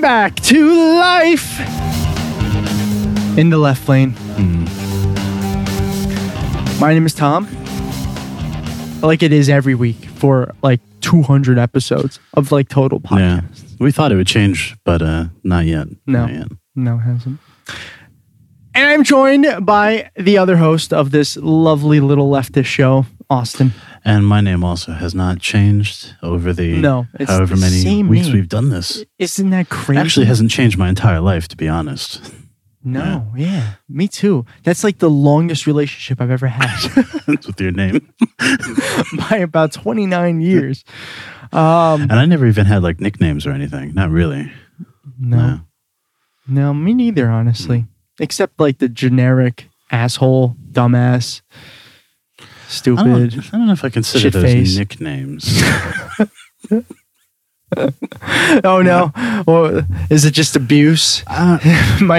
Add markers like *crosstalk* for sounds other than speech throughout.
Welcome back to life in the left lane. My name is Tom. Like it is every week for like 200 episodes of like total Yeah. podcast. We thought it would change, but uh not yet. No. Not yet. No, it hasn't. And I'm joined by the other host of this lovely little leftist show, Austin. And my name also has not changed over the No, however the many weeks name. we've done this. Isn't that crazy? Actually hasn't changed my entire life to be honest. no, yeah, me too. That's like the longest relationship I've ever had *laughs* That's with your name. *laughs* by about 29 years. Um, And I never even had like nicknames or anything. Not really. no, no, me neither, honestly. Except like the generic asshole, dumbass, I stupid. don't, I don't know if I consider those Shit-face. nicknames. *laughs* Oh no! Or is it just abuse? Uh, *laughs* am I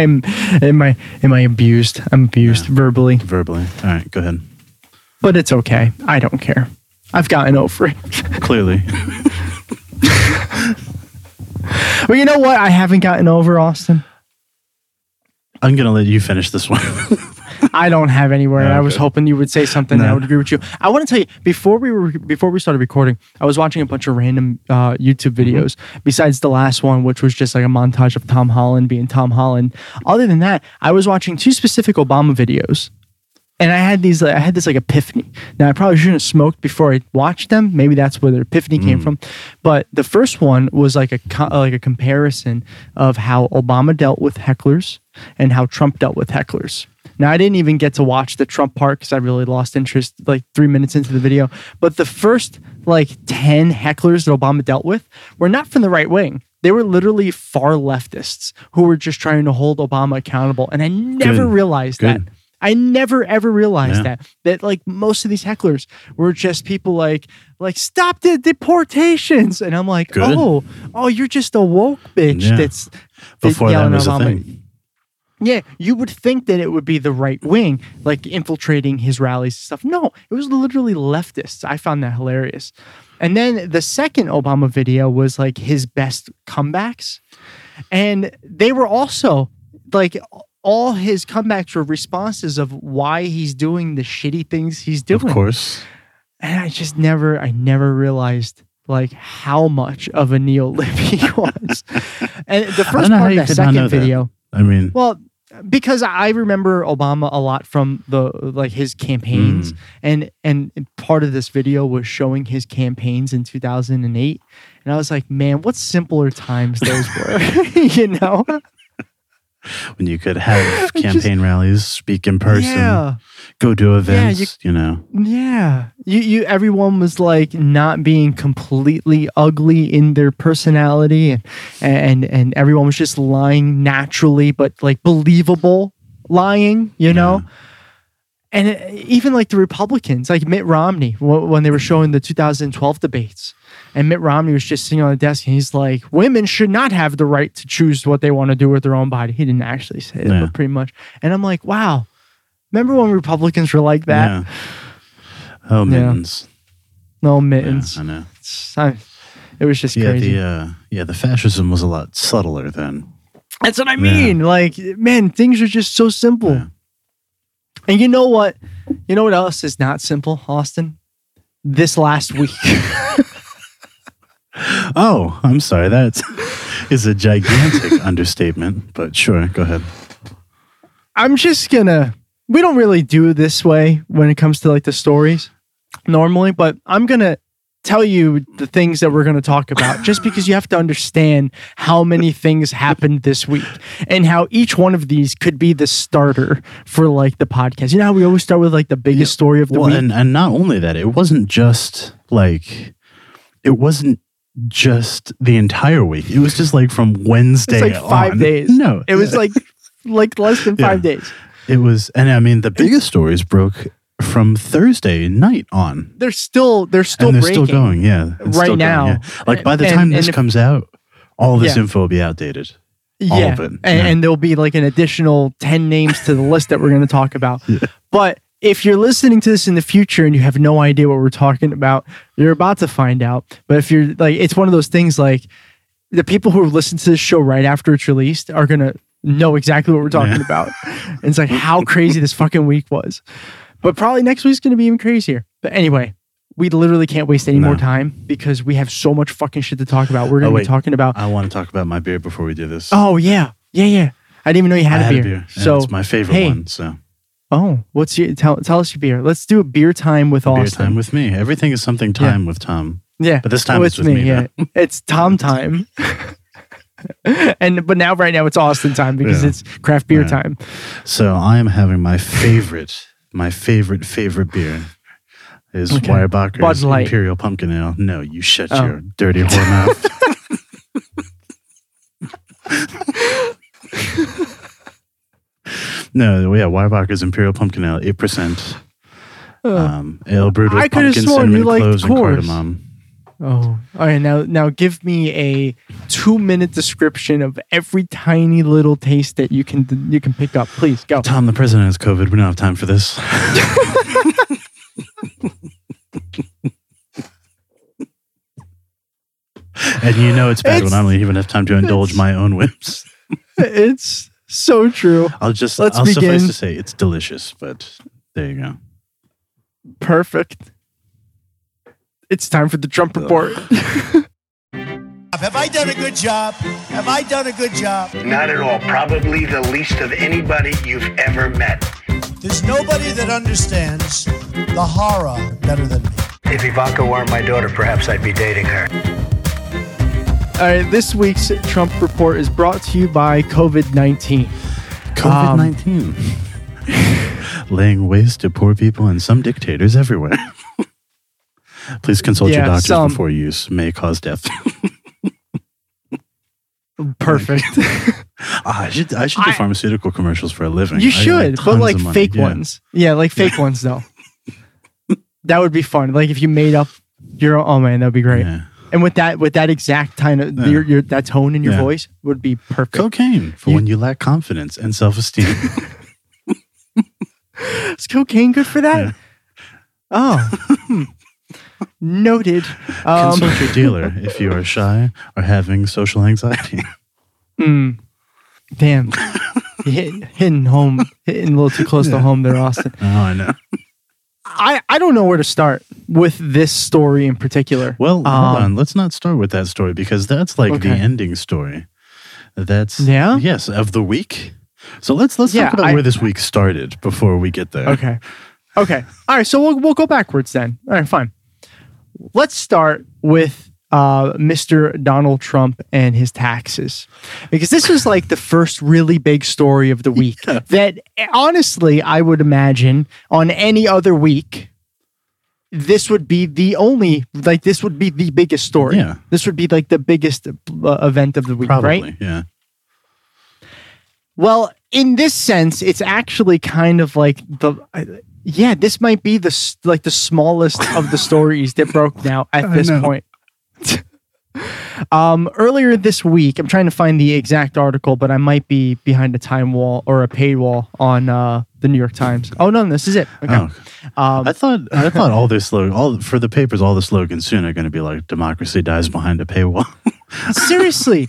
am I am I abused? I'm abused verbally, verbally. All right, go ahead. but it's okay. I don't care. I've gotten over it. *laughs* Clearly. well, you know what? I haven't gotten over Austin. I'm gonna let you finish this one. I don't have anywhere. and I was hoping you would say something that I would agree with you. I want to tell you before we were before we started recording, I was watching a bunch of random uh, YouTube Mm-hmm. videos. Besides the last one, which was just like a montage of Tom Holland being Tom Holland. Other than that, I was watching two specific Obama videos. And I had these, I had this like epiphany. Now I probably shouldn't have smoked before I watched them. Maybe that's where the epiphany came Mm. from. But the first one was like a like a comparison of how Obama dealt with hecklers and how Trump dealt with hecklers. Now I didn't even get to watch the Trump part because I really lost interest like three minutes into the video. But the first like ten hecklers that Obama dealt with were not from the right wing. They were literally far leftists who were just trying to hold Obama accountable. And I never Good. realized Good. that. I never ever realized Yeah. that that like most of these hecklers were just people like like stop the deportations, and I'm like, Good. oh, oh, you're just a woke bitch. Yeah. That's Before that yelling was a thing. Yeah, you would think that it would be the right wing, like infiltrating his rallies and stuff. No, it was literally leftists. I found that hilarious. And then the second Obama video was like his best comebacks. And they were also like all his comebacks were responses of why he's doing the shitty things he's doing. Of course. And I just never, I never realized like how much of a neolib *laughs* he was. and the first part of that second know that. video. I mean, Well, because I remember Obama a lot from the like his campaigns, Mm. and and part of this video was showing his campaigns in 2008, and I was like, man, what simpler times those were, *laughs* you know? When you could have *laughs* Just- campaign rallies, speak in person, Yeah, go to events, you- you, know. yeah. You you everyone was like not being completely ugly in their personality, and and and everyone was just lying naturally, but like believable lying, you know. And even like the Republicans, like Mitt Romney, when they were showing the 2012 debates, and Mitt Romney was just sitting on the desk, and he's like, "Women should not have the right to choose what they want to do with their own body." He didn't actually say that, Yeah. but pretty much. And I'm like, "Wow, remember when Republicans were like that?" Yeah. Oh, mittens. No Yeah, mittens. I know. It's- I- it was just Yeah, crazy. the uh, yeah, the fascism was a lot subtler then. That's what I mean. Like, man, things are just so simple. And you know what? You know what else is not simple, Austin? This last week. *laughs* Oh, I'm sorry. That is a gigantic *laughs* understatement, but sure, go ahead. I'm just gonna. We don't really do it this way when it comes to like the stories normally, but I'm gonna tell you the things that we're gonna talk about just *laughs* because you have to understand how many things happened this week and how each one of these could be the starter for like the podcast. You know how we always start with like the biggest story of the Well, week? and and not only that, it wasn't just like it wasn't just the entire week. It was just like from Wednesday. *laughs* It's like five on. days. No, It was like like less than *laughs* Yeah. five days. it was, and I mean the biggest stories broke from Thursday night on, They're still they're still and they're breaking. still going. Yeah, right going, now. yeah. Like by the time and this if- comes out, all this Yeah. info will be outdated. all yeah. of it, And, yeah. and there'll be like an additional 10 names to the list that we're going to talk about. *laughs* But if you're listening to this in the future and you have no idea what we're talking about, you're about to find out. But if you're like, it's one of those things like, the people who listen to this show right after it's released are gonna know exactly what we're talking Yeah. about. And it's like how crazy this fucking week was. But probably next week's gonna be even crazier. But anyway, we literally can't waste any more time because we have so much fucking shit to talk about. We're gonna Oh, be talking about. I want to talk about my beer before we do this. Oh yeah, yeah, yeah. I didn't even know you had, I a, had beer. a beer. So it's my favorite hey. one. So oh, what's your tell? Tell us your beer. Let's do a beer time with Austin. beer time with me. Everything is something time with Tom. Yeah, But this time Oh, it's with me, Yeah, it's Tom time. *laughs* and but now right now it's Austin time because Yeah. it's craft beer Yeah. time. So I am having my favorite, my favorite favorite beer is Okay. Weyerbacher's Imperial Pumpkin Ale. No, you shut Oh. your dirty whore mouth. *laughs* no, yeah, Weyerbacher's Imperial Pumpkin Ale, eight percent. Um, ale brewed with I pumpkin, cinnamon, cloves, and cardamom. Oh, all right. Now, now give me a two-minute description of every tiny little taste that you can you can pick up. Please go. Tom, the president has COVID. We don't have time for this. *laughs* and you know it's bad It's- when I don't even have time to indulge my own whims. *laughs* It's so true. I'll just Let's I'll suffice to say it's delicious, but there you go. Perfect. It's time for the Trump report. *laughs* Have I done a good job? Have I done a good job? Not at all. Probably the least of anybody you've ever met. There's nobody that understands the horror better than me. If Ivanka weren't my daughter, perhaps I'd be dating her. all right. This week's Trump report is brought to you by COVID nineteen. COVID nineteen. Um, *laughs* Laying waste to poor people and some dictators everywhere. *laughs* Please consult your doctors some. before use. May cause death. Perfect. *laughs* Ah, I should I should do I- pharmaceutical commercials for a living. You should, but like fake Yeah. ones. Yeah, like fake ones though. That would be fun. Like if you made up your own, oh man, that'd be great. Yeah. And with that, with that exact kind of Yeah. your, your that tone in your Yeah. voice would be perfect. Cocaine for You- when you lack confidence and self esteem. *laughs* Is cocaine good for that? Oh. *laughs* noted. Um, Consult your dealer if you are shy or having social anxiety. *laughs* mm, damn, hit, hitting home, hitting a little too close to home there, Austin. Oh, I know. I I don't know where to start with this story in particular. Well, hold Um, on. Let's not start with that story because that's like the ending story. That's Yeah? yes of the week. So let's let's Yeah, talk about I- where this week started before we get there. Okay. Okay. All right. So we'll we'll go backwards then. All right. Fine. Let's start with uh, Mr. Donald Trump and his taxes, because this was like the first really big story of the week. That honestly, I would imagine on any other week. This would be the only, like, this would be the biggest story. Yeah. This would be like the biggest uh, event of the week, Probably, right? yeah. Well, in this sense, it's actually kind of like the yeah. This might be the like the smallest of the stories that broke now at *laughs* this point. *laughs* um, earlier this week, I'm trying to find the exact article, but I might be behind a time wall or a paywall on uh, the New York Times. Oh no, this is it. Okay. Oh, Um, I thought I *laughs* thought all this slogan, all for the papers, all the slogans soon are going to be like "Democracy dies behind a paywall." seriously.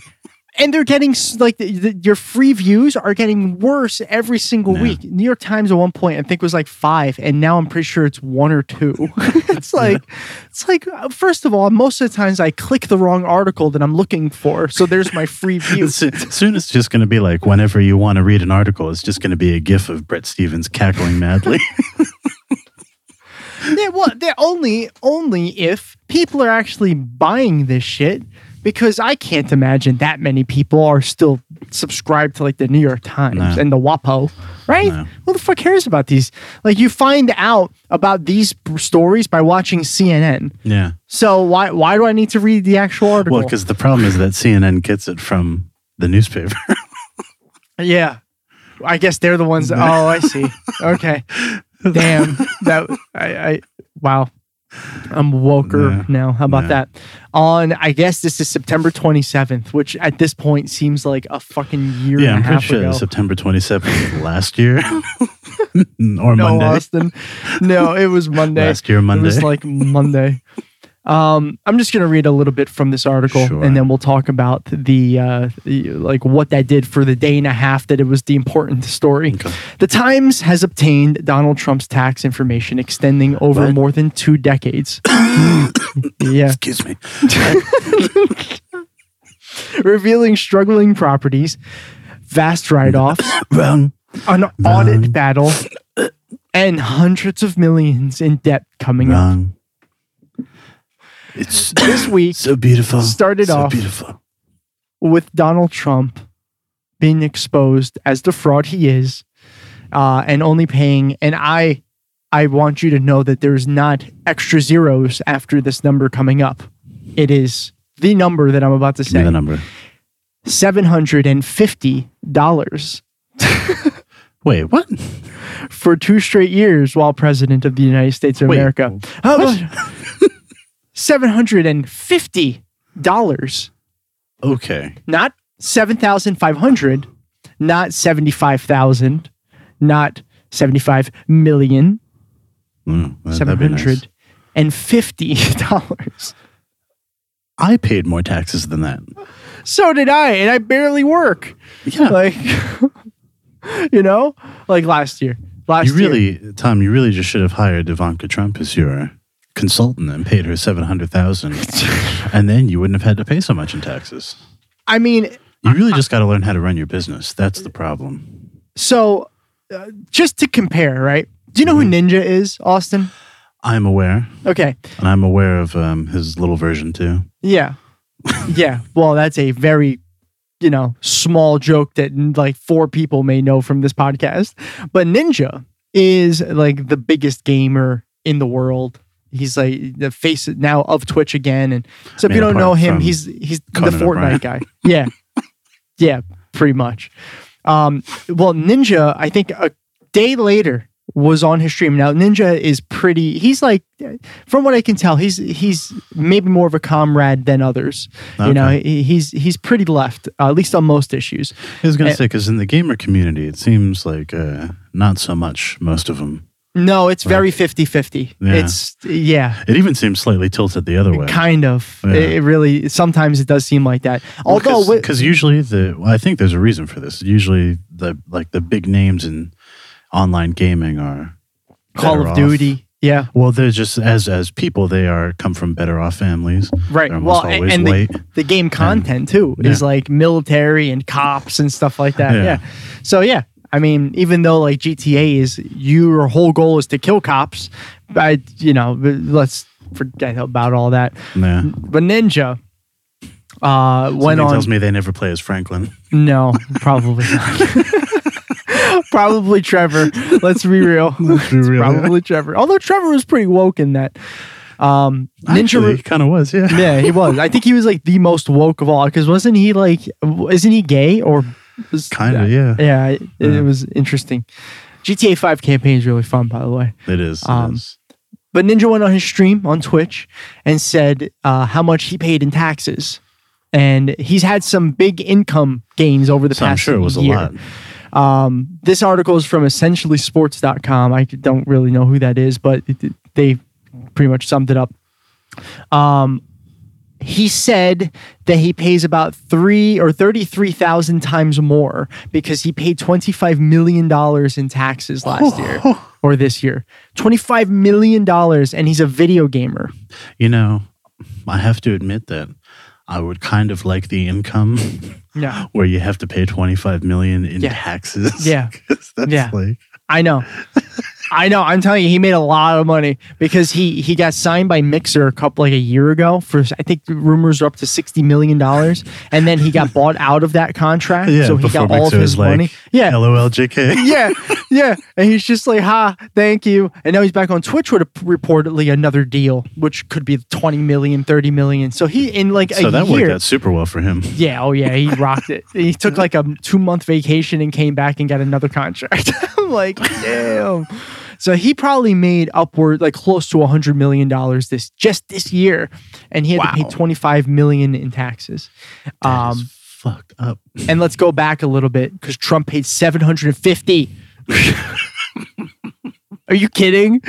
And they're getting like the, the, your free views are getting worse every single Yeah. week. New York Times at one point I think was like five, and now I'm pretty sure it's one or two. *laughs* it's like, it's like uh, first of all, most of the times I click the wrong article that I'm looking for, so there's my free *laughs* views. soon, soon it's just going to be like whenever you want to read an article, it's just going to be a gif of Bret Stephens cackling madly. *laughs* yeah, well, they're only only if people are actually buying this shit. Because I can't imagine that many people are still subscribed to like the New York Times No. and the WAPO, right? No. Who the fuck cares about these? Like you find out about these stories by watching CNN. yeah. So why why do I need to read the actual article? Well, because the problem is that CNN gets it from the newspaper. *laughs* yeah, I guess they're the ones. That, oh, I see. *laughs* Okay, damn that I, I wow. I'm woker Yeah. now. How about Yeah. that? On I guess this is September 27th, which at this point seems like a fucking year yeah, and I'm a pretty half sure ago. September 27th *laughs* last year *laughs* or no, Monday. Austin. No, it was Monday. Last year It Monday. was like Monday. *laughs* Um, I'm just gonna read a little bit from this article, Sure. and then we'll talk about the, uh, the like what that did for the day and a half that it was the important story. Okay. The Times has obtained Donald Trump's tax information extending over What? more than two decades. *coughs* yeah, Excuse me. *laughs* revealing struggling properties, vast write-offs, Wrong. an audit battle, and hundreds of millions in debt coming up. It's this *laughs* week so beautiful. Started so off beautiful. with Donald Trump being exposed as the fraud he is, uh, and only paying. And I, I want you to know that there's not extra zeros after this number coming up. It is the number that I'm about to say. Give the number. Seven hundred and fifty dollars. *laughs* Wait, what? For two straight years while president of the United States of Wait, America. $750. Okay. Not 7,500, not 75,000, not seventy five million. Mm, seven hundred and fifty dollars. I paid more taxes than that. So did I, and I barely work. Yeah, like *laughs* you know, like last year. Last you really, year. Tom, you really just should have hired Ivanka Trump as your consultant and paid her 700000 *laughs* and then you wouldn't have had to pay so much in taxes. I mean, You really just got to learn how to run your business. That's the problem. so uh, just to compare, right? Do you know Mm-hmm. who Ninja is, Austin? I'm aware, Okay. and I'm aware of um, his little version too. Yeah. yeah. Well, that's a very, you know, small joke that like four people may know from this podcast. But Ninja is like the biggest gamer in the world. He's like the face now of Twitch again. And so if mean, you don't know him, he's he's Conan the Fortnite guy. Yeah. *laughs* yeah, pretty much. Um, well, Ninja, I think a day later was on his stream. Now Ninja is pretty. He's like, from what I can tell, he's he's maybe more of a comrade than others. You know, he, he's he's pretty left, uh, at least on most issues. I was going to say, because in the gamer community, it seems like uh, not so much, most of them. No, it's very 50-50. Yeah. It's yeah. It even seems slightly tilted the other way. Kind of. Yeah. It, it really sometimes it does seem like that. Although because usually the well, I think there's a reason for this. Usually the like the big names in online gaming are Call of off. Duty, yeah, Well, they're just as as people they are come from better off families. right. Well, and, and the, the game content too is like military and cops and stuff like that. Yeah. Yeah. So yeah, I mean, even though like GTA is your whole goal is to kill cops, I you know let's forget about all that. yeah. But Ninja uh, went on. tells me they never play as Franklin. No, *laughs* probably not. *laughs* probably Trevor. Let's be real. *laughs* It's real, yeah. probably Trevor. Although Trevor was pretty woke in that. Um, Ninja. Kind of was, yeah. yeah, he was. I think he was like the most woke of all. Because wasn't he like? Isn't he gay or? Was- Kinda, yeah. Yeah, it, it was interesting. GTA Five campaign is really fun, by the way. It is. It Um, is. But Ninja went on his stream on Twitch and said uh, how much he paid in taxes, and he's had some big income gains over the So I'm past sure it was year. a lot. Um, this article is from essentiallysports.com. I don't really know who that is, but it, they pretty much summed it up. Um, he said that he pays about three or 33,000 times more because he paid $25 million in taxes last year or this year. $25 million, and he's a video gamer. You know, I have to admit that I would kind of like the income *laughs* Yeah. where you have to pay 25 million in Yeah. taxes. Yeah. *laughs* That's Yeah. like I know. I know. I'm telling you, he made a lot of money because he he got signed by Mixer a couple like a year ago for I think rumors are up to sixty million dollars, and then he got *laughs* bought out of that contract, yeah, so he got all of his like, money. Yeah, LOL JK. *laughs* yeah, yeah. And he's just like, ha, thank you. And now he's back on Twitch with a, reportedly another deal, which could be 20 million, 30 million. So he in like a So a that year. worked out super well for him. Yeah, oh yeah, he rocked it. He *laughs* took like a two month vacation and came back and got another contract. I'm like, damn. So he probably made upward like close to a hundred million dollars this just this year, and he had to pay twenty five million in taxes. Um, fucked up. and let's go back a little bit because Trump paid seven hundred and fifty. *laughs* Are you kidding?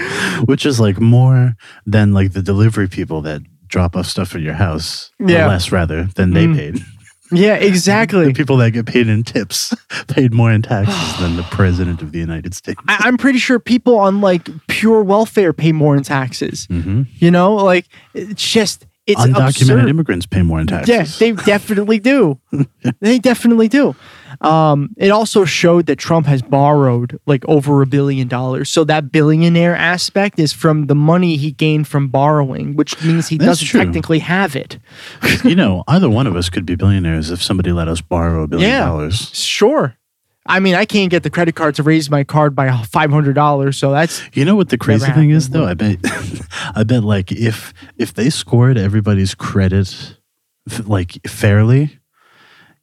Which is like more than like the delivery people that drop off stuff at your house, or Yeah. less rather than they Mm. paid. Yeah, exactly. *laughs* The people that get paid in tips *laughs* paid more in taxes *sighs* than the president of the United States. I, I'm pretty sure people on like pure welfare pay more in taxes. hmm You know, like it's just it's Undocumented absurd. immigrants pay more in taxes. Yeah, they definitely do. *laughs* they definitely do. Um, it also showed that Trump has borrowed like over a billion dollars. So that billionaire aspect is from the money he gained from borrowing, which means he That's doesn't true. technically have it. *laughs* you know, either one of us could be billionaires if somebody let us borrow a billion Yeah. dollars. Sure. I mean, I can't get the credit card to raise my card by five hundred dollars, so that's You know what the crazy thing is though? I bet *laughs* I bet like if if they scored everybody's credit like fairly,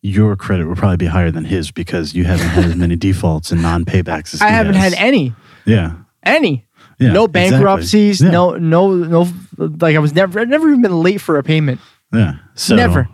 your credit would probably be higher than his because you haven't had as many *laughs* defaults and non-paybacks as I haven't has. had any, Yeah. any. Yeah. no exactly. bankruptcies, Yeah. no, no, no. Like I was never, I've never even been late for a payment. Yeah. So Never.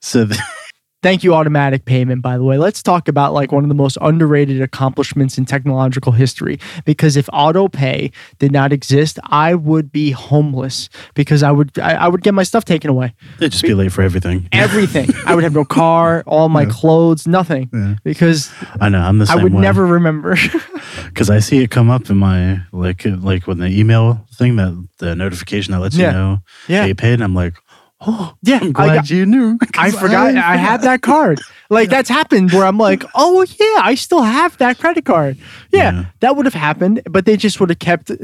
So th- *laughs* Thank you, automatic payment, by the way. Let's talk about like one of the most underrated accomplishments in technological history. Because if auto pay did not exist, I would be homeless because I would I, I would get my stuff taken away. It'd just be late for everything. Everything. *laughs* I would have no car, all my clothes, nothing. Yeah. Because I know. I'm the same I would way. never remember. *laughs* because I see it come up in my like like when the email thing that the notification that lets Yeah. you know Yeah. they paid. I'm like, oh *gasps* Yeah, I'm I glad got- you knew. *laughs* I forgot I had that card. Like that's happened where I'm like, oh yeah, I still have that credit card. Yeah, Yeah. that would have happened, but they just would have kept. *laughs*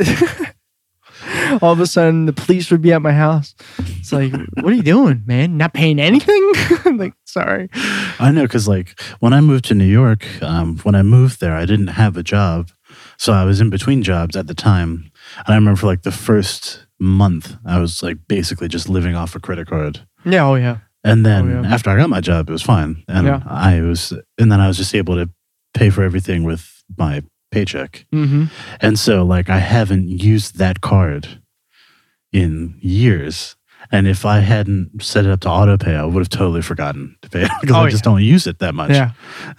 All of a sudden, the police would be at my house. It's like, what are you doing, man? Not paying anything? *laughs* I'm like, sorry. I know because like when I moved to New York, um, when I moved there, I didn't have a job, so I was in between jobs at the time. And I remember for like the first month, I was like basically just living off a credit card. Yeah, oh yeah, And then Oh, yeah. after I got my job, it was fine. And Yeah. I was, and then I was just able to pay for everything with my paycheck. mm-hmm. And so, like, I haven't used that card in years. And if I hadn't set it up to auto pay, I would have totally forgotten to pay *laughs* it because Oh, I just don't use it that much. yeah. *laughs*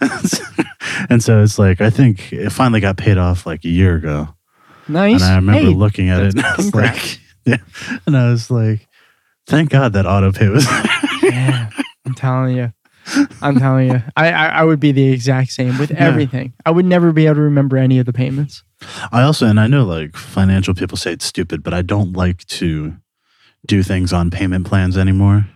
and so it's like, I think it finally got paid off like a year ago. Nice. And I remember Hey, looking at it and I was congrats. like, yeah. *laughs* And I was like, thank God that auto pay was. yeah, I'm telling you. I'm telling you, I, I I would be the exact same with everything. I would never be able to remember any of the payments. I also, and I know like financial people say it's stupid, but I don't like to do things on payment plans anymore.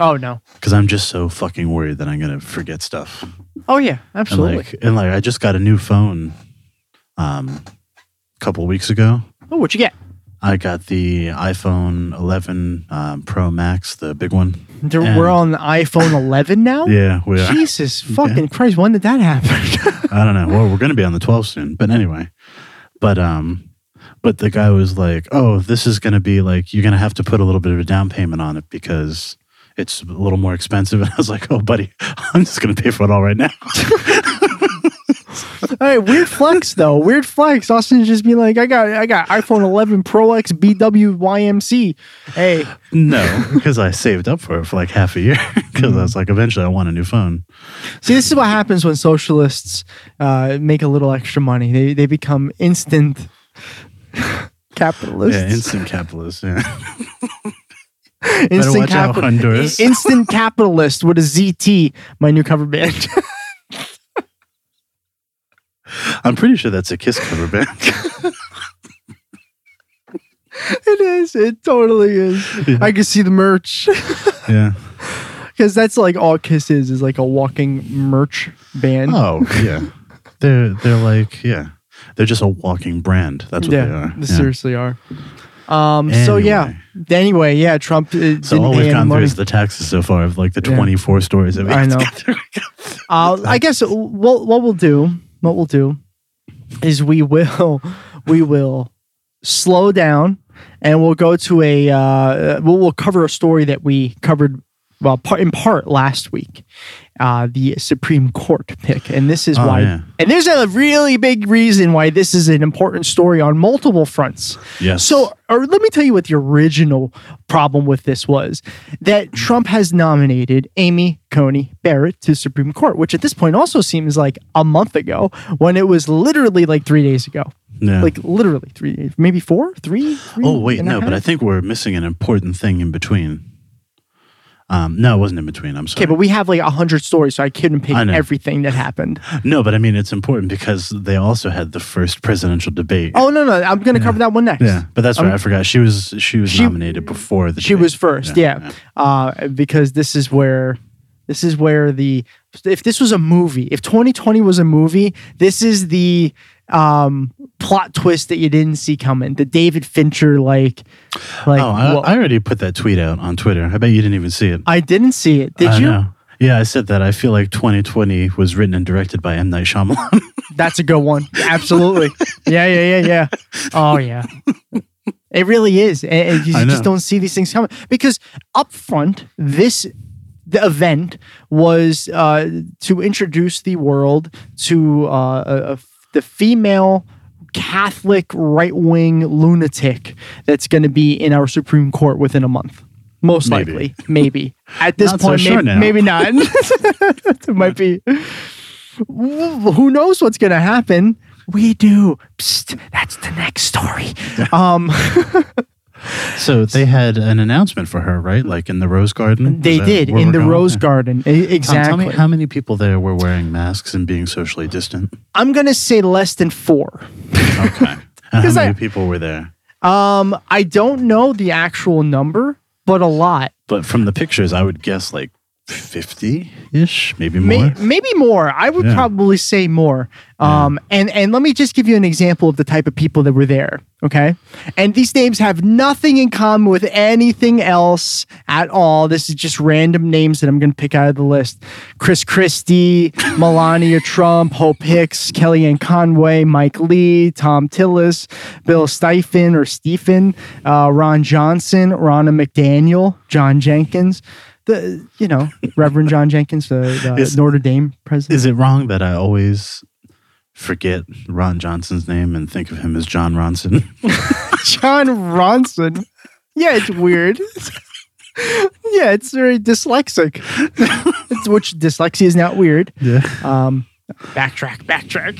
Oh no. because I'm just so fucking worried that I'm gonna forget stuff. Oh yeah, And absolutely. like, and like, I just got a new phone, um, a couple weeks ago. oh, what you get? I got the iPhone 11 um, Pro Max, the big one. And- We're on the iPhone 11 now. *laughs* Yeah, we are. Jesus *laughs* fucking Christ! When did that happen? *laughs* I don't know. Well, we're gonna be on the 12 soon, but anyway. But um, but the guy was like, "Oh, this is gonna be like you're gonna have to put a little bit of a down payment on it because." It's a little more expensive. And I was like, oh, buddy, I'm just going to pay for it all right now. All right, weird flex though. Weird flex. Austin just be like, I got, I got iPhone 11 Pro X BW YMC. Hey, No, because I saved up for it for like half a year. *laughs* Because I was like, eventually I want a new phone. see, this is what happens when socialists uh, make a little extra money. They they become instant *laughs* capitalists. Yeah, instant capitalist. Yeah. instant Honduras. instant capitalist with a ZT. My new cover band. *laughs* I'm pretty sure that's a Kiss cover band. *laughs* it is. It totally is. Yeah. I can see the merch. *laughs* yeah. Because that's like all Kiss is, is like a walking merch band. Oh, yeah. They're they're like yeah. They're just a walking brand. That's what yeah, they are. they Yeah. seriously are. Um. So yeah. Anyway, yeah. Trump uh, didn't So all we've any gone through is the taxes so far of like the Yeah. 24 stories that we I know. *laughs* Uh, I guess what what we'll do, what we'll do, is we will *laughs* we will slow down and we'll go to a uh, we'll, we'll cover a story that we covered well part, in part last week, uh, the Supreme Court pick, and this is Oh, why. yeah. And there's a really big reason why this is an important story on multiple fronts. Yes. So, or let me tell you what the original problem with this was that Trump has nominated Amy Coney Barrett to Supreme Court, which at this point also seems like a month ago when it was literally like three days ago. Yeah. Like literally three, maybe four, three. three oh wait, no, but I think we're missing an important thing in between. Um, no, it wasn't in between. I'm sorry. Okay, but we have like a hundred stories, so I couldn't pick I everything that happened. *gasps* no, but I mean it's important because they also had the first presidential debate. Oh no, no, I'm gonna cover that one next. yeah, but that's right. I forgot she was she was She- nominated before the. she debate. was first yeah, Uh, because this is where this is where the if this was a movie if 2020 was a movie this is the um plot twist that you didn't see coming the david fincher like like Oh, I, I already put that tweet out on Twitter. I bet you didn't even see it. I didn't see it did I you know. Yeah, I said that. I feel like 2020 was written and directed by M Night Shyamalan. *laughs* that's a good one absolutely yeah yeah yeah yeah oh yeah it really is and, you just don't see these things coming because up front this the event was uh, to introduce the world to uh, a, a- the female Catholic right wing lunatic that's going to be in our Supreme Court within a month. Most Maybe. likely, maybe. At this Not so point, sure maybe, maybe not. *laughs* *laughs* it might be. Who knows what's going to happen? We do. Psst, that's the next story. *laughs* Um, so they had an announcement for her, right? Like in the Rose Garden. they did in the going? Rose Garden. E- Tom, Exactly. tell me how many people there were wearing masks and being socially distant. I'm going to say less than four. Okay. *laughs* and how many I- people were there? Um, I don't know the actual number, but a lot. But from the pictures, I would guess like 50 ish, maybe more. maybe more. I would Yeah. probably say more. Um, and and let me just give you an example of the type of people that were there. Okay, and these names have nothing in common with anything else at all. This is just random names that I'm going to pick out of the list: Chris Christie, *laughs* Melania Trump, Hope Hicks, Kellyanne Conway, Mike Lee, Thom Tillis, Bill Stephen or Stephen, uh, Ron Johnson, Ronna McDaniel, John Jenkins. The you know Reverend John Jenkins, the, the Is- Notre Dame president. Is it wrong that I always forget Ron Johnson's name and think of him as John Ronson? *laughs* *laughs* John Ronson. Yeah, it's weird. yeah, it's very dyslexic. it's, which dyslexia is not weird. yeah. Um, backtrack, backtrack.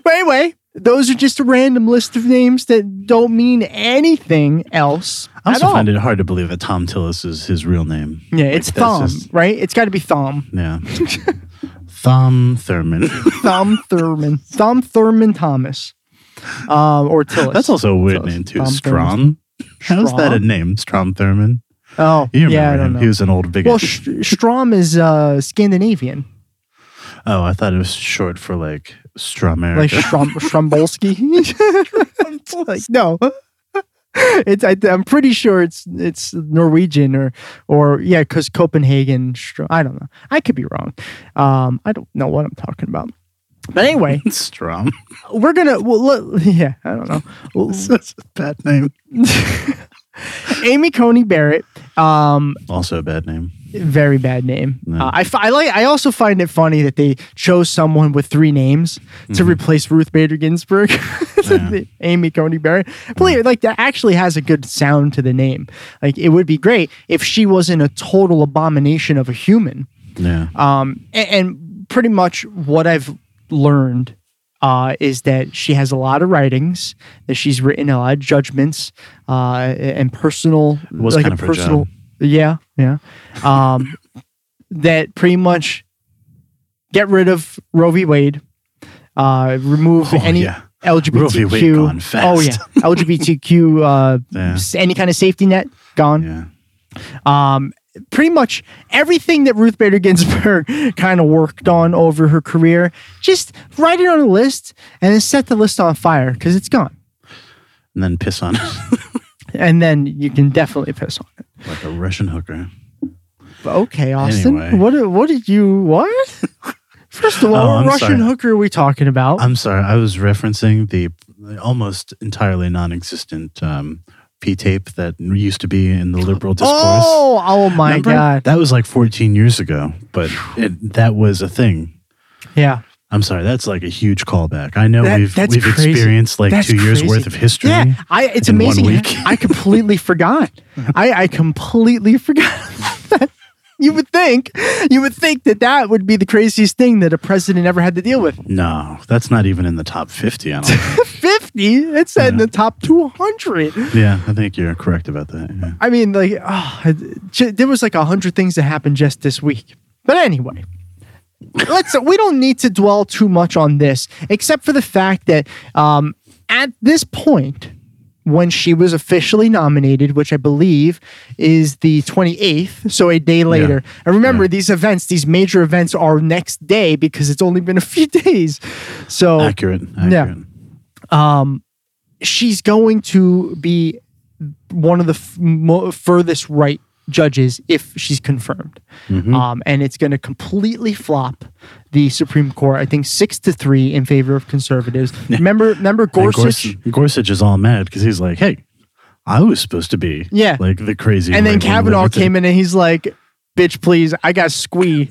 *laughs* but anyway, those are just a random list of names that don't mean anything else. I also find it hard to believe that Thom Tillis is his real name. Yeah, it's Thom, just- right? It's got to be Thom. yeah. *laughs* Thom Thurman. *laughs* Thom Thurman. Thom Thurman Thomas. Um, or Tillis. That's also a weird Tillis. name too. Thom Strom. How's that a name? Strom Thurmond. Oh, You remember yeah, I don't him? know. He was an old bigot. Well, Sh- Strom is uh, Scandinavian, oh, I thought it was short for like Strom like Strom- *laughs* Strombolski. like no, *laughs* it's I, I'm pretty sure it's it's Norwegian or or yeah, because Copenhagen. I don't know. I could be wrong. Um, I don't know what I'm talking about. But anyway, *laughs* Strom. we're gonna. Well, look, yeah, I don't know. Well, That's a bad name. Amy Coney Barrett. Um, Also a bad name. Very bad name. No. Uh, I, I like. I also find it funny that they chose someone with three names to replace Ruth Bader Ginsburg, Mm-hmm. *laughs* Yeah. Amy Coney Barrett. Believe like that actually has a good sound to the name. Like it would be great if she wasn't a total abomination of a human. Yeah. Um, a- and, pretty much what I've learned uh, is that she has a lot of writings, that she's written a lot of judgments uh, and personal, was like kind a of her personal, job. Yeah, yeah, um, that pretty much get rid of Roe v. Wade, uh, remove Oh, any yeah. Roe v. Wade LGBTQ. Oh yeah, *laughs* LGBTQ. Uh, Yeah. any kind of safety net gone Yeah. um, pretty much everything that Ruth Bader Ginsburg *laughs* kind of worked on over her career, just write it on a list and then set the list on fire because it's gone. And then piss on it *laughs* And then you can definitely piss on it. Like a Russian hooker. Okay, Austin, Anyway. what did- what did you what? *laughs* First of all, Oh, Russian sorry. hooker are we talking about? I'm sorry. I was referencing the almost entirely non-existent um, P-tape that used to be in the liberal discourse. oh, oh my Remember? god, That was like 14 years ago, but it, that was a thing. yeah. I'm sorry. That's like a huge callback. I know That- we've we've crazy. experienced like That's two years worth of history. Yeah, I, it's amazing. *laughs* I completely forgot. I, I completely forgot. *laughs* you would think, you would think that that would be the craziest thing that a president ever had to deal with. No, that's not even in the top 50. I don't think. *laughs* 50, it's in the top 200. yeah, I think you're correct about that. yeah. I mean, like, oh, there was like a hundred things that happened just this week. But anyway, let's. We don't need to dwell too much on this, except for the fact that um, at this point, when she was officially nominated, which I believe is the 28th, so a day later. And remember, Yeah. these events, these major events, are next day because it's only been a few *laughs* days. So Accurate. Oh. Yeah. accurate. she's going to be one of the f- mo- furthest right judges if she's confirmed. Mm-hmm. Um, and it's going to completely flop the Supreme Court. I think six to three in favor of conservatives. *laughs* Remember, remember Gorsuch. Gorsuch, Gorsuch is all mad because he's like, hey, I was supposed to be Yeah. like the crazy. and then Kavanaugh came in and he's like, "Bitch, please, I got squee."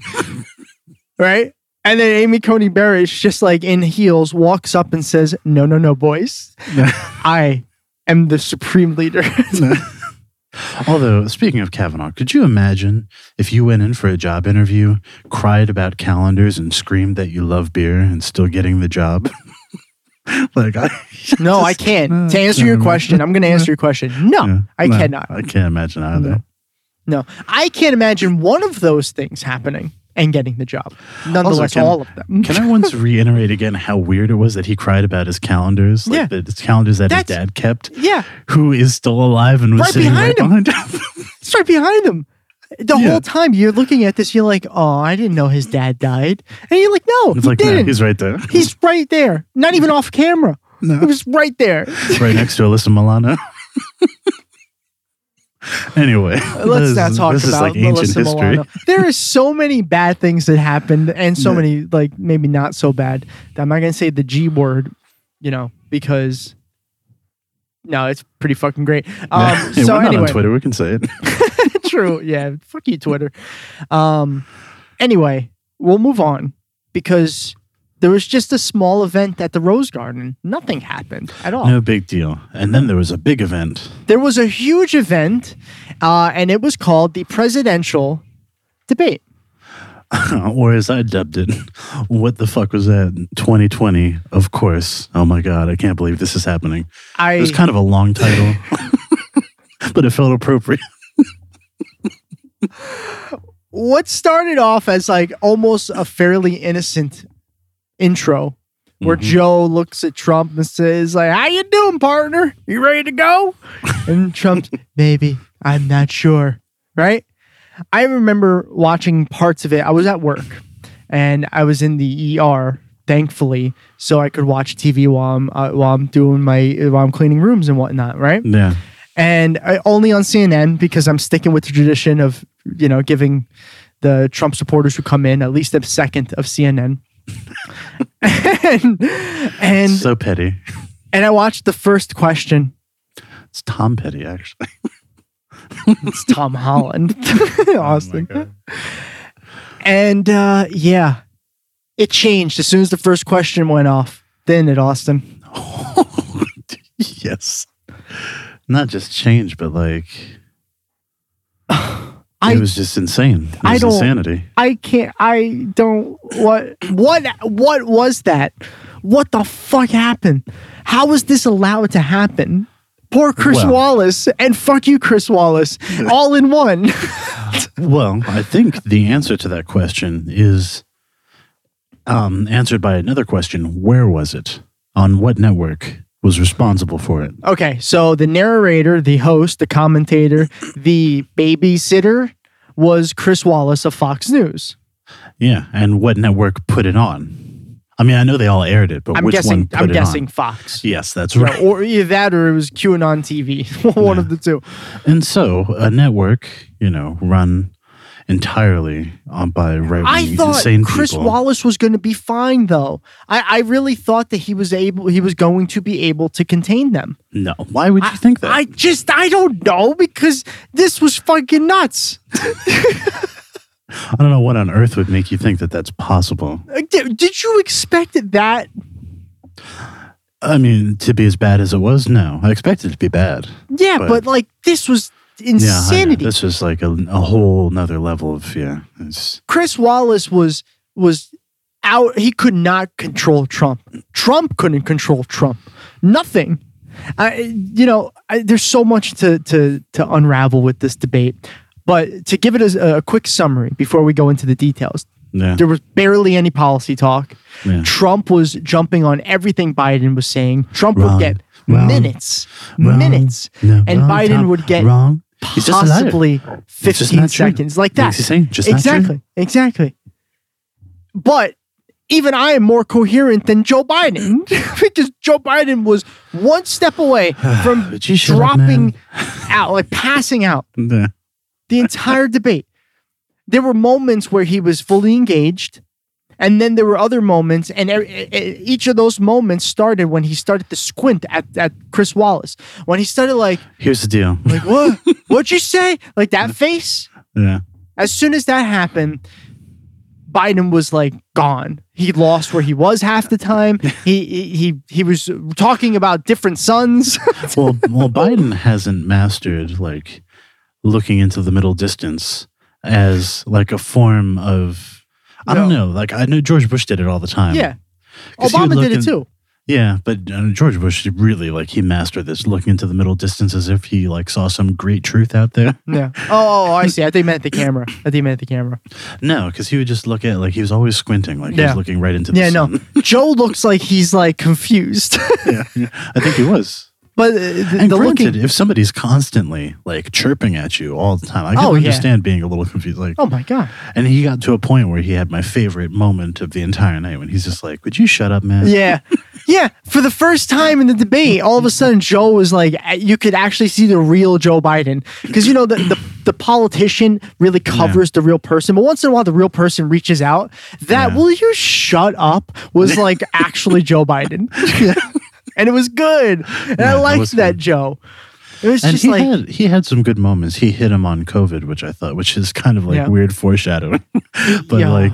*laughs* right? And then Amy Coney Barrett, just like in heels, walks up and says, "No, no, no, boys, I am the supreme leader." *laughs* Although, speaking of Kavanaugh, could you imagine if you went in for a job interview, cried about calendars, and screamed that you love beer and still getting the job? *laughs* like, I. *laughs* No, I can't. Uh, to answer your question, I'm going to answer your question. No, Yeah, I no, cannot. I can't imagine either. No, I can't imagine one of those things happening and getting the job. Nonetheless, can- all of them. Can I once reiterate again how weird it was that he cried about his calendars? Like Yeah. the, calendars that his dad kept, yeah, who is still alive and was Right sitting behind right him. behind him. *laughs* it's right behind him. The Yeah. whole time you're looking at this, you're like, "Oh, I didn't know his dad died," and you're like, "No, It's he like, didn't. he's right there. *laughs* He's right there, not even off camera. No. He was right there." right next to Alyssa Milano. *laughs* anyway, *laughs* Let's this, not talk this about is like ancient Melissa history. Milano. There is so many bad things that happened, and so many like maybe not so bad. that I'm not gonna say the G word, you know, because no, it's pretty fucking great. *laughs* Um, Hey, so we're not anyway, on Twitter. We can say it. *laughs* true, yeah, fuck you, Twitter. Um, anyway, we'll move on because there was just a small event at the Rose Garden. Nothing happened at all. No big deal. And then there was a big event. There was a huge event, uh, and it was called the presidential debate. *laughs* or as I dubbed it, what the fuck was that? 2020, of course. Oh my God, I can't believe this is happening. I It was kind of a long title, *laughs* but it felt appropriate. what started off as like almost a fairly innocent intro where Joe looks at Trump and says like how you doing partner? You ready to go? *laughs* And Trump's baby I'm not sure. Right? I remember watching parts of it. I was at work and I was in the ER thankfully so I could watch TV while I'm uh, while I'm doing my while I'm cleaning rooms and whatnot right? Yeah. and I, only on CNN because I'm sticking with the tradition of you know giving the Trump supporters who come in at least a second of CNN. *laughs* and and, so petty. and I watched the first question. It's Tom Petty, actually. *laughs* It's Tom Holland, *laughs* Oh Austin, and uh, yeah, it changed as soon as the first question went off. Then it Austin. yes. Not just change, but like I it was just insane. It I was don't- insanity. I can't. I don't. What? What? What was that? What the fuck happened? How was this allowed to happen? Poor Chris Well- Wallace and fuck you, Chris Wallace, all in one. *laughs* Well, I think the answer to that question is um, answered by another question. Where was it? On what network was responsible for it? okay, so the narrator, the host, the commentator, the babysitter was Chris Wallace of Fox News. Yeah, and what network put it on? I mean, I know they all aired it, but I'm which guessing. one put I'm it guessing on? Fox. Yes, that's Yeah, right. or either that, or it was QAnon TV. *laughs* one of the two. And so, a network, you know, run entirely on by right I thought Chris people. Wallace was going to be fine, though. I, I really thought that he was able, he was going to be able to contain them. no, why would you think that? I just, I don't know because this was fucking nuts. *laughs* I don't know what on earth would make you think that that's possible. Uh, did, did you expect that? I mean, to be as bad as it was, no. I expected it to be bad. Yeah, But- but, like this was Yeah, insanity. This was like a, a whole nother level of yeah. It's Chris Wallace was was out. He could not control Trump. Trump couldn't control Trump. Nothing. I, you know, I, there's so much to to to unravel with this debate. But to give it a, a quick summary before we go into the details, yeah. there was barely any policy talk. Yeah. Trump was jumping on everything Biden was saying. Trump Wrong. would get Wrong. minutes, Wrong. minutes, No, and Biden Tom. would get wrong. He's just a liar. possibly just 15 not seconds like that. What's he saying? Just exactly, exactly. But even I am more coherent than Joe Biden *laughs* because Joe Biden was one step away *sighs* from shut up, dropping out, like passing out *laughs* the entire debate. There were moments where he was fully engaged, and then there were other moments, and er, e- e- each of those moments started when he started to squint at, at Chris Wallace. When he started like, Here's the deal. *laughs* like what? What'd you say? Like that face. Yeah. As soon as that happened, Biden was like gone. He lost where he was half the time. *laughs* He he he, he was talking about different sons. *laughs* well, well, Biden hasn't mastered like looking into the middle distance as like a form of I don't know. Like I know George Bush did it all the time. yeah. 'Cause he would Obama look did it in- too. Yeah, but uh, George Bush really like he mastered this looking into the middle distance as if he like saw some great truth out there. *laughs* Yeah. Oh, oh, I see. I think he meant the camera. I think he meant the camera. No, because he would just look at like he was always squinting, like he Yeah. was looking right into the Yeah, no. sun. *laughs* Joe looks like he's like confused. *laughs* yeah, yeah. I think he was. But uh, the, And the granted, looking. if somebody's constantly like chirping at you all the time, I can Oh, yeah. understand being a little confused. Like, Oh my god. and he got to a point where he had my favorite moment of the entire night when he's just like, "Would you shut up, man?" Yeah. *laughs* Yeah. For the first time in the debate, all of a sudden Joe was like, uh, you could actually see the real Joe Biden. Because, you know, the, the, the politician really covers the real person. But once in a while, the real person reaches out. That, Yeah. will you shut up, was *laughs* like actually Joe Biden. *laughs* and it was good. And I Yeah, it liked that good. Joe. It was And just he like, had he had some good moments. He hit him on COVID, which I thought, which is kind of like Yeah. weird foreshadowing. *laughs* but Yeah. like,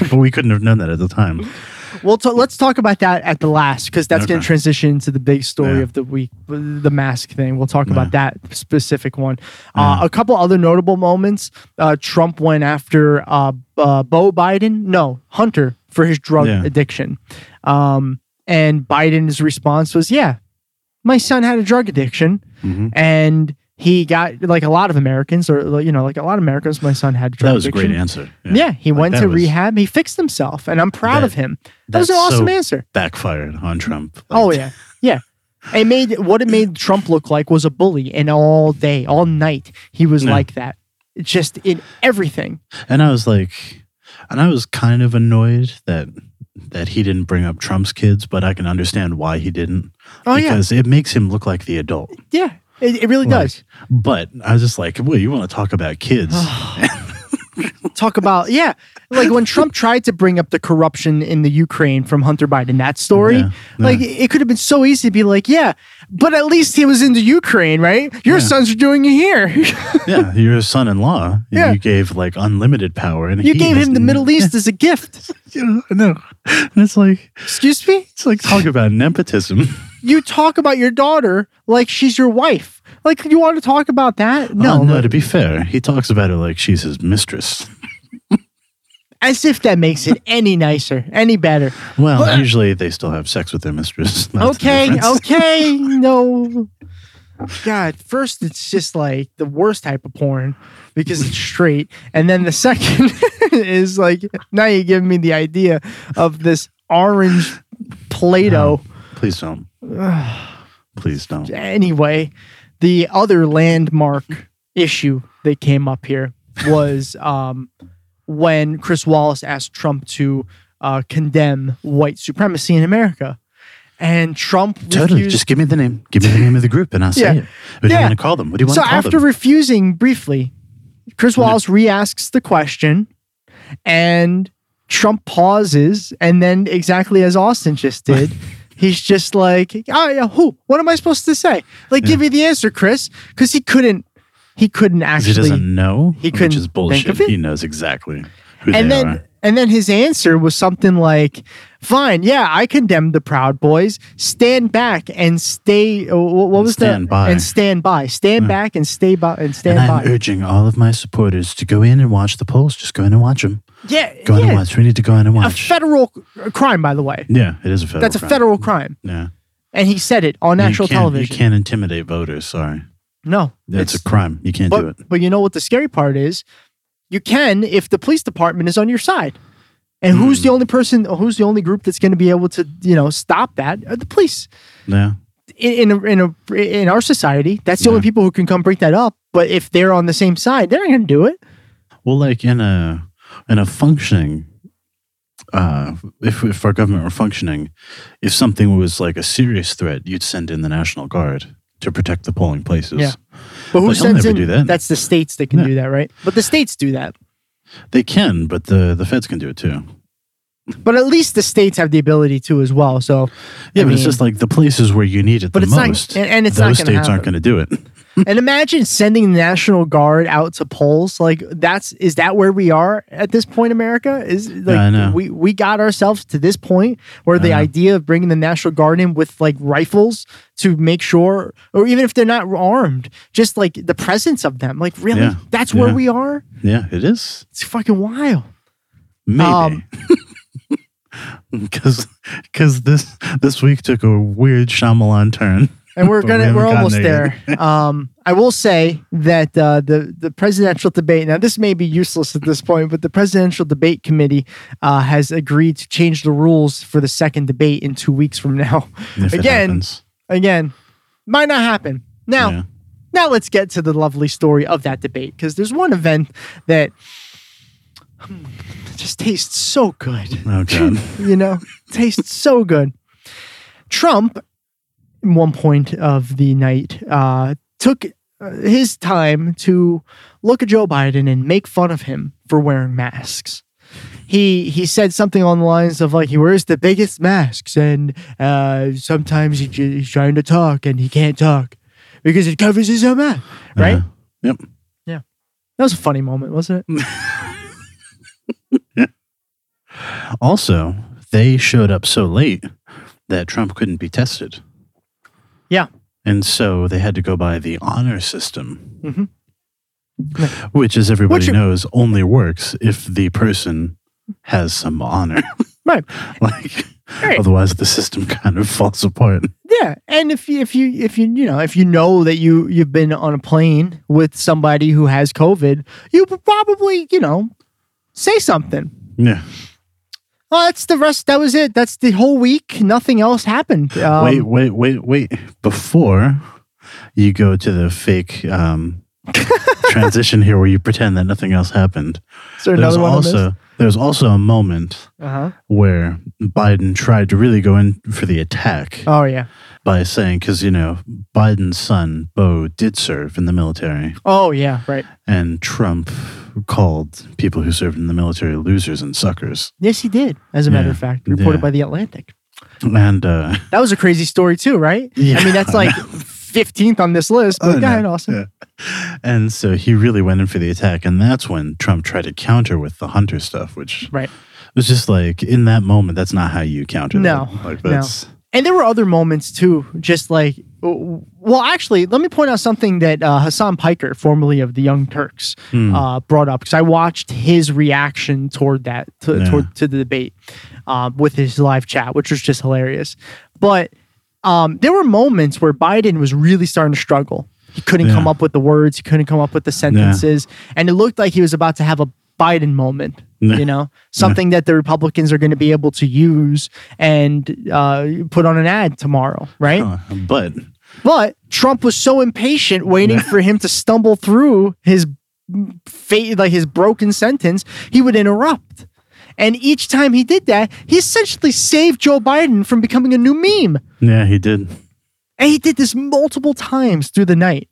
but *laughs* we couldn't have known that at the time. Well, t- let's talk about that at the last because that's going to transition to the big story Yeah. of the week, the mask thing. We'll talk about that specific one. Uh, a couple other notable moments. Uh, Trump went after uh, uh, Beau Biden, no Hunter, for his drug addiction, um, and Biden's response was, "Yeah, my son had a drug addiction, Mhm. and." He got like a lot of Americans, or you know, like a lot of Americans. My son had drug That was a great answer. Yeah, he Like, went to rehab. He fixed himself, and I'm proud That- of him. That was an awesome so answer. Backfired on Trump. Like, Oh yeah, yeah. It made what it made Trump look like was a bully, and all day, all night, he was Yeah. like that. Just in everything. And I was like, and I was kind of annoyed that that he didn't bring up Trump's kids, but I can understand why he didn't. Oh yeah, because it makes him look like the adult. yeah. It, it really Like, does. But I was just like, well, you want to talk about kids? *sighs* *laughs* Talk about yeah, like when Trump tried to bring up the corruption in the Ukraine from Hunter Biden. That story, Yeah, like it could have been so easy to be like, yeah, but at least he was in the Ukraine, right? Your Yeah. sons are doing it here. *laughs* yeah, your son-in-law. Yeah. You gave like unlimited power, and you gave him the Middle East as a gift. *laughs* Yeah, I know. And it's like Excuse me. it's like talk about nepotism. *laughs* you talk about your daughter like she's your wife. Like you want to talk about that? Uh, no, Oh, no. To be fair, he talks about her like she's his mistress. As if that makes it any nicer, any better. Well, But- usually they still have sex with their mistress. *laughs* That's okay, difference. *laughs* okay, no. God, first it's just like the worst type of porn because it's straight, and then the second *laughs* is like now you give me the idea of this orange Play-Doh. Please don't. *sighs* Please don't. anyway, the other landmark issue that came up here was um, when Chris Wallace asked Trump to uh, condemn white supremacy in America. And Trump Totally. refused. Just give me the name. Give me the name of the group, and I'll say Yeah. it. What do you want to call them? What do you want so to call them? So after them? refusing briefly, Chris Wallace re-asks the question, and Trump pauses, and then exactly as Austin just did, *laughs* he's just like, "Oh yeah, who? What am I supposed to say? Like, give me the answer, Chris," because he couldn't, he couldn't actually. he doesn't know. he couldn't is think bullshit. He knows exactly who and they then, are. And then his answer was something like, "Fine, yeah, I condemn the Proud Boys. Stand back and stay. uh, What was Stand the by. and stand by? Stand back and stay by and stand and by. I'm urging all of my supporters to go in and watch the polls. Just go in and watch them. yeah, Go in and watch. We need to go in and watch. A federal crime, by the way. yeah, it is a federal. That's a federal crime, Yeah, and he said it on national television. You can't intimidate voters. Sorry, No, it's, a crime. You can't do it. but you know what the scary part is? You can if the police department is on your side. And who's Hmm. the only person? Who's the only group that's going to be able to, you know, stop that? Are the police. Yeah, In in a, in, a, in our society, that's the only people who can come break that up. But if they're on the same side, they're not going to do it. well, like in a in a functioning. Uh, if if our government were functioning, if something was like a serious threat, you'd send in the National Guard to protect the polling places. Yeah. But who But sends never in? do that. That's the states that can Yeah. do that, right? But the states do that. They can, but the the feds can do it too. But at least the states have the ability to as well. So Yeah, I but it's just like the places where you need it But the it's not- most. and- and it's not those gonna states aren't going to do it. And imagine sending the National Guard out to polls. Like that's is that where we are at this point, America? Is like we we got ourselves to this point where the idea of bringing the National Guard in with like rifles to make sure, or even if they're not armed, just like the presence of them. Like really, Yeah. that's where Yeah. we are. Yeah, it is. It's fucking wild. Maybe. Um, *laughs* Because because this this week took a weird Shyamalan turn. And we're gonna we're almost there. *laughs* Um, I will say that uh, the the presidential debate. Now, this may be useless at this point, but the presidential debate committee uh, has agreed to change the rules for the second debate in two weeks from now. Again, again, might not happen. Now, Yeah. now let's get to the lovely story of that debate because there's one event that hmm, *sighs* just tastes so good Oh god. *laughs* you know, tastes so good. Trump, one point of the night, uh, took uh, his time to look at Joe Biden and make fun of him for wearing masks. He he said something on the lines of like he wears the biggest masks and uh, sometimes he, j- he's trying to talk and he can't talk because it covers his own mouth. Right? Uh, yep. Yeah, that was a funny moment, wasn't it? *laughs* Also, they showed up so late that Trump couldn't be tested. Yeah. And so they had to go by the honor system, Mhm. which, as everybody knows, only works if the person has some honor. *laughs* Right. *laughs* like, Right. otherwise, the system kind of falls apart. Yeah, and if you if you if you you know if you know that you you've been on a plane with somebody who has COVID, you probably you know say something. Yeah. Oh, that's the rest. That was it. That's the whole week. Nothing else happened. Um, wait, wait, wait, wait. Before you go to the fake um, *laughs* transition here where you pretend that nothing else happened, is there there's another one? also there's also a moment Uh huh. where Biden tried to really go in for the attack Oh yeah. By saying, because you know Biden's son Beau did serve in the military, Oh yeah. Right. and Trump called people who served in the military losers and suckers. Yes, he did. As a matter of fact, reported Yeah. by the Atlantic. And uh, That was a crazy story too, right? Yeah, I mean, that's like *laughs* fifteenth on this list. But Oh, go no. ahead, Austin. Yeah. and so he really went in for the attack, and that's when Trump tried to counter with the Hunter stuff, which Right. was just like in that moment. That's not how you counter. No, that. like no. that's And there were other moments too, just like, well, actually, let me point out something that uh, Hasan Piker, formerly of the Young Turks, Hmm. uh, brought up because I watched his reaction toward that, to, Yeah. toward, to the debate uh, with his live chat, which was just hilarious. But um, there were moments where Biden was really starting to struggle. He couldn't Yeah. come up with the words, he couldn't come up with the sentences, and it looked like he was about to have a Biden moment. You know, something that the Republicans are going to be able to use and uh, put on an ad tomorrow, right? but But Trump was so impatient, waiting for him to stumble through his fa- like his broken sentence, he would interrupt. And each time he did that, he essentially saved Joe Biden from becoming a new meme. yeah, he did. And he did this multiple times through the night.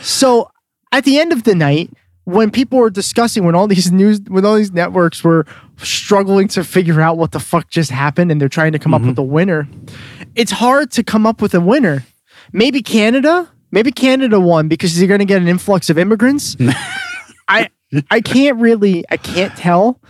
So at the end of the night, when people were discussing, when all these news, when all these networks were struggling to figure out what the fuck just happened and they're trying to come up mm-hmm. with a winner, it's hard to come up with a winner. Maybe Canada, maybe Canada won because you're going to get an influx of immigrants. *laughs* I I can't really I can't tell,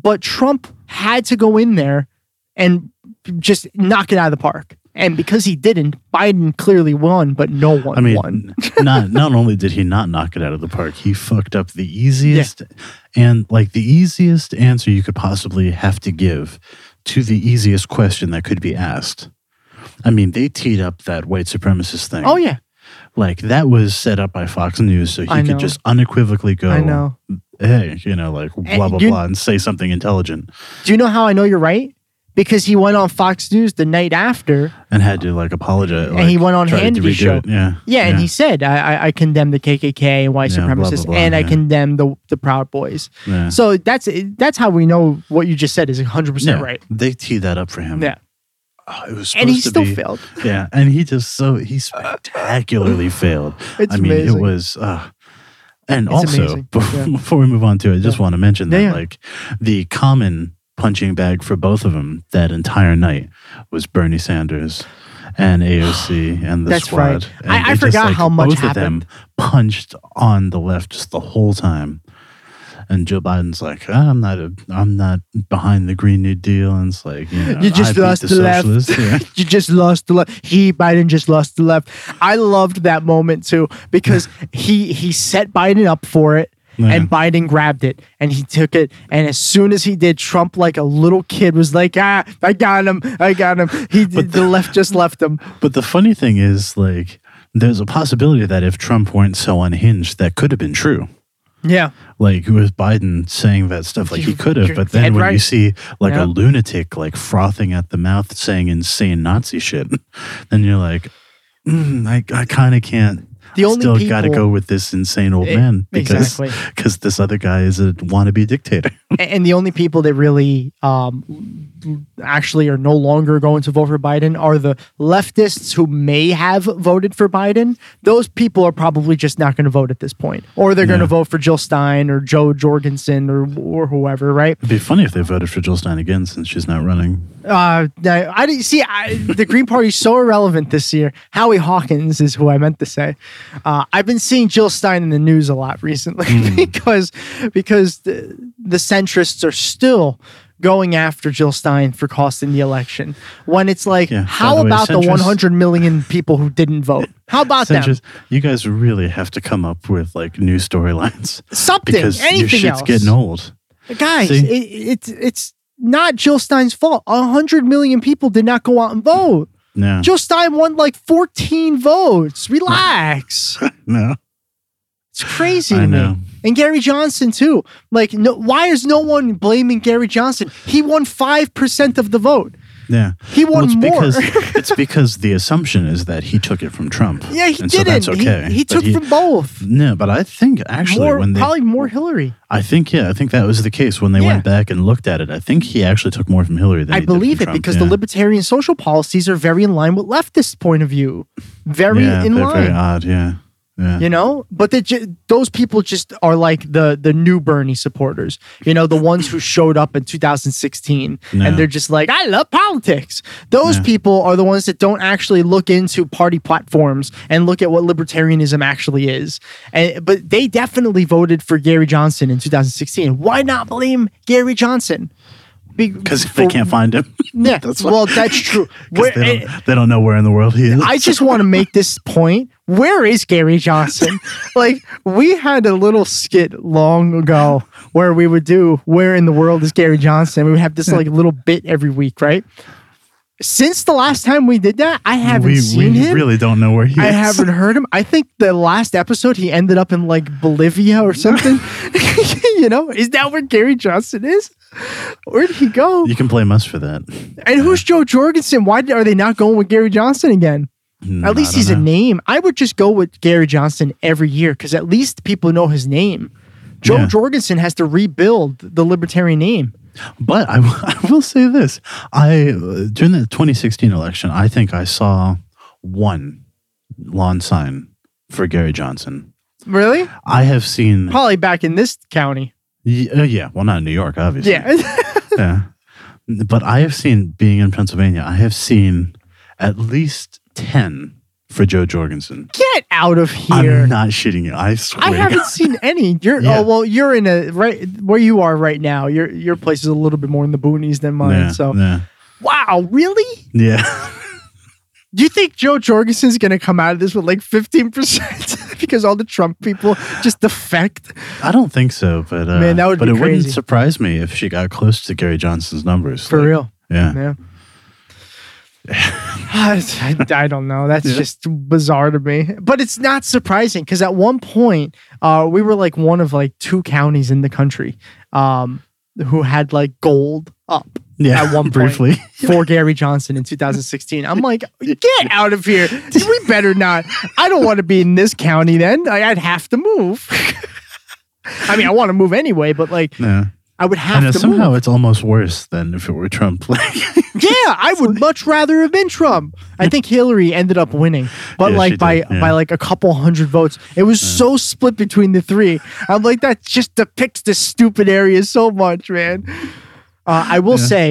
but Trump had to go in there and just knock it out of the park. And because he didn't, Biden clearly won, but no one I mean, won. *laughs* not not only did he not knock it out of the park, he fucked up the easiest and like the easiest answer you could possibly have to give to the easiest question that could be asked. I mean, they teed up that white supremacist thing. Oh yeah, like that was set up by Fox News, so he I know. could just unequivocally go, I know. hey, you know, like blah blah you- blah, and say something intelligent, Do you know how I know you're right? Because he went on Fox News the night after, and had to like apologize. And he went on tried to Hannity show. it. Yeah, yeah, and he said, I, I, I condemn the KKK and white Yeah, blah, blah, supremacists, blah, and I condemn the the Proud Boys. Yeah. So that's that's how we know what you just said is 100 percent Yeah, right. They teed that up for him. Yeah, Oh, it was and he still be- failed. Yeah, and he just so he spectacularly *laughs* failed. It's I mean, amazing. it was. Uh, and It's also, before, *laughs* Yeah. before we move on to it, I just want to mention that Yeah, yeah. like the common punching bag for both of them that entire night was Bernie Sanders and AOC *gasps* and the That's squad. right. And I- I they just, forgot how much both of them punched on the left just the whole time. And Joe Biden's like, "Ah, I'm not a, I'm not behind the Green New Deal, and it's like, you, know, You just lost the left. *laughs* Yeah. you just lost the left. He Biden just lost the left. I loved that moment too because he he set Biden up for it. Yeah. And Biden grabbed it and he took it. And as soon as he did, Trump, like a little kid, was like, ah, I got him. I got him. He did, the left just left him. But the funny thing is, like, there's a possibility that if Trump weren't so unhinged, that could have been true. Yeah. Like with Biden saying that stuff, like he could have. But then when you see like Yeah. a lunatic like frothing at the mouth, saying insane Nazi shit, *laughs* then you're like, mm, I, I kind of can't. The only still got to go with this insane old Eh, man because exactly. because this other guy is a wannabe dictator. *laughs* And the only people that really um, actually are no longer going to vote for Biden are the leftists who may have voted for Biden. Those people are probably just not going to vote at this point, or they're going to vote for Jill Stein or Jo Jorgensen or or whoever, right? It'd be funny if they voted for Jill Stein again since she's not running. Uh, I, I didn't see I, the Green Party is so irrelevant this year. Howie Hawkins is who I meant to say. Uh, I've been seeing Jill Stein in the news a lot recently Hmm. *laughs* because because the, the centrists are still going after Jill Stein for costing the election. When it's like, Yeah, how the way, about the 100 million people who didn't vote? How about them? You guys really have to come up with like new storylines Something, because your shit's else. getting old. Guys, See? it, it's it's not Jill Stein's fault. 100 million people did not go out and vote. No, Jill Stein won like 14 votes. Relax. *laughs* no. It's crazy I know. me. And Gary Johnson too. Like, no, why is no one blaming Gary Johnson? He won five percent of the vote. Yeah, He won it's more. because *laughs* it's because the assumption is that he took it from Trump. Yeah, he and didn't. So that's okay. He, he took from both. No, but I think actually More, when they, probably more Hillary. I think yeah, I think that was the case when they Yeah. went back and looked at it. I think he actually took more from Hillary than I he did from believe it Trump, because yeah. the libertarian social policies are very in line with leftist point of view. Very yeah, in line. very odd. Yeah, yeah. you know? But they ju- those people just are like the the new bernie supporters. You know the ones who showed up in 2016 Yeah. and they're just like i love politics. Those people are the ones that don't actually look into party platforms and look at what libertarianism actually is. And but they definitely voted for gary johnson in 2016 why not blame gary johnson because if they can't find him. *laughs* yeah That's well that's true *laughs* Where- they, don't, eh, they don't know where in the world he is. I just want to *laughs* make this point. Where is Gary Johnson? like, we had a little skit long ago where we would do Where in the World is Gary Johnson? We would have this like little bit every week, right? Since the last time we did that, I haven't we, seen we him. really don't know where he I is. haven't heard him. I think the last episode he ended up in like Bolivia or something. You know, is that where Gary Johnson is? Where did he go? You can blame us for that. And who's Jo Jorgensen? Why are they not going with Gary Johnson again? Hmm, At least he's a name. I would just go with Gary Johnson every year because at least people know his name. Jo Yeah. Jorgensen has to rebuild the libertarian name. But I, w- *laughs* I will say this: I uh, during the 2016 election, I think I saw one lawn sign for Gary Johnson. Really? I have seen, Probably back in this county. y- uh, yeah, well, not in New York, obviously. Yeah. *laughs* yeah. But I have seen, being in Pennsylvania, I have seen at least 10 for Jo Jorgensen. Get out of here. I'm not shitting you. I swear. I haven't seen any. You're *laughs* Yeah. oh well, you're in a right where you are right now. Your your place is a little bit more in the boonies than mine. Yeah, so yeah, wow, really? yeah. *laughs* Do you think Jo Jorgensen's gonna come out of this with like 15 percent *laughs* because all the Trump people just defect? I don't think so, but uh, Man, that would but it crazy. wouldn't surprise me if she got close to Gary Johnson's numbers. For Like, real? Yeah. Yeah. *laughs* *sighs* I, I don't know. That's Yeah. just bizarre to me. But it's not surprising because at one point, uh, we were like one of like two counties in the country um, who had like gold up Yeah. at one *laughs* point briefly. *laughs* for Gary Johnson in 2016. I'm like, get *laughs* out of here. We better not. I don't want to be in this county then. I, I'd have to move. I mean, I want to move anyway, but like, Yeah. I would have to somehow move. it's almost worse than if it were Trump. Yeah, I would much rather have been Trump. I think Hillary ended up winning, but Yeah, like by yeah. by like a couple hundred votes. It was so split between the three. I'm like that just depicts this stupid area so much, man. Uh, I will Yeah. say,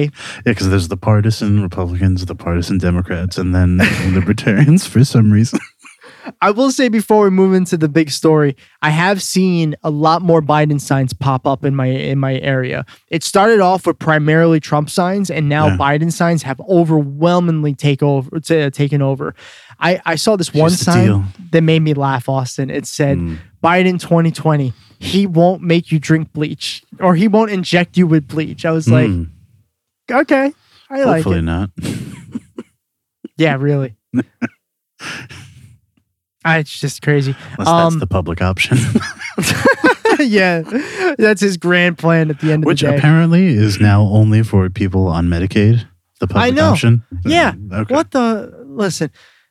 yeah, because there's the partisan Republicans, the partisan Democrats, and then *laughs* libertarians for some reason. I will say before we move into the big story, I have seen a lot more Biden signs pop up in my in my area. It started off with primarily Trump signs, and now Yeah. Biden signs have overwhelmingly take over t- taken over. I, I saw this one Here's sign deal. that made me laugh, Austin. It said Mm. Biden 2020. He won't make you drink bleach, or he won't inject you with bleach. I was like, Mm, okay, I like hopefully it. not. *laughs* Yeah, really. *laughs* Ah, it's just crazy. Unless Um, that's the public option, *laughs* yeah, that's his grand plan at the end of which the day. apparently is now only for people on Medicaid. The public know. option. Yeah. Uh, Okay. What the? Listen,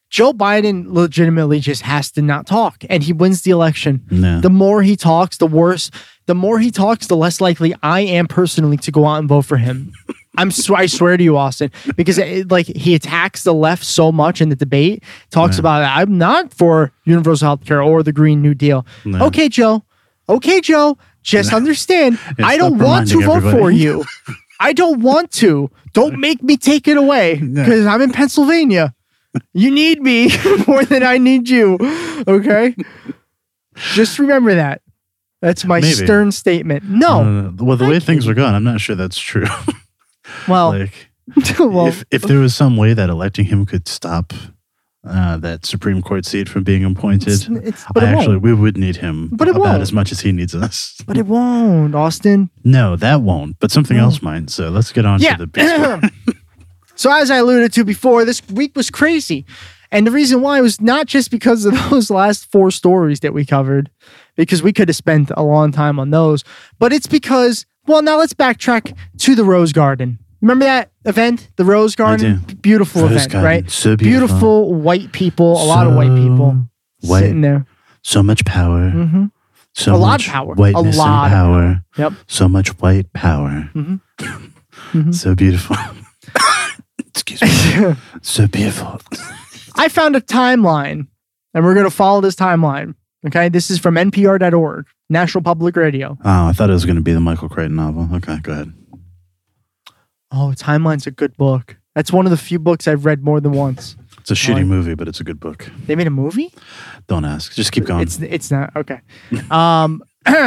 Joe Biden legitimately just has to not talk, and he wins the election. Yeah. The more he talks, the worse. The more he talks, the less likely I am personally to go out and vote for him. *laughs* I'm sw- I swear to you, Austin, because it, like he attacks the left so much in the debate, talks Yeah. about I'm not for universal health care or the Green New Deal. No. Okay, Joe. Okay, Joe. Just understand, *laughs* I don't want to reminding vote for you. *laughs* I don't want to. Don't make me take it away because I'm in Pennsylvania. You need me *laughs* more than I need you. Okay? Just remember that. That's my Maybe. stern statement. No. Uh, well, the way things are going, I'm not sure that's true. *laughs* well, like, *laughs* well if if there was some way that electing him could stop uh, that Supreme Court seat from being appointed, it's, it's, I actually won't. we would need him But it about won't. as much as he needs us. but it won't, Austin. No, that won't. But something else might. So let's get on Yeah. to the big. So, as I alluded to before, this week was crazy. And the reason why was not just because of *laughs* those last four stories that we covered, because we could have spent a long time on those, but it's because, well, now let's backtrack to the Rose Garden. Remember that event, the Rose Garden? Beautiful Rose event, Garden, right? so beautiful. white people, a lot of white people white. sitting there. So much power. hmm So A lot much of power. A Whiteness lot of and power. Yep. So much white power. Mhm. *laughs* Mhm. So beautiful. Excuse me. *laughs* So beautiful. I found a timeline, and we're going to follow this timeline. Okay. This is from NPR.org, National Public Radio. Oh, I thought it was going to be the Michael Crichton novel. Okay, go ahead. Oh, Timeline's a good book. That's one of the few books I've read more than once. It's a shitty movie, but it's a good book. They made a movie? Don't ask. Just keep going. It's it's not okay. *laughs* Um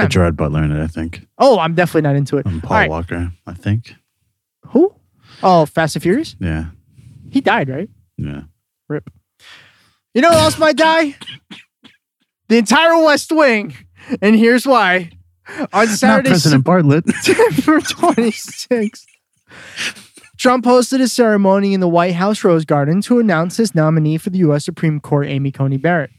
Gerard Butler in it, I think. Oh, I'm definitely not into it. And All Paul right. Walker, I think. Who? Oh, Fast and Furious? Yeah. He died, right? Yeah. Rip. You know who else might die? *laughs* The entire West Wing. And here's why. On Not Saturday, President Bartlet. *laughs* September 26th, Trump hosted a ceremony in the White House Rose Garden to announce his nominee for the U.S. Supreme Court, Amy Coney Barrett.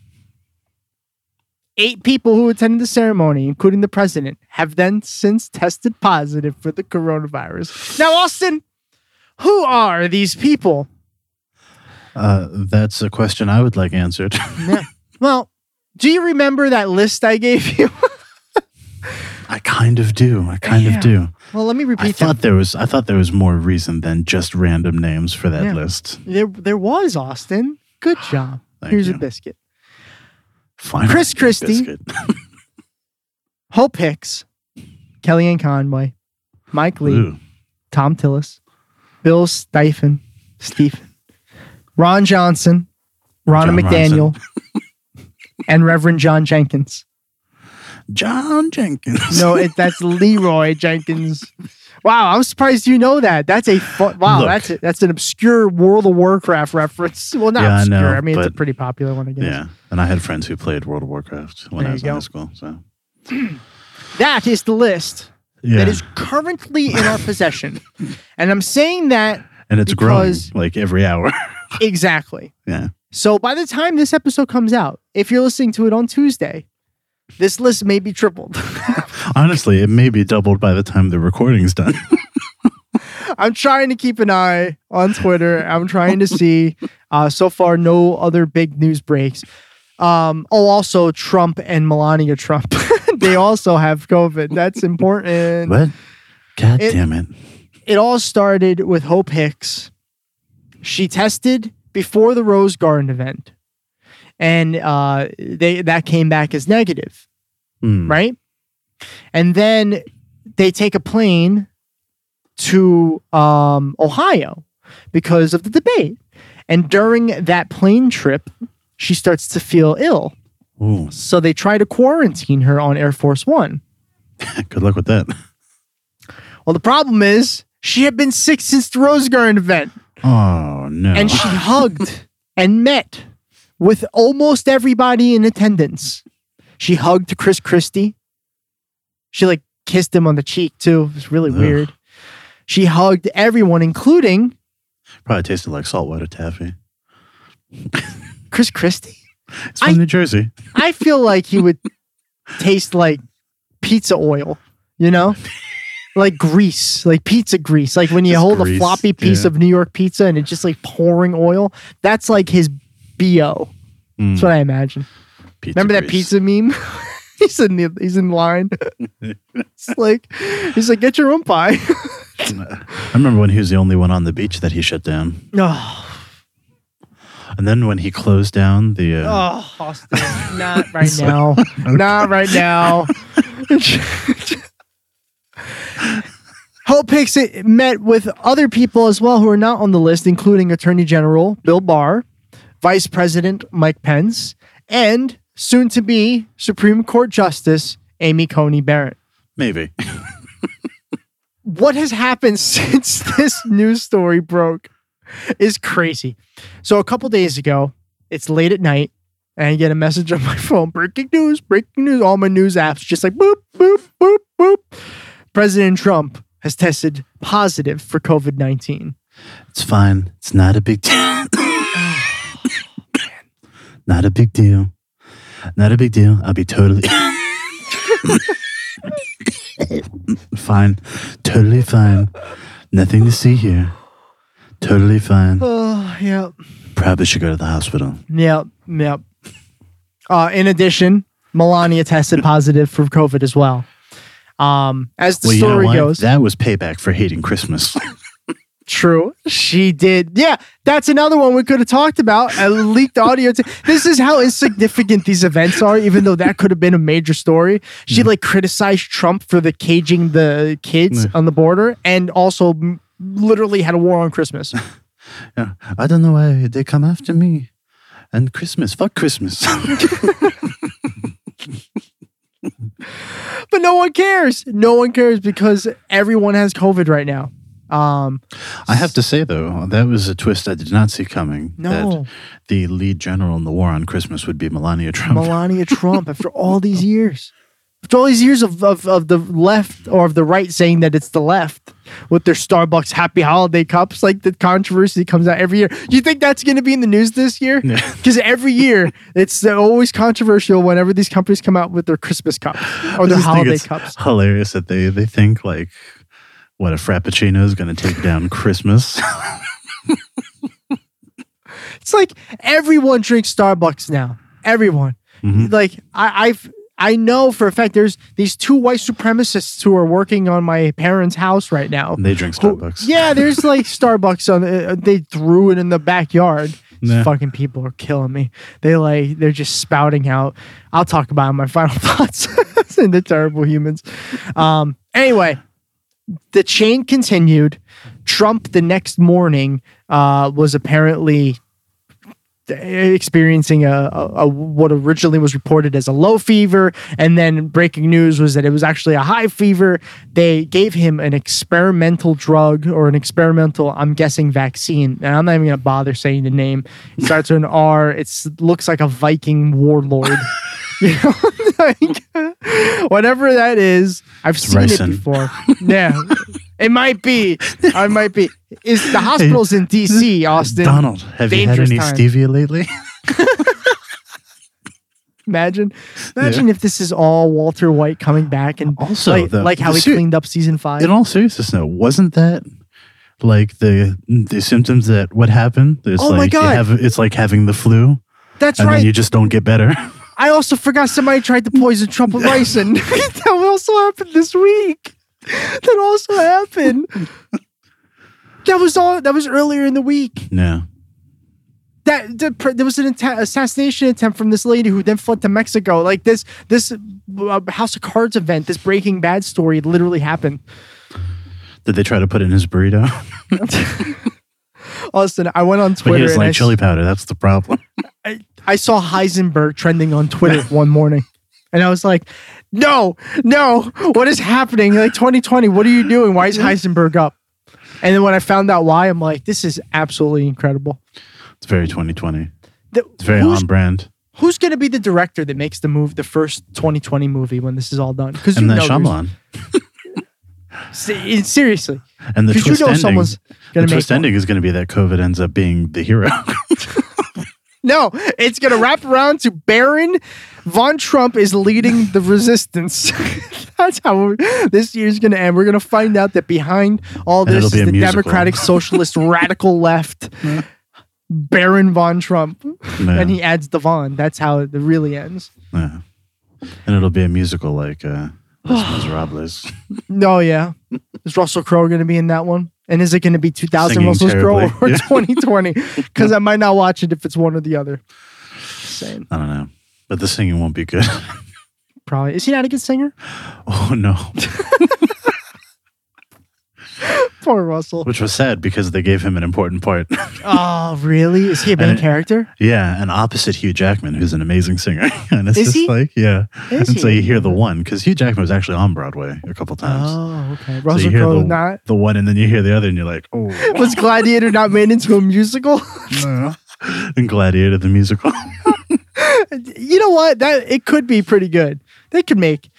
Eight people who attended the ceremony, including the president, have then since tested positive for the coronavirus. Now, Austin, who are these people? Uh, that's a question I would like answered. *laughs* Yeah. Well, do you remember that list I gave you? *laughs* I kind of do. I kind Yeah. of do. well, let me repeat. I repeat thought that. there was. I thought there was more reason than just random names for that Yeah. list. There, there was Austin. Good *sighs* job. Here's you. a biscuit. Fine. Chris Christie. *laughs* Hope Hicks, Kellyanne Conway, Mike Lee, Ooh. Thom Tillis, Bill Stepien, Stephen, Ron Johnson, Ronna John McDaniel, *laughs* and Reverend John Jenkins. John Jenkins. No, it, that's Leroy Jenkins. Wow, I'm surprised you know that. That's a wow. Look. that's a, that's an obscure World of Warcraft reference. Well, not Yeah, I obscure. know, I, mean, it's a pretty popular one, I guess. Yeah, and I had friends who played World of Warcraft when There I was in high school. So *clears throat* That is the list yeah, that is currently in our *laughs* possession, and I'm saying that and it's because- growing like every hour. *laughs* exactly. yeah, So by the time this episode comes out, if you're listening to it on Tuesday, this list may be tripled. *laughs* honestly, it may be doubled by the time the recording's done. I'm trying to keep an eye on Twitter. I'm trying to see. Uh, so far, no other big news breaks. Um, oh, also Trump and Melania Trump. They also have COVID. That's important. what? God It- damn it! It all started with Hope Hicks. She tested before the Rose Garden event, and uh, they that came back as negative. Hmm. right? And then they take a plane to um, Ohio because of the debate. And during that plane trip, she starts to feel ill. Ooh, So they try to quarantine her on Air Force One. *laughs* good luck with that. Well, the problem is she had been sick since the Rose Garden event, Oh no! and she *laughs* hugged and met with almost everybody in attendance. She hugged Chris Christie. She like kissed him on the cheek too. It was really Ugh. weird. She hugged everyone, including Probably tasted like saltwater taffy. Chris Christie. It's from I- New Jersey. I feel like he would taste like pizza oil, you know? Like grease, like pizza grease. Like when you Just hold a floppy piece yeah. of New York pizza and it's just like pouring oil. That's like his BO. Mm, That's what I imagine. pizza Remember that grease. pizza meme? *laughs* he's in the, he's in line. *laughs* it's like he's like, get your own pie. *laughs* I remember when he was the only one on the beach that he shut down, oh, and then when he closed down the. Uh, oh, Austin, *laughs* *laughs* not right now. Not right now. Hope Hicks it met with other people as well who are not on the list, including Attorney General Bill Barr, Vice President Mike Pence, and soon to be Supreme Court Justice Amy Coney Barrett. Maybe. *laughs* what has happened since this news story broke is crazy. So a couple days ago, it's late at night, and I get a message on my *laughs* phone: breaking news, breaking news. All my news apps just like boop, boop, boop, boop. President Trump has tested positive for COVID nineteen. It's fine. It's not a big deal. *laughs* not a big deal. Not a big deal. I'll be totally *laughs* fine. Totally fine. Nothing to see here. Totally fine. Oh, yeah, Probably should go to the hospital. yep, yep. Uh, in addition, Melania tested positive for COVID as well. Um, as the Well, you know story goes, That was payback for hating Christmas. *laughs* True. She did. Yeah, that's another one we could have talked about. A leaked audio. T- this is how insignificant these events are, even though that could have been a major story. She like criticized Trump for the caging the kids Yeah. on the border and also literally had a war on Christmas. *laughs* yeah. I don't know why they come after me. And Christmas. Fuck Christmas. *laughs* but no one cares. No one cares because everyone has COVID right now. Um, I have to say though, that was a twist I did not see coming. No. That the lead general in the war on Christmas would be Melania Trump. Melania Trump after *laughs* all these years. After all these years of, of, of the left or of the right saying that it's the left with their Starbucks happy holiday cups, like the controversy comes out every year. You think that's going to be in the news this year? Yeah. *laughs* Because every year it's always controversial whenever these companies come out with their Christmas cups or their holiday cups. Hilarious that they they think like what a frappuccino is going to take down Christmas. *laughs* It's like everyone drinks Starbucks now. Everyone. Mhm. Like I, I've I know for a fact there's these two white supremacists who are working on my parents' house right now. they drink Who- Starbucks. yeah, there's like Starbucks on. Uh, they threw it in the backyard. These Nah. fucking people are killing me. They like they're just spouting out. I'll talk about my *laughs* final thoughts. *laughs* and the terrible humans. Um. Anyway, the chain continued. Trump the next morning uh, was apparently experiencing a, a, a what originally was reported as a low fever and then breaking news was that it was actually a high fever. They gave him an experimental drug or an experimental i'm guessing vaccine. And i'm not even going to bother saying the name. It starts with an r. It looks like a viking warlord. *laughs* You know *laughs* like, whatever that is. I've seen ricin. it before. Yeah it might be *laughs* i might be is the hospitals in dc austin Donald, have you had any time. stevia lately? *laughs* Imagine, imagine if this is all Walter White coming back and Also, like, like how he ser- cleaned up season five. In all seriousness, though, wasn't that like the the symptoms that what happened? It's Oh my like you God. have it's like having the flu, That's and right. then you just don't get better. I also forgot somebody tried to poison Trump with *laughs* ricin. that also happened this week. *laughs* That also happened. That was all. That was earlier in the week. no, That, that there was an atta- assassination attempt from this lady who then fled to Mexico. Like this, this uh, House of Cards event, this Breaking Bad story, literally happened. did they try to put in his burrito? *laughs* Austin, I went on But he Twitter and I like chili powder. That's the problem. I, I saw Heisenberg trending on Twitter *laughs* one morning. And I was like, no, no, what is happening? Like 2020, what are you doing? Why is mm-hmm. Heisenberg up? And then when I found out why, I'm like, this is absolutely incredible. It's very 2020. The- It's very on brand. who's going to be the director that makes the move, the first 2020 movie when this is all done? Because you And then know, Shyamalan. *laughs* there's- Se- seriously, And the because twist you know ending. the going to make twist one. ending is going to be that COVID ends up being the hero. *laughs* No, it's going to wrap around to Baron von Trump is leading the resistance. *laughs* That's how this year's going to end. We're going to find out that behind all this is the musical. Democratic *laughs* Socialist radical left, Baron von Trump. Yeah. And he adds the von. That's how it really ends. Yeah. And it'll be a musical like uh, Los *sighs* Miserables. No, yeah. Is Russell Crowe going to be in that one? And is it going to be 2000 Singing Russell Crowe or Yeah. 2020? Because I might not watch it if it's one or the other. Same. I don't know. But the singing won't be good. *laughs* Probably. Is he not a good singer? oh no. *laughs* Poor Russell. Which was sad because they gave him an important part. *laughs* Oh, really? Is he a main And character? yeah, and opposite Hugh Jackman, who's an amazing singer. and it's Is just he? like, yeah. Is and so he? you hear the one, because Hugh Jackman was actually on Broadway a couple times. Oh, okay. so Russell you hear Crowe the, not. the one and then you hear the other and you're like, oh. Was Gladiator not made into a musical? no. and Gladiator the musical. You know what? That it could be pretty good. They could make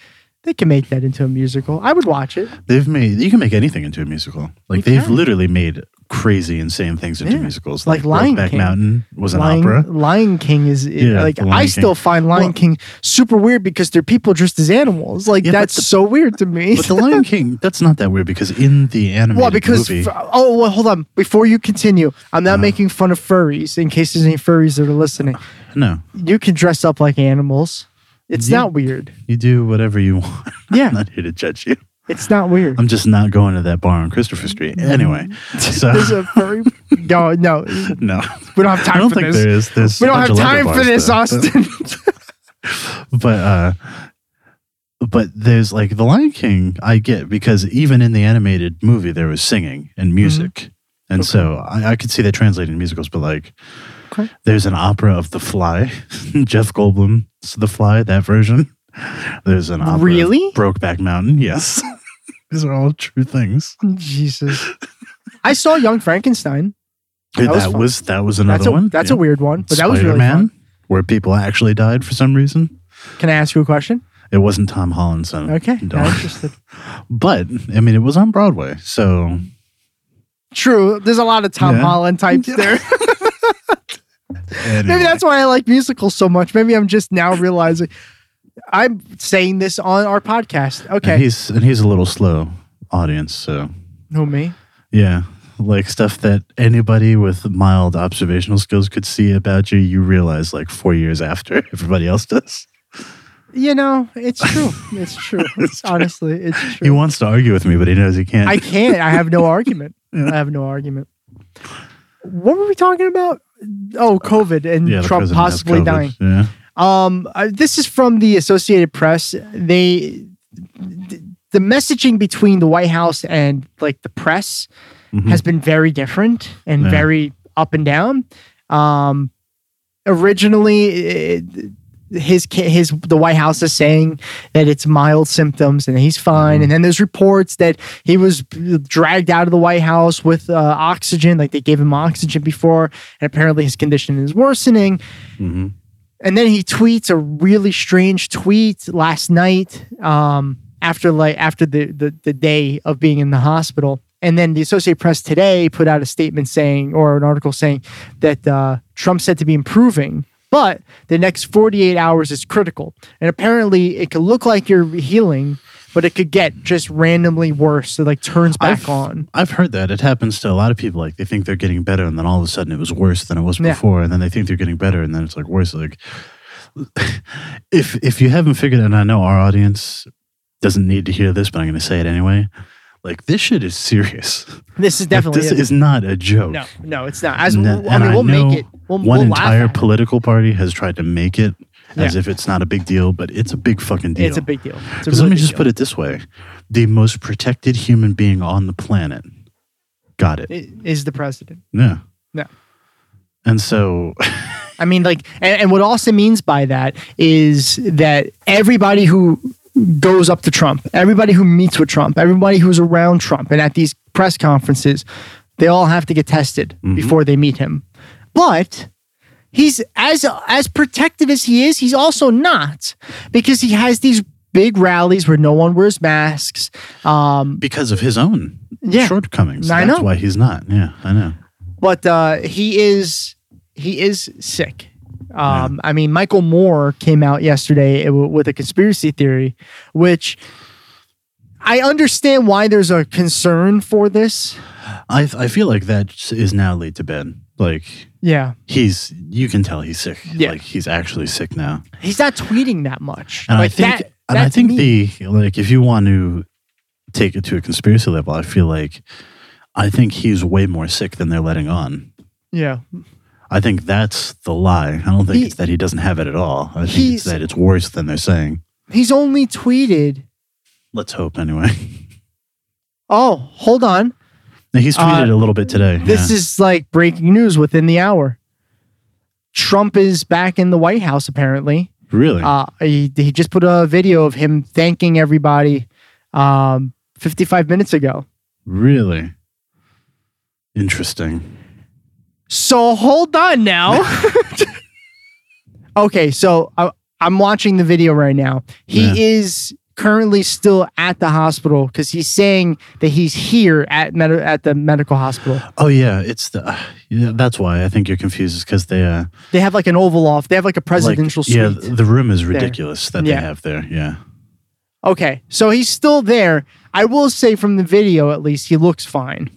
they can make that into a musical. I would watch it. They've made you can make anything into a musical. Like You they've can. literally made crazy, insane things into Yeah. musicals. Like Lion Brokeback King. Mountain was an Lion, opera. Lion King is Yeah, like Lion I King. still find Lion Well- King super weird because they're people dressed as animals. Like Yeah, that's the- so weird to me. But the Lion *laughs* King, that's not that weird because in the animated well, because movie, f- oh, well, hold on. Before you continue, I'm not uh-huh. making fun of furries. In case there's any furries that are listening, no, you can dress up like animals. It's Yeah. not weird. you do whatever you *laughs* want. Yeah. I'm not here to judge you. It's not weird. I'm just not going to that bar on Christopher Street. Anyway, *laughs* so There's a furry. No, no, *laughs* no, we don't have time I don't for think this. there is. There's we don't have time for this, though. Austin. *laughs* but uh but there's like the lion king i get because even in the animated movie there was singing and Mm-hmm. music and so I, I could see that translated in musicals but like Okay. there's an opera of the fly jeff goldblum's the fly that version there's an opera Really? brokeback mountain yes *laughs* these are all true things Jesus. I saw Young Frankenstein. that, was fun. was, that was another That's a one that's Yeah. a weird one, but that was really Spider-Man, fun. where people actually died for some reason Can I ask you a question? it wasn't tom holland so Okay. I'm interested. *laughs* but i mean it was on broadway so True. There's a lot of Tom Yeah. Holland types there. anyway. *laughs* Maybe that's why I like musicals so much. Maybe I'm just now realizing I'm saying this on our podcast. And Okay. he's and he's a little slow audience, so no me? yeah, like stuff that anybody with mild observational skills could see about you, you realize like four years after *laughs* everybody else does. You know, it's true. It's *laughs* true. It's honestly, it's true. He wants to argue with me, but he knows he can't. I can't. I have no *laughs* argument. I have no argument. What were we talking about? Oh, COVID and yeah, Trump possibly dying. Yeah, Um, uh, this is from the Associated Press. They th- the messaging between the White House and like the press Mhm. has been very different and Yeah. very up and down. Um, originally it, his his the White House is saying that it's mild symptoms and he's fine. And then there's reports that he was dragged out of the White House with uh, oxygen, like they gave him oxygen before, and apparently his condition is worsening. Mhm. And then he tweets a really strange tweet last night um, after like after the, the the day of being in the hospital. And then the Associated Press today put out a statement saying, or an article saying that uh, Trump said to be improving, but the next 48 hours is critical. And apparently, it could look like you're healing, but it could get just randomly worse. So like turns back I've, on. I've heard that it happens to a lot of people. Like they think they're getting better, and then all of a sudden it was worse than it was Yeah. before, and then they think they're getting better, and then it's like worse. Like *laughs* if if you haven't figured, it, and I know our audience doesn't need to hear this, but I'm going to say it anyway. Like this shit is serious. This is Like, definitely this it. is not a joke. no, no, it's not. As And, I mean, we'll know make it. We'll, one we'll entire it. political party has tried to make it as Yeah. if it's not a big deal, but it's a big fucking deal. It's a big deal. Because really let me just deal. put it this way: the most protected human being on the planet got it. It is the president. Yeah. No. And so, *laughs* I mean, like, and, and what Austin means by that is that everybody who goes up to Trump, everybody who meets with Trump, everybody who's around Trump, and at these press conferences, they all have to get tested mm-hmm. before they meet him. But he's as as protective as he is, he's also not because he has these big rallies where no one wears masks. Um, because of his own Yeah. shortcomings, I that's know. why he's not. Yeah, I know. but uh, he is he is sick. Um, I mean, Michael Moore came out yesterday with a conspiracy theory, which I understand why there's a concern for this. I I feel like that is now laid to bed. Like Yeah, he's, you can tell he's sick. Yeah. Like he's actually sick now. he's not tweeting that much. And like I think, that, and I think me- the like, if you want to take it to a conspiracy level, I feel like, I think he's way more sick than they're letting on. yeah I think that's the lie. I don't think He- it's that he doesn't have it at all. I think it's that it's worse than they're saying. he's only tweeted. Let's hope anyway. *laughs* Oh, hold on. He's tweeted a little bit today. This yeah. is like breaking news within the hour. Trump is back in the White House apparently. really Uh, he, he just put a video of him thanking everybody um, 55 minutes ago. really interesting. So hold on now. *laughs* okay, so I, I'm watching the video right now. He Yeah. is currently still at the hospital because he's saying that he's here at med- at the medical hospital. Oh yeah, it's the uh, yeah, that's why I think you're confused is because they uh They have like an oval off. They have like a like, presidential yeah the room is ridiculous that Yeah. they have there. Yeah, Okay, so he's still there. I will say from the video, at least, he looks fine.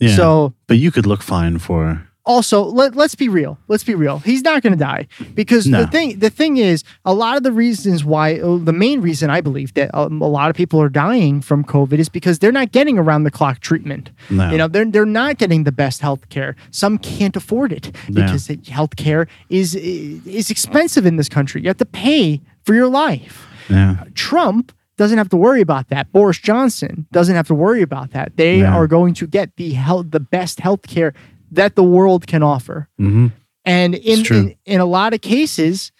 yeah. So but you could look fine for also let, let's be real let's be real he's not going to die because No. the thing the thing is a lot of the reasons why uh, the main reason i believe that um, a lot of people are dying from covid is because they're not getting around the clock treatment No. you know they're, they're not getting the best health care some can't afford it Yeah. because health care is is expensive in this country you have to pay for your life yeah. Trump doesn't have to worry about that. Boris Johnson doesn't have to worry about that. They Yeah. are going to get the health, the best health care that the world can offer. hmm And in, in in a lot of cases,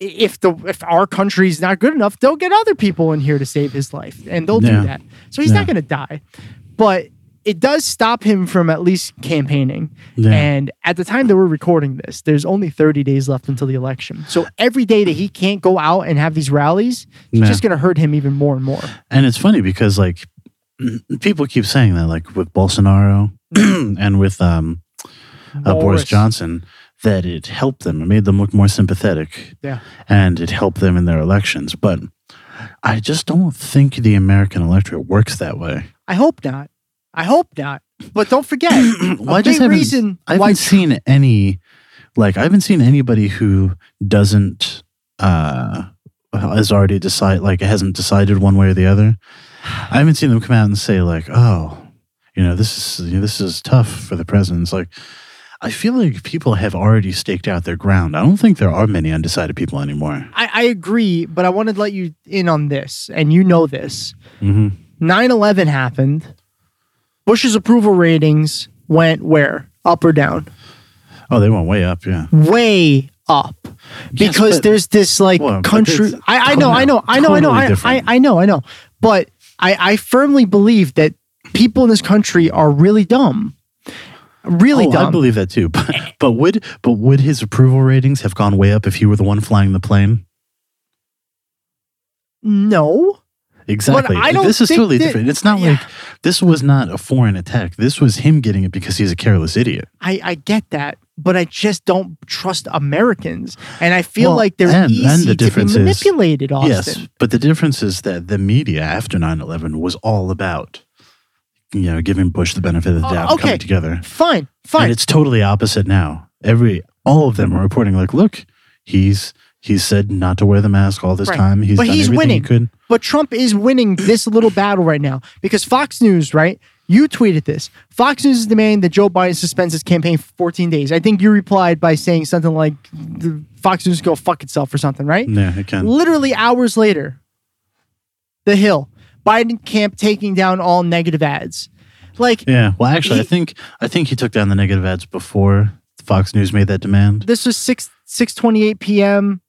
if the if our country's not good enough, they'll get other people in here to save his life, and they'll Yeah. do that. So he's Yeah. not going to die, but it does stop him from at least campaigning. Yeah. And at the time that we're recording this, there's only 30 days left until the election. So every day that he can't go out and have these rallies, it's just going to hurt him even more and more. And it's funny because like *clears throat* people keep saying that like with Bolsonaro *clears throat* and with um uh, Boris. Johnson that it helped them. It made them look more sympathetic. Yeah. And it helped them in their elections. But I just don't think the American electorate works that way. I hope not. I hope not. But don't forget, *clears throat* Well, I just haven't, reason I haven't why seen any, like, I haven't seen anybody who doesn't, uh, has already decided, like, hasn't decided one way or the other. I haven't seen them come out and say, like, oh, you know, this is, you know, this is tough for the president. It's like, I feel like people have already staked out their ground. I don't think there are many undecided people anymore. I, I agree, but I wanted to let you in on this, and you know this. hmm 9 11 happened. Bush's approval ratings went where? Up or down? Oh, they went way up. Yeah. way up Yes, because there's this like Well, country. I, I know, I know, I know, I know, totally I, I. I know, I know. But I, I firmly believe that people in this country are really dumb. Really oh, dumb. I believe that too. *laughs* But, but would but would his approval ratings have gone way up if he were the one flying the plane? no. Exactly. I don't this is totally that- different. It's not Yeah. like this was not a foreign attack. This was him getting it because he's a careless idiot. I, I get that, but I just don't trust Americans, and I feel Well, like they're and- easy and the to be is- manipulated. Austin. Yes, but the difference is that the media after 9-11 was all about you know giving Bush the benefit of the Oh, doubt, and okay. coming together. Fine, fine. And it's totally opposite now. Every all of them are reporting like, look, he's he's said not to wear the mask all this Right. time. He's But done he's winning. he could. But Trump is winning this little battle right now because Fox News, right? You tweeted this. Fox News is demanding that Joe Biden suspends his campaign for 14 days. I think you replied by saying something like the Fox News go fuck itself or something, right? Yeah, it can. Literally hours later, The Hill, Biden camp taking down all negative ads. Like Yeah. Well, actually, I think I think he took down the negative ads before Fox News made that demand. this was 6 6:28 p.m.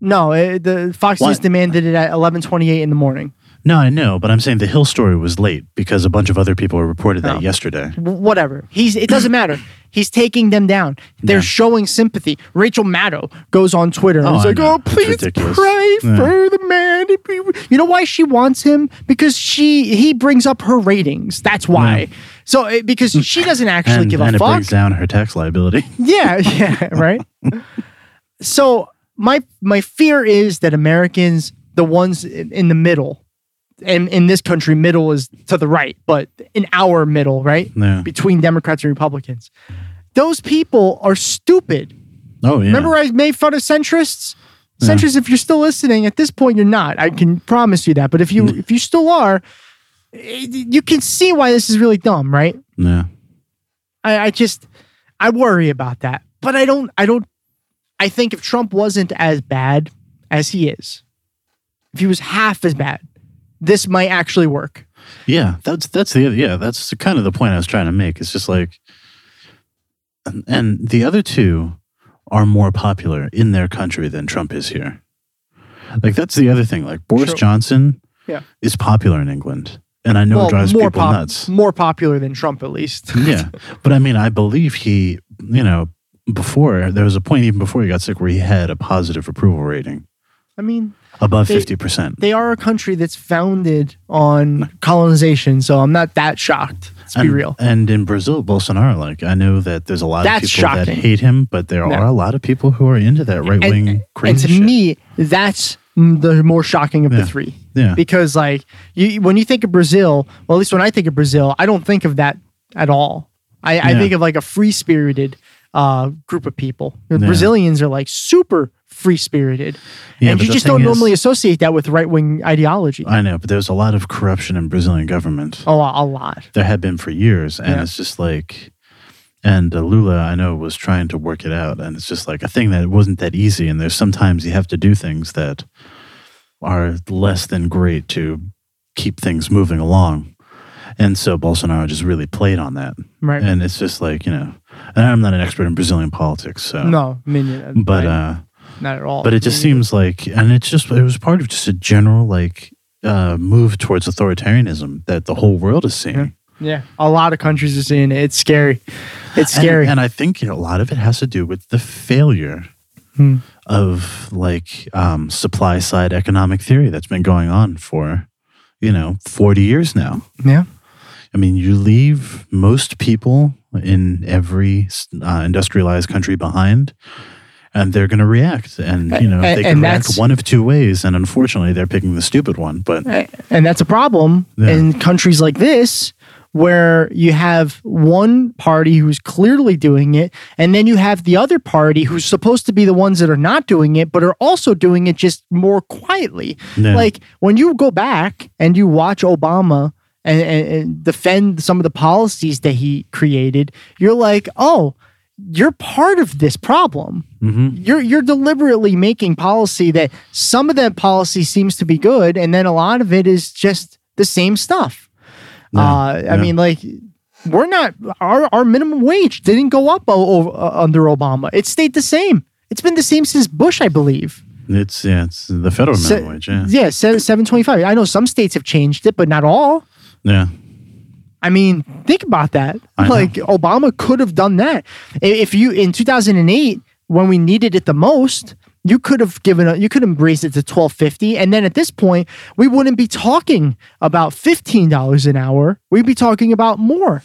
No, eh, the Fox What? News demanded it at 11:28 in the morning. No, I know, but I'm saying the Hill story was late because a bunch of other people reported that Oh. yesterday. W- whatever. He's it doesn't matter. He's taking them down. They're Yeah. showing sympathy. Rachel Maddow goes on Twitter and Oh, is I like, know. "Oh, It's please ridiculous. pray Yeah. for the man." You know why she wants him? Because she he brings up her ratings. That's why. So because she doesn't actually And, give and a it fuck. brings down her tax liability. *laughs* Yeah, yeah, right. so my my fear is that Americans, the ones in, in the middle, and in this country, middle is to the right, but in our middle, right, Yeah. between Democrats and Republicans, those people are stupid. Oh yeah. Remember, I made fun of centrists. Centrists, if you're still listening, at this point you're not. I can promise you that. But if you mm. if you still are, you can see why this is really dumb, right? Yeah. I, I just I worry about that. But I don't I don't I think if Trump wasn't as bad as he is, if he was half as bad, this might actually work. Yeah, that's that's the yeah, that's kind of the point I was trying to make. It's just like and, and the other two are more popular in their country than Trump is here. Like that's the other thing. Like Boris True. Johnson Yeah. is popular in England. And I know it drives people pop- nuts. more popular than Trump at least. *laughs* yeah. But I mean, I believe he, you know, before there was a point even before he got sick where he had a positive approval rating I mean, above They- 50%. they are a country that's founded on colonization, so I'm not that shocked. Let's be real. And in Brazil, Bolsonaro, like I know that there's a lot That's of people that hate him, but there No. are a lot of people who are into that right wing and, crazy and to shit. me, that's the more shocking of Yeah. the three. Yeah. Because like you, when you think of Brazil, well, at least when I think of Brazil, I don't think of that at all. I, I think of like a free spirited uh, group of people. The Yeah. Brazilians are like super free spirited, Yeah, and you just don't is- normally associate that with right wing ideology. I know, but there's a lot of corruption in Brazilian government. oh, a, a lot. There had been for years, and Yeah. it's just like, and uh, Lula, I know, was trying to work it out, and it's just like a thing that wasn't that easy. And there's sometimes you have to do things that are less than great to keep things moving along. And so Bolsonaro just really played on that. Right. And it's just like, you know, and I'm not an expert in Brazilian politics, so no, I mean, but uh not at all. but it just seems like and it's just it was part of just a general like uh move towards authoritarianism that the whole world is seeing. yeah, a lot of countries are seeing it. It's scary. It's And- scary. And, I think you know, a lot of it has to do with the failure Hmm. of like um supply side economic theory that's been going on for you know 40 years now. yeah. I mean, you leave most people in every uh, industrialized country behind, and they're going to react. And you know, A- they can react one of two ways. And unfortunately, they're picking the stupid one. But And that's a problem Yeah. in countries like this where you have one party who's clearly doing it, and then you have the other party who's supposed to be the ones that are not doing it, but are also doing it just more quietly. Yeah. Like when you go back and you watch Obama and, and, and defend some of the policies that he created, you're like, oh, you're part of this problem. You're you're deliberately making policy that some of that policy seems to be good, and then a lot of it is just the same stuff. uh, I yeah. mean, like we're not our our minimum wage didn't go up o- o- uh, under Obama. It stayed the same. It's been the same since Bush, I believe. It's yeah, it's the federal Se- minimum wage. Yeah, yeah, seven twenty five. I know some states have changed it, but not all. Yeah. I mean, think about that. I know. Like Obama could have done that. If you in 2008 when we needed it the most, you could have given a, you could have raised it to 1250 and then at this point, we wouldn't be talking about $15 an hour. We'd be talking about more.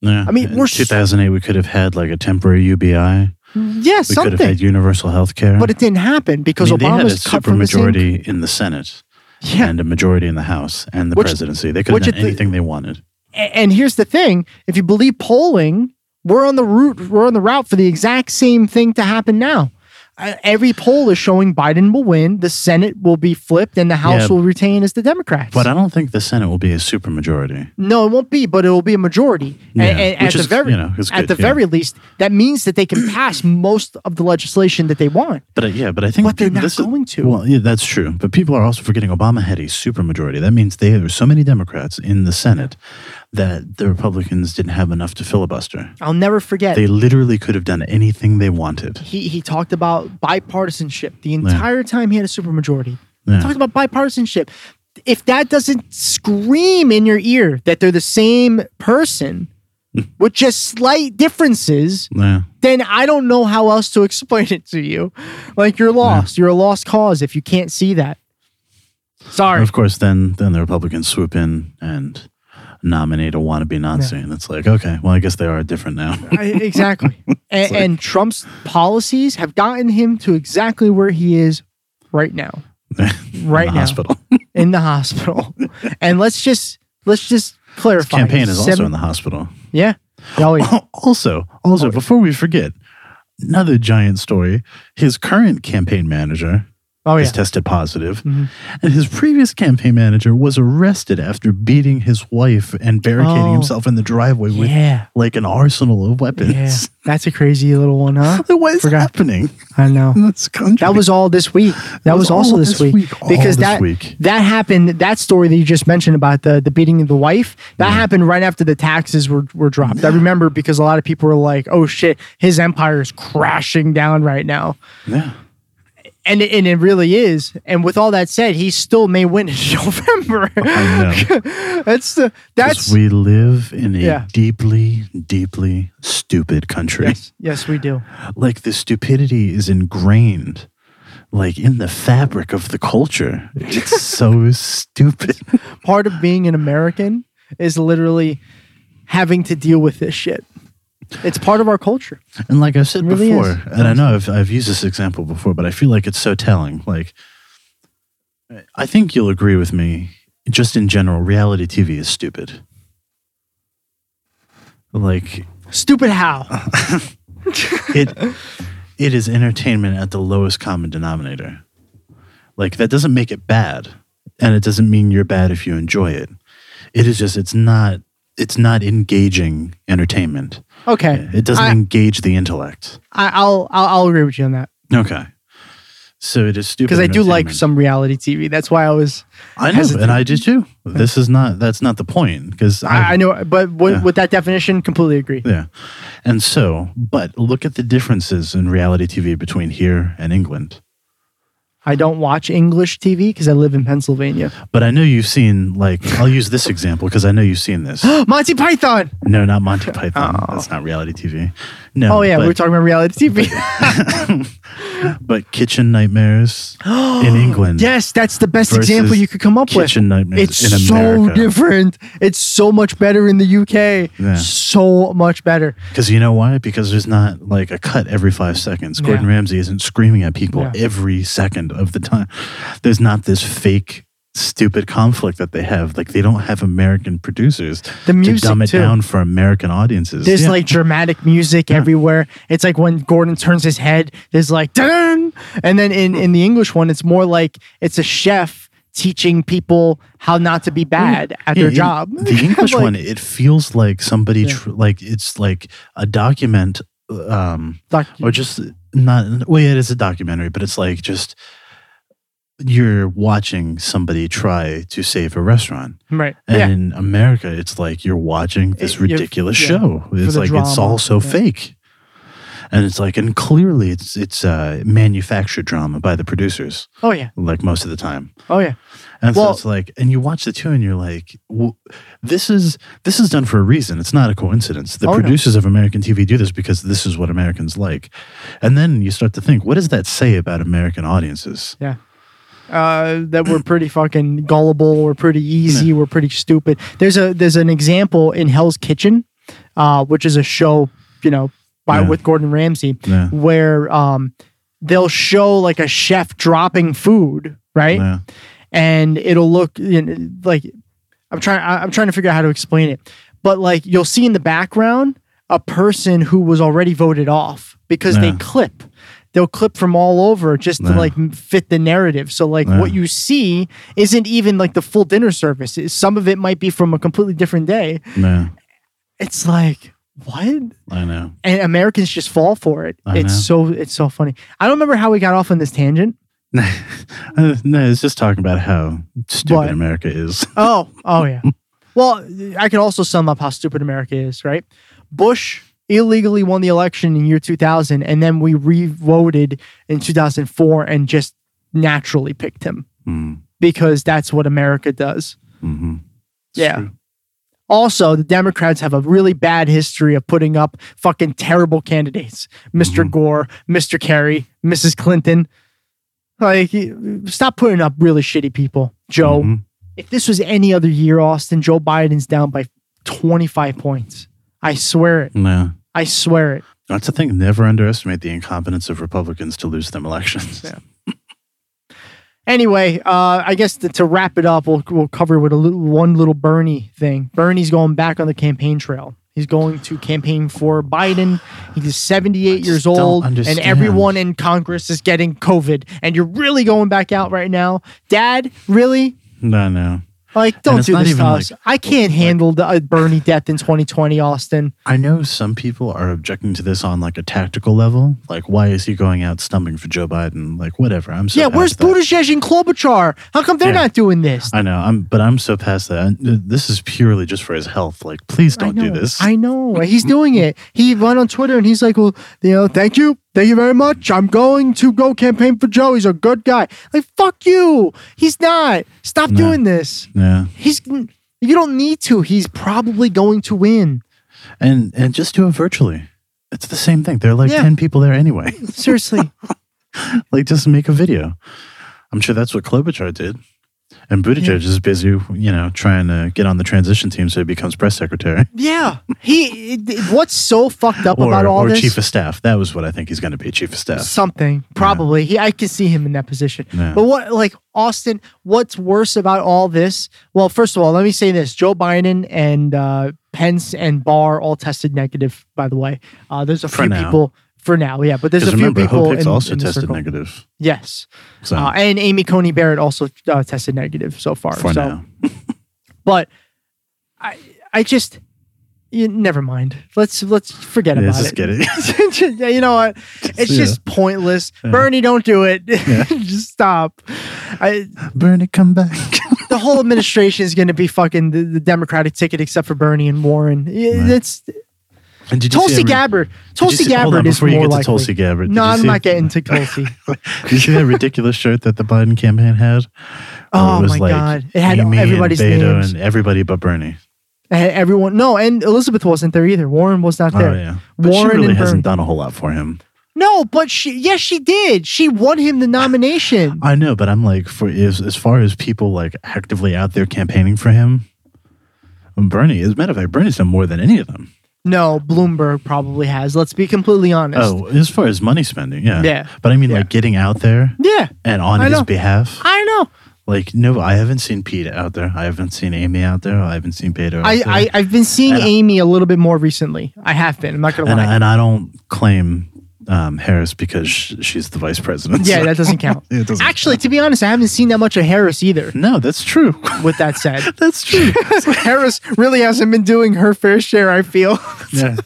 Yeah. I mean, In we're s- 2008. We could have had like a temporary UBI. Yeah, We could have something. had universal health care. But it didn't happen because I mean, they had a Obama's supermajority in the Senate Yeah. and a majority in the House and the Which- presidency. They could have done at the- anything they wanted. And here's the thing if you believe polling we're on the route we're on the route for the exact same thing to happen now every poll is showing biden will win the senate will be flipped and the house Yeah. will retain as the democrats But I don't think the Senate will be a supermajority. no it won't be but it will be a majority Yeah, and, and at is, the very you know, is at the yeah. very least that means that they can *clears throat* pass most of the legislation that they want But uh, yeah, but I think But they're not this is- going to. Well, yeah, that's true. But people are also forgetting Obama had a supermajority. That means they, there were so many Democrats in the Senate that the Republicans didn't have enough to filibuster. i'll never forget They literally could have done anything they wanted. he, he talked about bipartisanship the entire time he had a supermajority. Yeah. Talked about bipartisanship. If that doesn't scream in your ear that they're the same person *laughs* with just slight differences, Yeah. then I don't know how else to explain it to you. Like you're lost. You're a lost cause if you can't see that. Sorry. Of course, then then the Republicans swoop in and nominate a wannabe Nazi, and it's like, okay, well, I guess they are different now. *laughs* Exactly. *laughs* And, like- and Trump's policies have gotten him to exactly where he is right now. *laughs* Right in the now. hospital. in the hospital. and let's just let's just clarify. Campaign is also in the hospital. Yeah. Oh, yeah. Also, also, before we forget, another giant story. His current campaign manager Oh yeah. has tested positive, mm-hmm. and his previous campaign manager was arrested after beating his wife and barricading Oh. himself in the driveway with Yeah. like an arsenal of weapons. Yeah. *laughs* That's a crazy little one, huh? What is Forgot. happening I know. in this country? That was all this week. That, was, was also all this this week, week, because this that week. that happened. That story that you just mentioned about the the beating of the wife that happened right after the taxes were were dropped. I remember because a lot of people were like, "Oh shit, his empire is crashing down right now," yeah. And it, and it really is. And with all that said, he still may win in *laughs* November. I know. *laughs* that's the that's we live in a Yeah. deeply, deeply stupid country. yes, yes, we do. Like the stupidity is ingrained, like in the fabric of the culture. It's *laughs* so stupid. part of being an American is literally having to deal with this shit. It's part of our culture. And like I've said really before, is. and I know I've, I've used this example before, but I feel like it's so telling. Like, I think you'll agree with me. Just in general, reality TV is stupid. Like Stupid how? *laughs* it, it is entertainment at the lowest common denominator. Like that doesn't make it bad, and it doesn't mean you're bad if you enjoy it. It is just it's not it's not engaging entertainment. Okay. It doesn't I, engage the intellect. I, I'll, I'll I'll agree with you on that Okay. So it is stupid. because I do like some reality TV. That's why I was. I know, hesitant. and I do too. This is not. That's not the point. Because I, I know, but with, Yeah. with that definition, completely agree. Yeah, and so, but look at the differences in reality TV between here and England. I don't watch English TV because I live in Pennsylvania. But I know you've seen. Like, I'll use this example because I know you've seen this. *gasps* Monty Python. No, not Monty Python. Oh. That's not reality TV. No. Oh yeah, but, we were talking about reality TV. *laughs* but Kitchen Nightmares *gasps* in England. yes, that's the best example you could come up with. Kitchen Nightmares in America. It's in so America. different. It's so much better in the UK. Yeah. So much better. Because you know why? Because there's not like a cut every five seconds. Gordon Yeah. Ramsay isn't screaming at people Yeah. every second of the time. There's not this fake, stupid conflict that they have. Like they don't have American producers The music to dumb it too. down for American audiences. There's Yeah. like dramatic music everywhere. It's like when Gordon turns his head, there's like dun, and then in in the English one, it's more like it's a chef teaching people how not to be bad at Yeah, their job. The *laughs* English Like, one, it feels like somebody, Yeah. tr- like it's like a document, um, doc- or just not. Well, yeah, it is a documentary, but it's like just you're watching somebody try to save a restaurant. Right. And yeah. in America, it's like you're watching this ridiculous yeah, show. It's like it's all so yeah. fake. And it's like, and clearly it's it's uh, manufactured drama by the producers, Oh yeah. like most of the time. Oh yeah. And Well- so it's like, and you watch the two, and you're like, w- this is this is done for a reason. It's not a coincidence. The Oh, no. producers of American TV do this because this is what Americans like. And then you start to think, what does that say about American audiences? Yeah. Uh, that we're pretty fucking gullible. We're pretty easy. We're pretty stupid. There's a there's an example in Hell's Kitchen, uh, which is a show you know by Yeah. with Gordon Ramsay, Yeah. where um they'll show like a chef dropping food, right? Yeah. and it'll look you know, like I'm trying I'm trying to figure out how to explain it. But like you'll see in the background a person who was already voted off because they clip. They'll clip from all over just to Yeah. like fit the narrative. So like Yeah. what you see isn't even like the full dinner service. Some of it might be from a completely different day. Yeah. It's like what? I know. And Americans just fall for it. I it's so it's so funny. I don't remember how we got off on this tangent. *laughs* No, it's just talking about how stupid? America is. *laughs* Oh, oh yeah. *laughs* Well, I could also sum up how stupid America is, right? Bush illegally won the election in year 2000, and then we re-voted in 2004 and just naturally picked him Mm, because that's what America does. hmm Yeah. Also, the Democrats have a really bad history of putting up fucking terrible candidates. mister Gore, Mr. Kerry, Mrs. Clinton. Like, stop putting up really shitty people. Joe, Mhm. if this was any other year, Austin, Joe Biden's down by 25 points. I swear it. No. I swear it. That's the thing. Never underestimate the incompetence of Republicans to lose them elections. Yeah. Anyway, uh, I guess to, to wrap it up, we'll, we'll cover with a little, one little Bernie thing. Bernie's going back on the campaign trail. He's going to campaign for Biden. He's 78 years old, and everyone in Congress is getting COVID. And you're really going back out right now, Dad? Really? No, no. Like, don't do this to us. like- I can't handle the uh, Bernie death in 2020, Austin. I know some people are objecting to this on like a tactical level. Like, why is he going out stumping for Joe Biden? Like, whatever. I'm so yeah, where's that. Buttigieg and Klobuchar? How come they're Yeah. not doing this? I know. I'm, but I'm so past that. Uh, This is purely just for his health. Like, please don't do this. I know. He's doing it. He went on Twitter and he's like, well, you know, thank you. Thank you very much. I'm going to go campaign for Joe. He's a good guy. Like, fuck you. He's not. Stop No. doing this. yeah. He's, you don't need to. He's probably going to win. And and just do it virtually. It's the same thing. There are like Yeah. ten people there anyway. Seriously. *laughs* like, just make a video. I'm sure that's what Klobuchar did. And Buttigieg is busy, you know, trying to get on the transition team so he becomes press secretary yeah. He, what's so fucked up or, about all or this? Or chief of staff. That was what I think he's going to be, chief of staff. Something probably. He, I can see him in that position. Yeah. But what, like Austin? What's worse about all this? Well, first of all, let me say this: Joe Biden and uh, Pence and Barr all tested negative. By the way, uh, there's a For few now. people for now. Yeah, but there's a few remember, people Hope in, also in the tested circle. negative. Yes, So uh, and Amy Coney Barrett also uh, tested negative so far. for so, now. *laughs* but I, I just. You, never mind. Let's let's forget Yeah, about just it. get it. *laughs* Yeah, you know what? *laughs* It's Yeah. just pointless. Yeah. Bernie, don't do it. just stop. I, Bernie, come back. the whole administration is going to be fucking the, the Democratic ticket, except for Bernie and Warren. Right. That's and did you Tulsi Gabbard. Tulsi see- hold on, Gabbard is more likely. Tulsi Gabbard. no, I'm not getting to Tulsi. *laughs* Did *laughs* you see that ridiculous shirt that the Biden campaign had? Oh, oh my God. It had Amy everybody's and names. and everybody but Bernie. Everyone, no, and Elizabeth wasn't there either. Warren was not oh, there. Oh yeah, but Warren she really hasn't Bernie. done a whole lot for him. No, but she, yes, she did. She won him the nomination. *laughs* I know, but I'm like, for as as far as people like actively out there campaigning for him, Bernie. As a matter of fact, Bernie's done more than any of them. No, Bloomberg probably has. Let's be completely honest. Oh, as far as money spending, yeah, Yeah. But I mean, Yeah. like getting out there yeah, and on I his know. behalf. I know. Like, no, I haven't seen Pete out there. I haven't seen Amy out there. I haven't seen. Out I, there. I I've been seeing And Amy a little bit more recently. I have been. I'm not gonna and, lie. I, and I don't claim um, Harris because she's the vice president. yeah, so- that doesn't *laughs* count. It doesn't Actually, to be honest, I haven't seen that much of Harris either. No, that's true. With that said, *laughs* that's true. *laughs* Harris really hasn't been doing her fair share. I feel. yeah.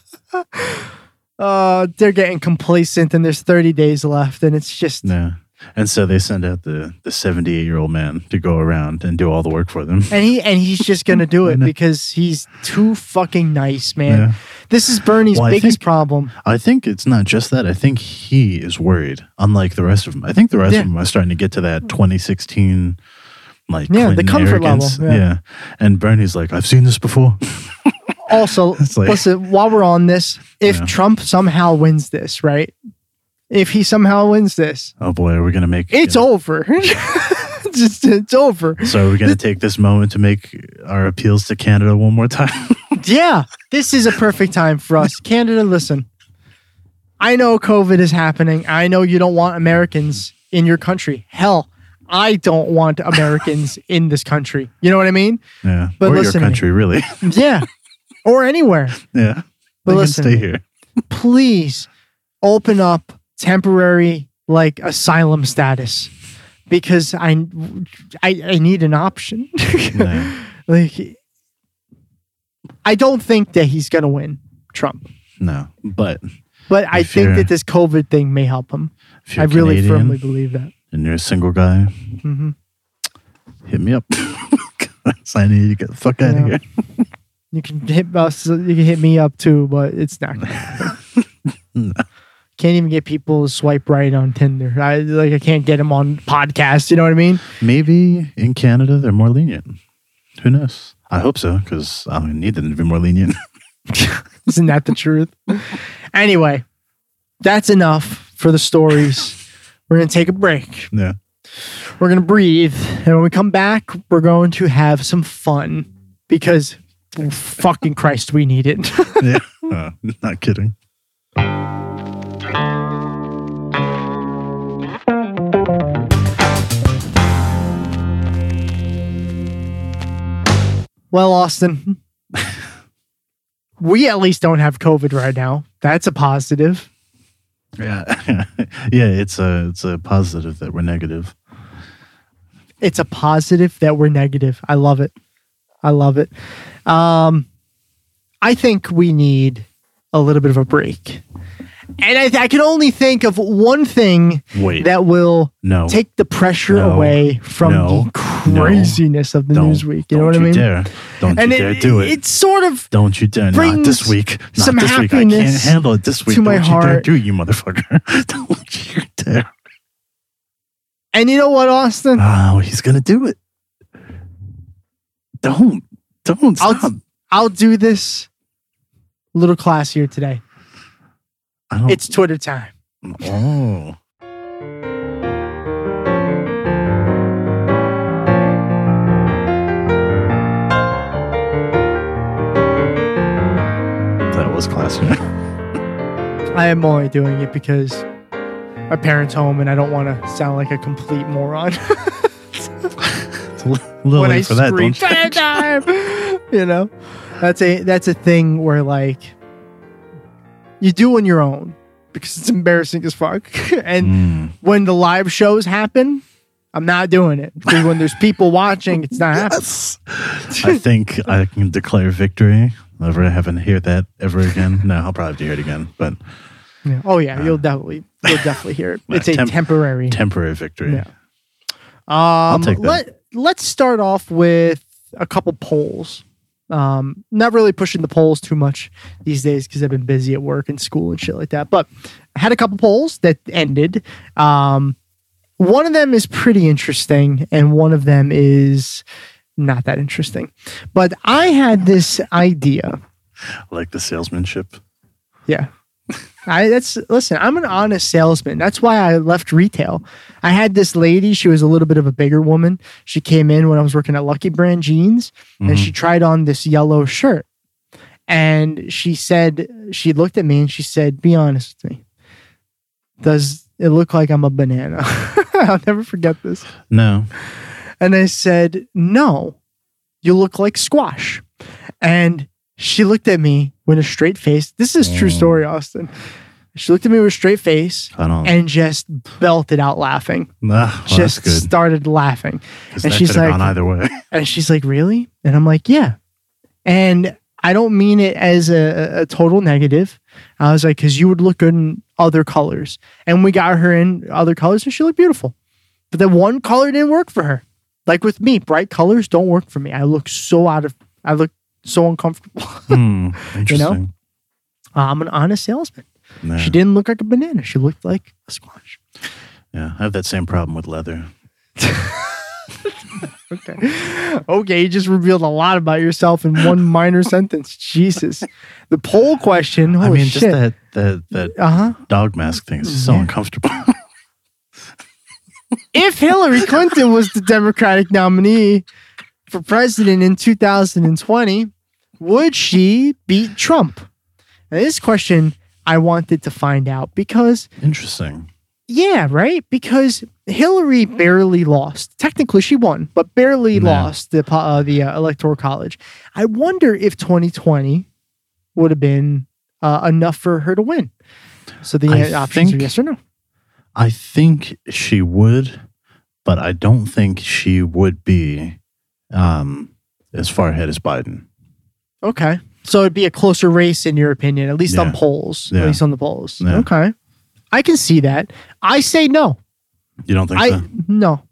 Uh, they're getting complacent, and there's 30 days left, and it's just No. And so they send out the the 78 year old man to go around and do all the work for them. and he and he's just gonna do it because he's too fucking nice, man. Yeah. This is Bernie's Well, biggest think- problem. I think it's not just that. I think he is worried, unlike the rest of them. I think the rest Yeah. of them are starting to get to that 2016, like Yeah, the Clinton comfort level, arrogance. yeah. And Bernie's like, I've seen this before. *laughs* Also, *laughs* like- listen, while we're on this, if Yeah. Trump somehow wins this, right? If he somehow wins this, Oh boy, are we gonna make it's you know, over. *laughs* *laughs* just it's over. So are we gonna take this moment to make our appeals to Canada one more time? *laughs* Yeah, this is a perfect time for us. Canada, listen. I know COVID is happening. I know you don't want Americans in your country. Hell, I don't want Americans *laughs* in this country. You know what I mean? yeah. But or your to country, really. Yeah. or anywhere. yeah. But They listen to stay here. Please open up temporary like asylum status because I I, I need an option. *laughs* No. like I don't think that he's going to win Trump. No. But But I think that this COVID thing may help him. I really Canadian firmly believe that. and you're a single guy, hmm hit me up. I need to get the fuck out Yeah. of here. You can hit us. You can hit me up too, but it's not. *laughs* No. Can't even get people to swipe right on Tinder. I like. I can't get them on podcasts. You know what I mean? Maybe in Canada they're more lenient. Who knows? I hope so, because I need them to be more lenient. *laughs* Isn't that the truth? Anyway, that's enough for the stories. *laughs* We're gonna take a break. yeah. We're gonna breathe, and when we come back, we're going to have some fun because, fucking Christ, we need it. *laughs* Yeah. Uh, not kidding. Well, Austin, *laughs* we at least don't have COVID right now. That's a positive. Yeah. *laughs* yeah, it's a it's a positive that we're negative. It's a positive that we're negative. I love it. I love it. Um, I think we need a little bit of a break. And I, I can only think of one thing Wait. that will no. take the pressure No. away from No. the craziness of the don't, news week. You don't know what I you mean? Dare. Don't and you dare it, do it. It's sort of Don't you dare. Not brings this week. Not some this week. I can't happiness handle it this week. to my Don't you dare heart. do it, you motherfucker. *laughs* Don't you dare. and you know what, Austin? Oh, he's gonna do it. Don't. Don't I'll- stop. I'll do this a little classier today. It's Twitter time. oh. That was classic. *laughs* I am only doing it because my parents' home and I don't want to sound like a complete moron *laughs* little when I late for that, scream don't you? Time." *laughs* you know, that's a that's a thing where like you do on your own because it's embarrassing as fuck. *laughs* and Mm. when the live shows happen, I'm not doing it because when there's people watching, it's not *laughs* happening. I think I can declare victory. Never having to hear that ever again. No, I'll probably have to hear it again, but Yeah. Oh yeah, you'll definitely you'll definitely hear it. *laughs* It's a Temp- temporary. temporary victory. Yeah. Um, take that. let let's start off with a couple polls. Um, not really pushing the polls too much these days because I've been busy at work and school and shit like that. But I had a couple polls that ended. Um, one of them is pretty interesting, and one of them is not that interesting. But I had this idea. Like the salesmanship. Yeah. I that's listen, I'm an honest salesman. That's why I left retail. I had this lady, she was a little bit of a bigger woman. She came in when I was working at Lucky Brand Jeans and she mm-hmm. tried on this yellow shirt. And she said she looked at me and she said, "Be honest with me. Does it look like I'm a banana?" *laughs* I'll never forget this. No. And I said, No, you look like squash. And she looked at me with a straight face. This is true story, Austin. She looked at me with a straight face I don't. and just belted out laughing. Nah, well, just that's good. started laughing. 'cause and that she's could have like- gone either way. *laughs* And she's like, Really? And I'm like, Yeah. And I don't mean it as a, a total negative. I was like, because you would look good in other colors. And we got her in other colors and she looked beautiful. But then one color didn't work for her. Like with me, bright colors don't work for me. I look so out of, I look so uncomfortable. *laughs* Hmm, interesting. I'm an honest salesman. Yeah. She didn't look like a banana. She looked like a squash. Yeah, I have that same problem with leather. *laughs* Okay. Okay, you just revealed a lot about yourself in one minor *laughs* sentence. Jesus. The poll question. Holy I mean, shit. just that that that uh huh. dog mask thing is so Yeah. uncomfortable. If Hillary Clinton was the Democratic nominee for president in 2020, would she beat Trump? Now, this question I wanted to find out because, Interesting. yeah, right? Because Hillary barely lost. Technically, she won, but barely Yeah. lost the uh, the uh, electoral college. I wonder if 2020 would have been uh, enough for her to win. So the I uh, options are yes or no. I think she would, but I don't think she would be um, as far ahead as Biden. Okay. So it'd be a closer race in your opinion, at least on polls. Yeah. At least on the polls. Yeah. Okay. I can see that. I say no. You don't think I so? no.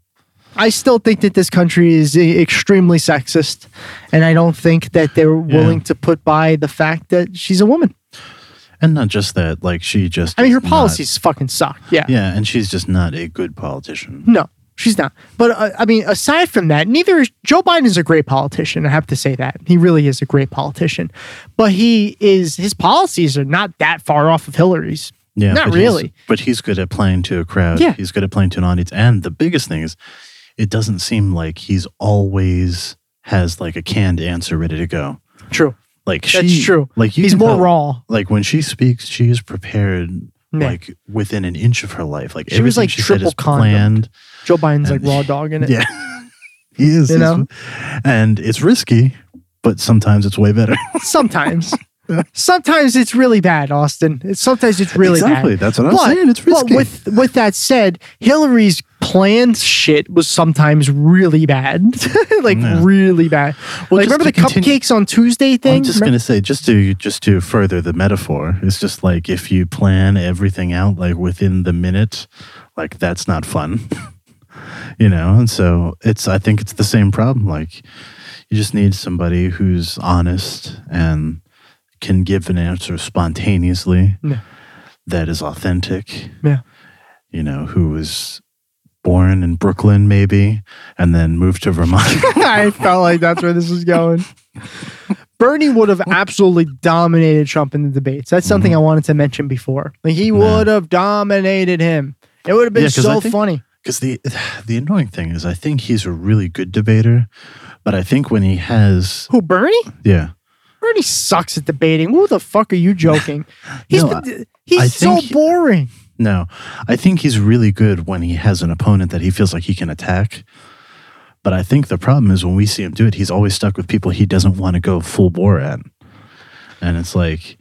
I still think that this country is e- extremely sexist, and I don't think that they're willing to put by the fact that she's a woman. And not just that, like she just. I mean, her is not- policies fucking suck. Yeah. yeah, and she's just not a good politician. No, she's not. But uh, I mean, aside from that, neither is Joe Biden is a great politician. I have to say that he really is a great politician. But he is his policies are not that far off of Hillary's. Yeah, Not but he's- really. But he's good at playing to a crowd. Yeah. he's good at playing to an audience. And the biggest thing is, it doesn't seem like he's always has like a canned answer ready to go. True. Like she, That's true. Like He's more tell- raw. Like when she speaks, she is prepared. Like within an inch of her life, like She was, like, she triple planned. Joe Biden's like raw dog in it. Yeah, *laughs* he is. You know? and it's risky, but sometimes it's way better. *laughs* Sometimes. sometimes it's really bad, Austin. Sometimes it's really exactly. bad. That's what I'm But- saying. It's risky. But with with that said, Hillary's planned shit was sometimes really bad, *laughs* like Yeah. really bad. Well, like remember the continue- cupcakes on Tuesday thing? I'm just Remember- gonna say, just to just to further the metaphor, it's just like if you plan everything out like within the minute, like that's not fun, *laughs* you know. And so it's, I think it's the same problem. Like you just need somebody who's honest and can give an answer spontaneously, Yeah. that is authentic. Yeah. you know, who was born in Brooklyn maybe, and then moved to Vermont. *laughs* I felt like that's where this was going. Bernie would have absolutely dominated Trump in the debates. That's something Mm-hmm. I wanted to mention before. Like he would have dominated him. It would have been Yeah, so think- funny. Because the *sighs* the annoying thing is, I think he's a really good debater, but I think when he has, Who Bernie? yeah, Bernie sucks at debating. Who the fuck are you joking? *laughs* He's No, been- he's I so boring. No, I think he's really good when he has an opponent that he feels like he can attack. But I think the problem is when we see him do it, he's always stuck with people he doesn't want to go full bore at, and it's like,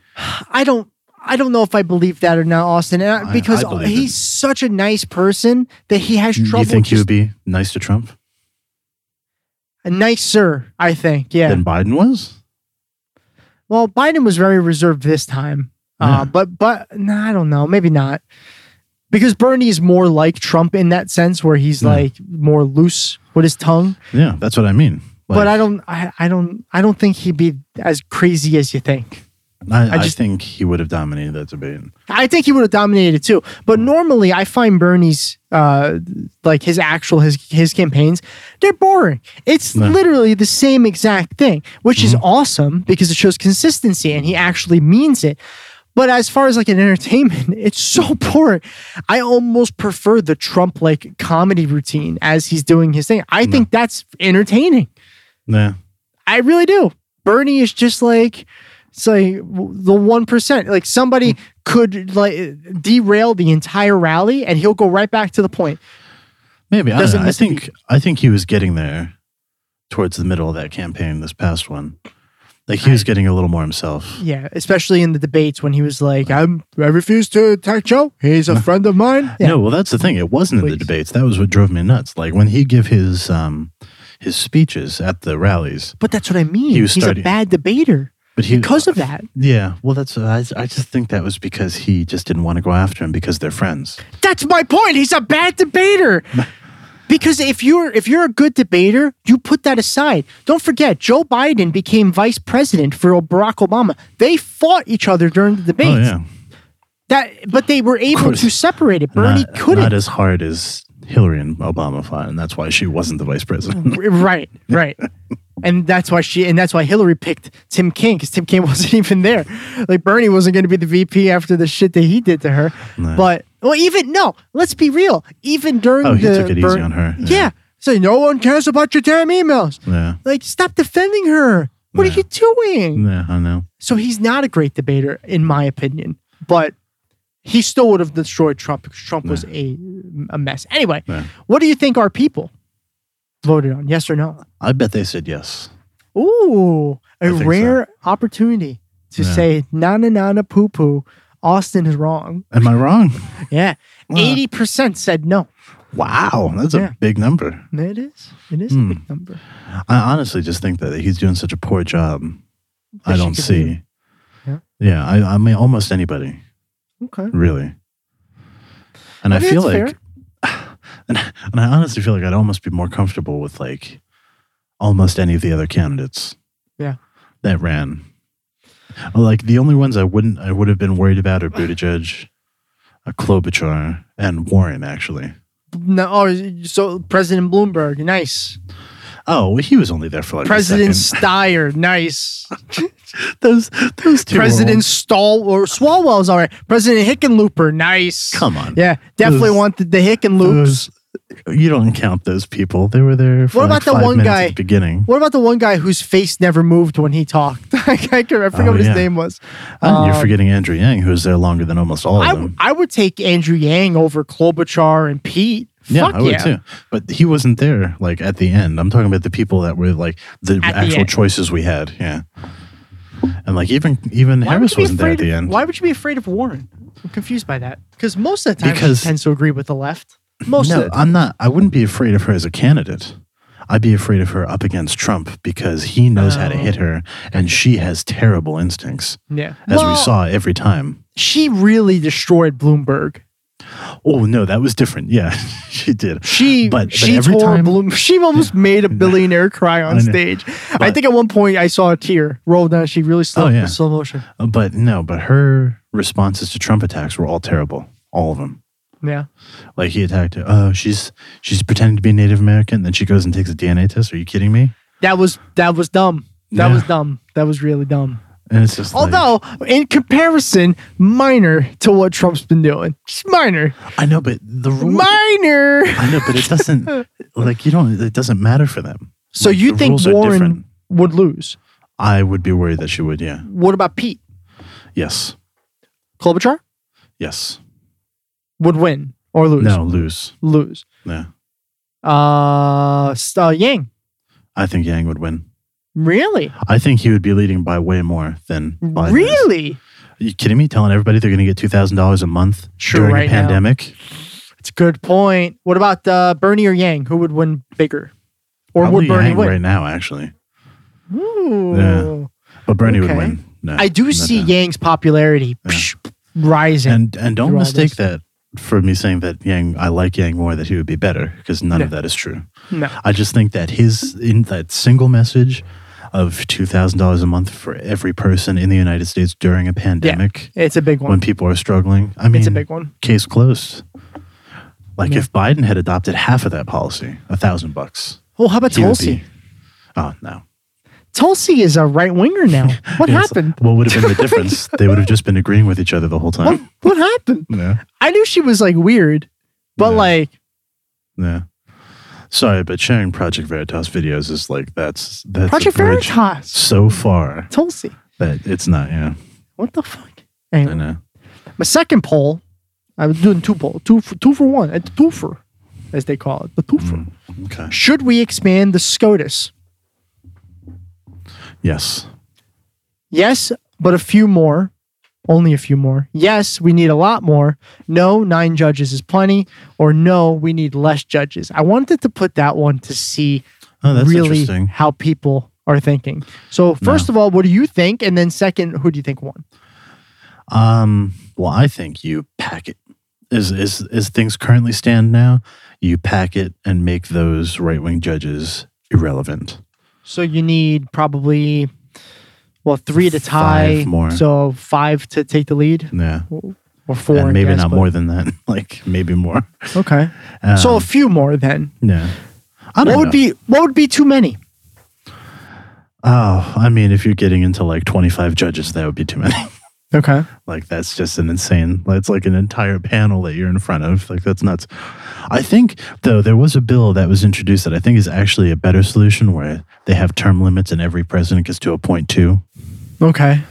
I don't I don't know if I believe that or not, Austin. And I- because I he's it. such a nice person that he has trouble. you think he would be nice to Trump A nicer? I think, yeah. than Biden was? well, Biden was very reserved this time, Yeah. uh, but but no, I don't know, maybe not, because Bernie is more like Trump in that sense, where he's Yeah. like more loose with his tongue. Yeah, that's what I mean. but I don't, I, I don't, I don't think he'd be as crazy as you think. I, I, just- think he would have dominated that debate. I think he would have dominated too. But normally, I find Bernie's uh like his actual his his campaigns they're boring. It's No. literally the same exact thing, which is awesome because it shows consistency and he actually means it. But as far as like an entertainment, *laughs* it's so poor. I almost prefer the Trump like comedy routine as he's doing his thing. I think that's entertaining. Yeah. I really do. Bernie is just like it's like the one percent. Like somebody mm. could like derail the entire rally, and he'll go right back to the point. Maybe I. I think I think he was getting there towards the middle of that campaign. This past one, like he was I- getting a little more himself. Yeah, especially in the debates when he was like, "I'm I refuse to attack Joe. He's a friend of mine." Yeah. No, well, that's the thing. It wasn't in the debates. That was what drove me nuts. Like when he give his um his speeches at the rallies. But that's what I mean. He was He's starting- a bad debater. But he because of that. Yeah, well, that's I, I just think that was because he just didn't want to go after him because they're friends. That's my point. He's a bad debater. Because if you're if you're a good debater, you put that aside. Don't forget, Joe Biden became vice president for Barack Obama. They fought each other during the oh, debates. Oh yeah, That, but they were able to separate it. Bernie not, couldn't. not as hard as Hillary and Obama fought, and that's why she wasn't the vice president. *laughs* right, right. and that's why she and that's why Hillary picked Tim Kaine because Tim Kaine *laughs* wasn't even there. Like Bernie wasn't going to be the VP after the shit that he did to her. No. But well, even no. Let's be real. Even during Oh, he the took it easy on her, Yeah. yeah. Say no one cares about your damn emails. yeah, Like stop defending her. What are you doing? yeah, I know. So he's not a great debater, in my opinion. But he still would have destroyed Trump because Trump was a a mess. Anyway, Yeah. what do you think our people voted on? Yes or no? I bet they said yes. Ooh, a think so. rare opportunity to Yeah. say na na na na poo poo. Austin is wrong. Am I wrong? *laughs* Yeah, eighty percent said no. Wow, that's a Yeah. big number. It is. It is Hmm. a big number. I honestly just think that he's doing such a poor job. I That she don't could see. Yeah. Yeah, I, I mean, almost anybody, Okay. really. And I, think feel that's like, *sighs* and, and I honestly feel like I'd almost be more comfortable with like almost any of the other candidates. Yeah. That ran. Like the only ones I wouldn't, I would have been worried about are Buttigieg, uh, Klobuchar, and Warren. Actually. No. Oh, so President Bloomberg, nice. Oh, well, he was only there for like President. Steyer, nice. *laughs* those those two. President Stall or Swalwell's all right. President Hickenlooper, nice. Come on. Yeah, definitely Those- wanted the Hickenloops. Those, you don't count those people. They were there for What like about the one guy- at the beginning. What about the one guy whose face never moved when he talked? *laughs* I, can't- I forget Oh, what his yeah. name was. Oh, you're Um, forgetting Andrew Yang, who was there longer than almost all of I, them. I would take Andrew Yang over Klobuchar and Pete. Yeah, Fuck I would yeah. too. But he wasn't there like at the end. I'm talking about the people that were like the At actual end. choices we had. Yeah. And like even even Why Harris wasn't there at the end. Why would you be afraid of Warren? I'm confused by that. Because most of the time Because- he tends to agree with the left. Most no, of the time. I'm not. I wouldn't be afraid of her as a candidate. I'd be afraid of her up against Trump because he knows how to Oh. hit her, and she has terrible instincts, Yeah. as we Well, saw every time. She really destroyed Bloomberg. Oh no, that was different. Yeah, *laughs* she did. She But- but she every tore time- Bloom. *laughs* She almost *laughs* made a billionaire cry on I know. stage. I But- think at one point I saw a tear roll down. She really oh, slow, Oh, yeah. slow motion. But no, but her responses to Trump attacks were all terrible. All of them. Yeah. Like he attacked her. Oh, she's she's pretending to be Native American. and Then she goes and takes a DNA test. Are you kidding me? That was that was dumb. That Yeah. was dumb. That was really dumb. And it's just like, Although, in comparison, minor to what Trump's been doing. Just minor. I know, but the rule. Minor. I know, but it doesn't *laughs* like you don't. It doesn't matter for them. So Like, you the think rules are Warren would lose? I would be worried that she would. Yeah. What about Pete? Yes. Klobuchar Yes. Would win or lose? No. Lose. Lose. Yeah. Uh, uh Yang. I think Yang would win. Really? I think he would be leading by way more than Biden is. Really? Are you kidding me? Telling everybody they're going to get two thousand dollars a month Sure, during right a now. pandemic. It's a good point. What about uh, Bernie or Yang? Who would win bigger? Or Probably would Bernie Yang win? right now? Actually, Ooh. Yeah. but Bernie would win. No, I do no see doubt. Yang's popularity Yeah. psh, rising. And and don't through all mistake this. that for me saying that Yang I like Yang more that he would be better because none of that is true. no. I just think that his in that single message of two thousand dollars a month for every person in the United States during a pandemic It's a big one. when people are struggling. I mean, it's a big one. case closed. Like Yeah. if Biden had adopted half of that policy, a thousand bucks. Well, how about Tulsi? be- Oh no! Tulsi is a right winger now. *laughs* What Yes. happened? What would have been the *laughs* difference? they would have just been agreeing with each other the whole time. what happened? Yeah, I knew she was like weird, but Yeah. like yeah. Sorry, but sharing Project Veritas videos is like that's that's Project Veritas. so far Tulsi. that it's not. Yeah, What the fuck? I know. my second poll, I was doing two poll, two for two for one, a twofer, as they call it, the twofer. Mm. Okay. Should we expand the SCOTUS? Yes. Yes, but a few more. Only a few more. Yes, we need a lot more. No, nine judges is plenty. Or no, we need less judges. I wanted to put that one to see Oh, that's really interesting. how people are thinking. So first of all, what do you think? And then second, who do you think won? Um, well, I think you pack it. As, as, as things currently stand now, you pack it and make those right wing judges irrelevant. So you need probably well three to tie, Five more. so five to take the lead, Yeah. or four, and maybe guess, not but- more than that. *laughs* Like maybe more. Okay, Um, so a few more then. yeah. I don't What would know. be what would be too many? Oh, I mean, if you're getting into like 25 judges, that would be too many. *laughs* Okay, like that's just an insane. It's like an entire panel that you're in front of. Like that's nuts. I think though there was a bill that was introduced that I think is actually a better solution where they have term limits and every president gets to appoint two. okay,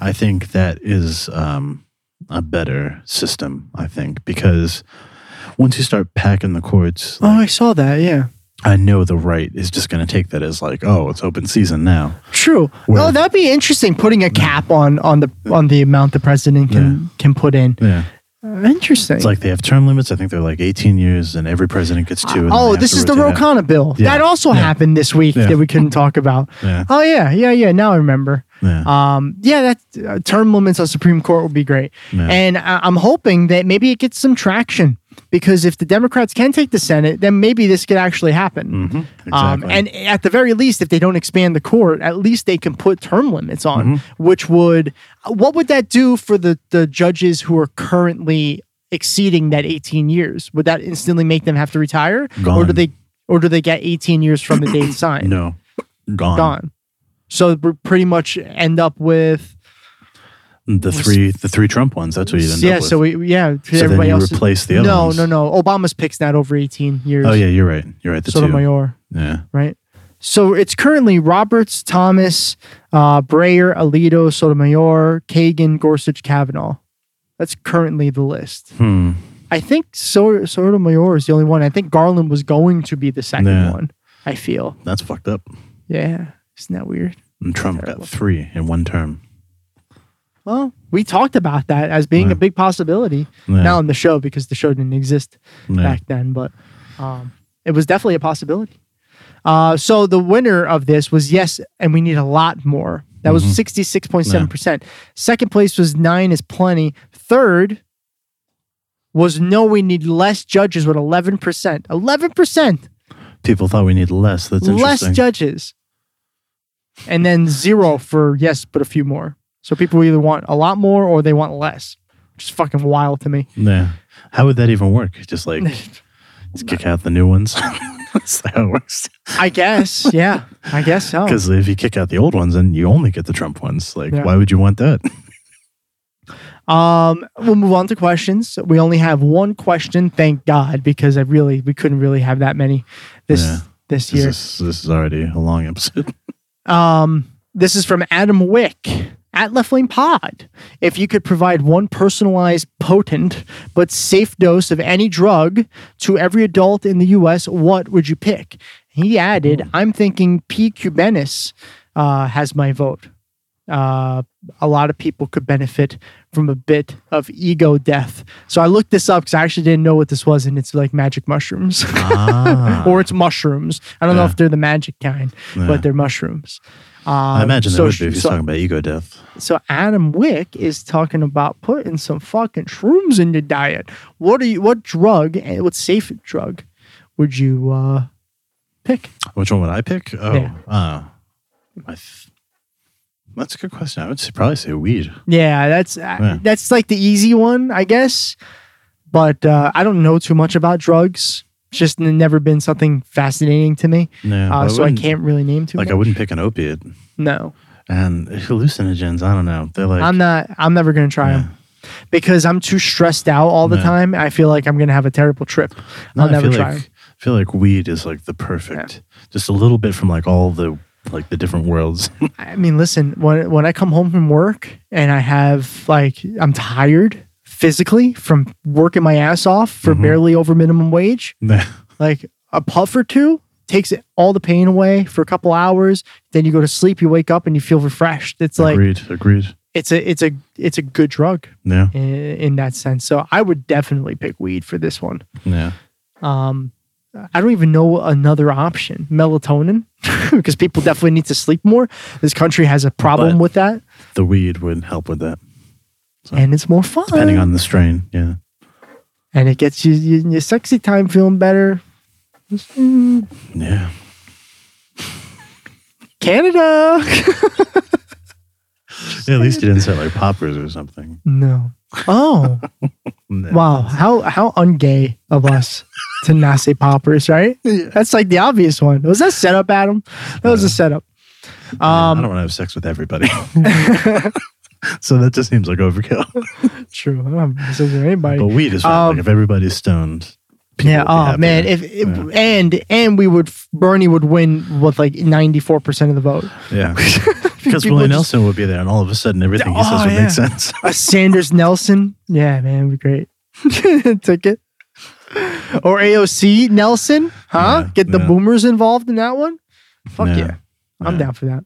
I think that is um, a better system. I think because once you start packing the courts, oh, I saw that. Yeah, I know the right is just going to take that as like, oh, it's open season now. true. Well- oh, that'd be interesting. Putting a cap on on the on the amount the president can can put in. Yeah, Uh, interesting. it's like they have term limits. I think they're like 18 years, and every president gets two. oh, this is the out. Ro Khanna bill. Yeah. That also Yeah. happened this week Yeah. that we couldn't talk about. Yeah. Oh yeah, yeah, yeah. Now I remember. Yeah. Um, yeah, that uh, term limits on Supreme Court would be great, Yeah. and I- I'm hoping that maybe it gets some traction because if the Democrats can take the Senate, then maybe this could actually happen. Mhm, Um, and at the very least, if they don't expand the court, at least they can put term limits on, Mm-hmm. which would what would that do for the the judges who are currently exceeding that 18 years? Would that instantly make them have to retire, or do they or do they get 18 years from the date *clears throat* signed? no, gone. Gone. So we pretty much end up with The three, the three Trump ones. That's what you end yeah. up with. So we yeah. then everybody you else replace the other no ones. no no. Obama's picks that over 18 years. oh yeah, you're right. You're right. The two. Sotomayor. Yeah. right? So it's currently Roberts, Thomas, uh, Breyer, Alito, Sotomayor, Kagan, Gorsuch, Kavanaugh. That's currently the list. Hmm. I think so- Sotomayor is the only one. I think Garland was going to be the second Yeah. one. I feel. That's fucked up. Yeah. Isn't that weird? And Trump got three in one term. Well, we talked about that as being a big possibility. Yeah. Not on the show because the show didn't exist Yeah. back then, but um, it was definitely a possibility. Uh, so the winner of this was yes, and we need a lot more. That was Mhm. 66.7%. Second place was nine is plenty. Third was no, we need less judges with 11%. 11%. People thought we need less. That's less judges. And then zero for yes, but a few more. So people either want a lot more or they want less. Which is fucking wild to me. yeah. How would that even work? Just like *laughs* just kick out the new ones. *laughs* That's how it works. I guess. Yeah. I guess so. Because if you kick out the old ones, then you only get the Trump ones. Like, Yeah. why would you want that? Um, we'll move on to questions. We only have one question, thank God, because I really we couldn't really have that many this Yeah. this This year. is, this is already a long episode. *laughs* Um, this is from Adam Wick at Left Lane Pod. If you could provide one personalized, potent, but safe dose of any drug to every adult in the U.S., what would you pick? He added, I'm thinking P. cubensis uh, has my vote. Uh, a lot of people could benefit from a bit of ego death. So I looked this up because I actually didn't know what this was, and it's like magic mushrooms. *laughs* ah. or it's mushrooms. I don't know if they're the magic kind, Yeah. but they're mushrooms. Um, I imagine so, that would be if he's so, talking about ego death. so Adam Wick is talking about putting some fucking shrooms in your diet. What are you? What drug? What safe drug would you uh, pick? Which one would I pick? Oh, Yeah. uh, I th- that's a good question. I would say, probably say weed. Yeah, that's uh, that's like the easy one, I guess. But uh, I don't know too much about drugs. It's just never been something fascinating to me. Yeah, Uh, I so I can't really name too Like, I wouldn't pick an opiate. no, And hallucinogens, I don't know. They're like, I'm not. I'm never gonna try Yeah. them because I'm too stressed out all the Yeah. time. I feel like I'm gonna have a terrible trip. No, I'll never try. like. I feel like weed is like the perfect, just a little bit from like all the like the different worlds. *laughs* I mean, listen, when when I come home from work and I have like I'm tired physically from working my ass off for Mhm. barely over minimum wage, *laughs* like a puff or two takes it all the pain away for a couple hours. Then you go to sleep, you wake up and you feel refreshed. It's like agreed, agreed. it's a it's a it's a good drug Yeah, in, in that sense. So I would definitely pick weed for this one. yeah. Um, I don't even know another option. Melatonin. *laughs* because people definitely need to sleep more. This country has a problem But- with that, The weed would help with that, and it's more fun. depending on the strain. Yeah. and it gets you, you your sexy time feeling better. Mm, Yeah. Canada. Yeah, At least you didn't say like poppers or something. no. Oh No. *laughs* wow! How how ungay of us to not say poppers, right? That's like the obvious one. Was that setup, Adam? That was a setup. I Um, don't want to have sex with everybody. *laughs* *laughs* *laughs* so that just seems like overkill. *laughs* true. I don't have sex with anybody. But weed is. Um, like if everybody's stoned. people Yeah. Oh man. If, if Yeah. and and we would Bernie would win with like ninety four percent of the vote. yeah, *laughs* because Willie Nelson would be there, and all of a sudden everything he Oh, says would yeah. make sense. A Sanders Nelson. Yeah, man, it'd be great. Ticket. Or AOC Nelson, huh? Yeah, Get the boomers involved in that one. Fuck yeah. I'm down for that.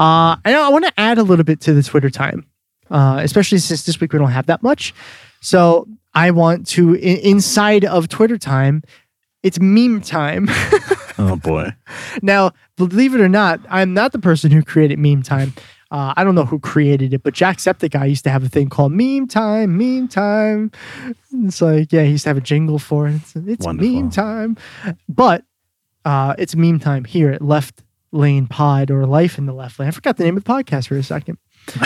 Uh, and I want to add a little bit to the Twitter time, uh, especially since this week we don't have that much. So I want to, in, inside of Twitter time, it's meme time. *laughs* Oh boy, Now, believe it or not, I'm not the person who created Meme Time. Uh, I don't know who created it, but Jacksepticeye used to have a thing called Meme Time, Meme Time. It's like, yeah, he used to have a jingle for it. It's, it's Wonderful. Meme Time. But uh, it's Meme Time here at Left Lane Pod or Life in the Left Lane. I forgot the name of the podcast for a second.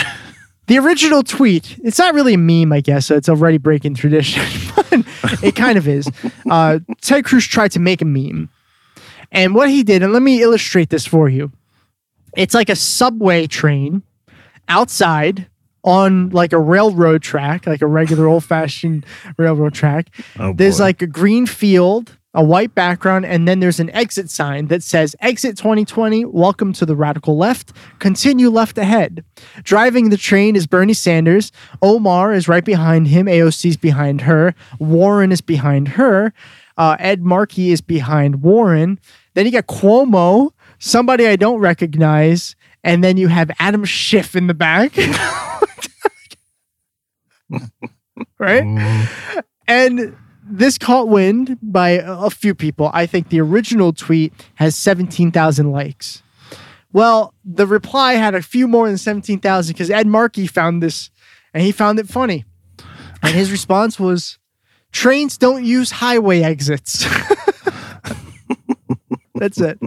*laughs* the original tweet, it's not really a meme, I guess, so it's already breaking tradition, *laughs* but it kind of is. Uh, Ted Cruz tried to make a meme. And what he did, and let me illustrate this for you. It's like a subway train outside on like a railroad track, like a regular old fashioned railroad track. oh There's boy. like a green field, a white background, and then there's an exit sign that says Exit 2020, welcome to the radical left. Continue left ahead. Driving the train is Bernie Sanders. Omar is right behind him. AOC's behind her. Warren is behind her. Uh, Ed Markey is behind Warren. Then you got Cuomo, somebody I don't recognize. And then you have Adam Schiff in the back. *laughs* *laughs* right? And this caught wind by a few people. I think the original tweet has 17,000 likes. Well, the reply had a few more than 17,000 because Ed Markey found this and he found it funny. And his response was trains don't use highway exits. *laughs* that's it.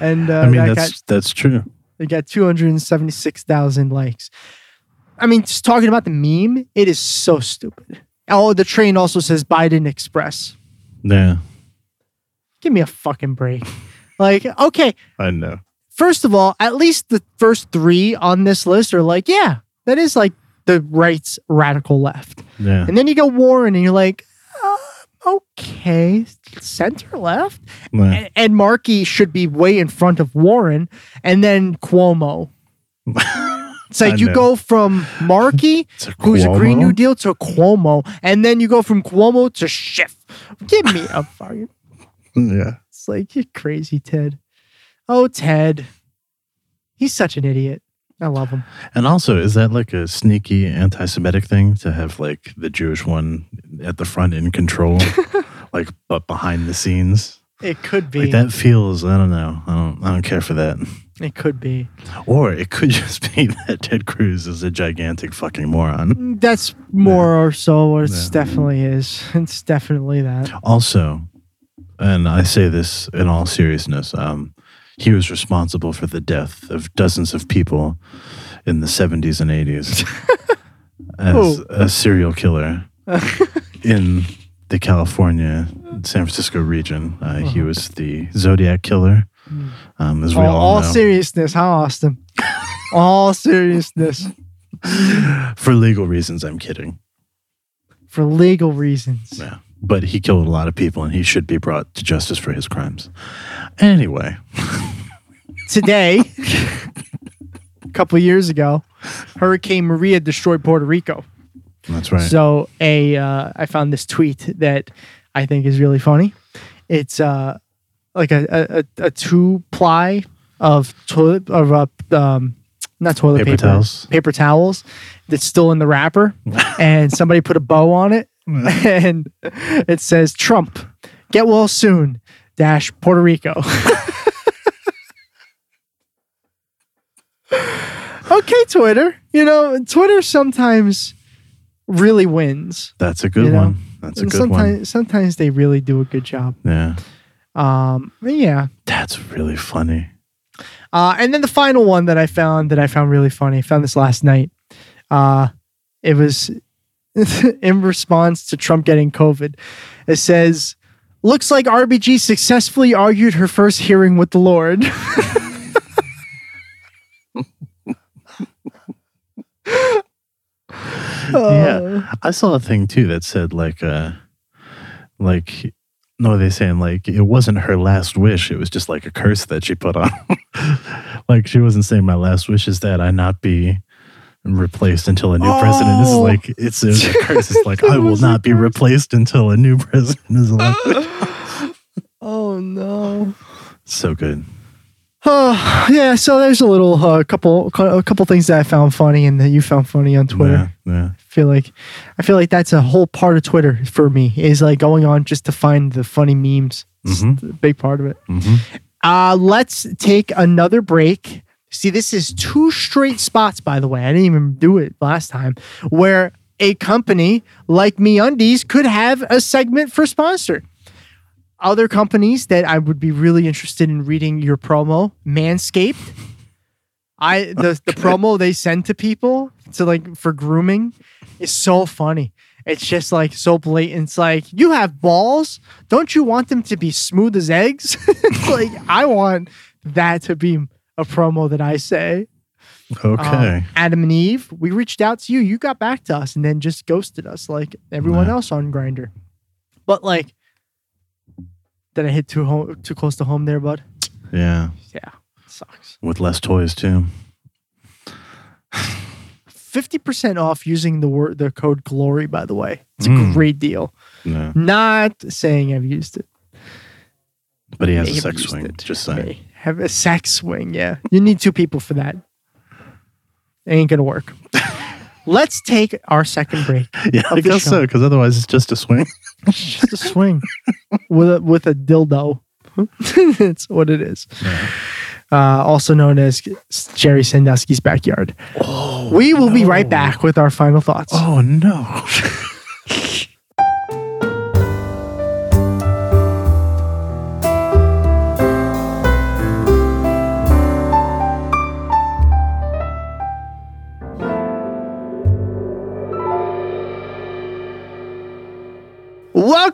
And uh, I mean, that that's got, that's true. it got 276,000 likes. I mean, just talking about the meme, it is so stupid. Oh, the train also says Biden Express. Yeah, Give me a fucking break. Like, okay, I know. first of all, at least the first three on this list are like, yeah, that is like the right's radical left. Yeah, And then you go Warren and you're like, uh, okay, center left. Yeah. And, and Markey should be way in front of Warren and then Cuomo. *laughs* It's like I you know. go from Markey, *laughs* who's a Green New Deal, to Cuomo, and then you go from Cuomo to Schiff. Give me a *laughs* fucking. yeah. It's like you're crazy, Ted. Oh, Ted. He's such an idiot. I love him. And also, is that like a sneaky anti-Semitic thing to have like the Jewish one at the front in control, *laughs* like but behind the scenes? It could be. Like that feels. I don't know. I don't. I don't care for that. It could be. Or it could *laughs* just be that Ted Cruz is a gigantic fucking moron. That's more or so. What it Yeah. definitely is. *laughs* It's definitely that. Also, and I say this in all seriousness, um, he was responsible for the death of dozens of people in the 70s and 80s *laughs* as a serial killer in the California, San Francisco region. Uh, He was the Zodiac killer, um, as we Uh-huh. All, all, all seriousness, huh, Austin? *laughs* all seriousness for legal reasons, I'm kidding. for legal reasons. Yeah. But he killed a lot of people and he should be brought to justice for his crimes. Anyway, *laughs* Today, a *laughs* couple years ago, Hurricane Maria destroyed Puerto Rico. That's right. So a uh, I found this tweet that I think is really funny. It's uh like a a, a- two ply of toilet of uh, um not toilet Paper paper, towels. paper towels that's still in the wrapper, *laughs* and somebody put a bow on it, *laughs* and it says Trump get well soon dash Puerto Rico. *laughs* okay, Twitter. You know, Twitter sometimes really wins. That's a good You know, one. That's a good sometimes, one. sometimes they really do a good job. Yeah. Um, yeah. That's really funny. Uh, and then the final one that I found that I found really funny. I found this last night. Uh, it was *laughs* in response to Trump getting COVID. It says, "Looks like RBG successfully argued her first hearing with the Lord." *laughs* *laughs* Yeah. I saw a thing too that said like uh like no they saying like it wasn't her last wish, it was just like a curse that she put on. *laughs* like she wasn't saying my last wish is that I not be replaced until a new president. This is Oh. like it's, a *laughs* curse. It's like I will not be replaced until a new *laughs* president is elected. oh no. so good. Oh yeah. So there's a little uh, couple a couple things that I found funny and that you found funny on Twitter. Yeah, yeah. I feel like I feel like that's a whole part of Twitter for me is like going on just to find the funny memes. It's Mhm. a big part of it. Mhm. Uh, let's take another break. See, this is two straight spots, by the way. I didn't even do it last time, where a company like MeUndies could have a segment for sponsor. Other companies that I would be really interested in reading your promo, Manscaped. I the, the promo they send to people to like for grooming is so funny. It's just like so blatant. It's like you have balls. Don't you want them to be smooth as eggs? *laughs* like I want that to be a promo that I say. Okay. Um, Adam and Eve, we reached out to you. You got back to us and then just ghosted us like everyone Nah. else on Grindr. But like, did I hit too home, too close to home there, bud? yeah. Yeah, sucks. With less toys too. Fifty percent off using the word the code Glory. By the way, it's a Mm. great deal. Yeah. Not saying I've used it. But he has a sex swing. it. Just saying. Have a sex swing. Yeah, you need two people for that. It Ain't gonna work. *laughs* Let's take our second break. *laughs* Yeah, I guess show. so, because otherwise it's just a swing. *laughs* Just a swing with a with a dildo. *laughs* That's what it is. Uh, also known as Jerry Sandusky's backyard. we will be right back with our final thoughts. Oh no.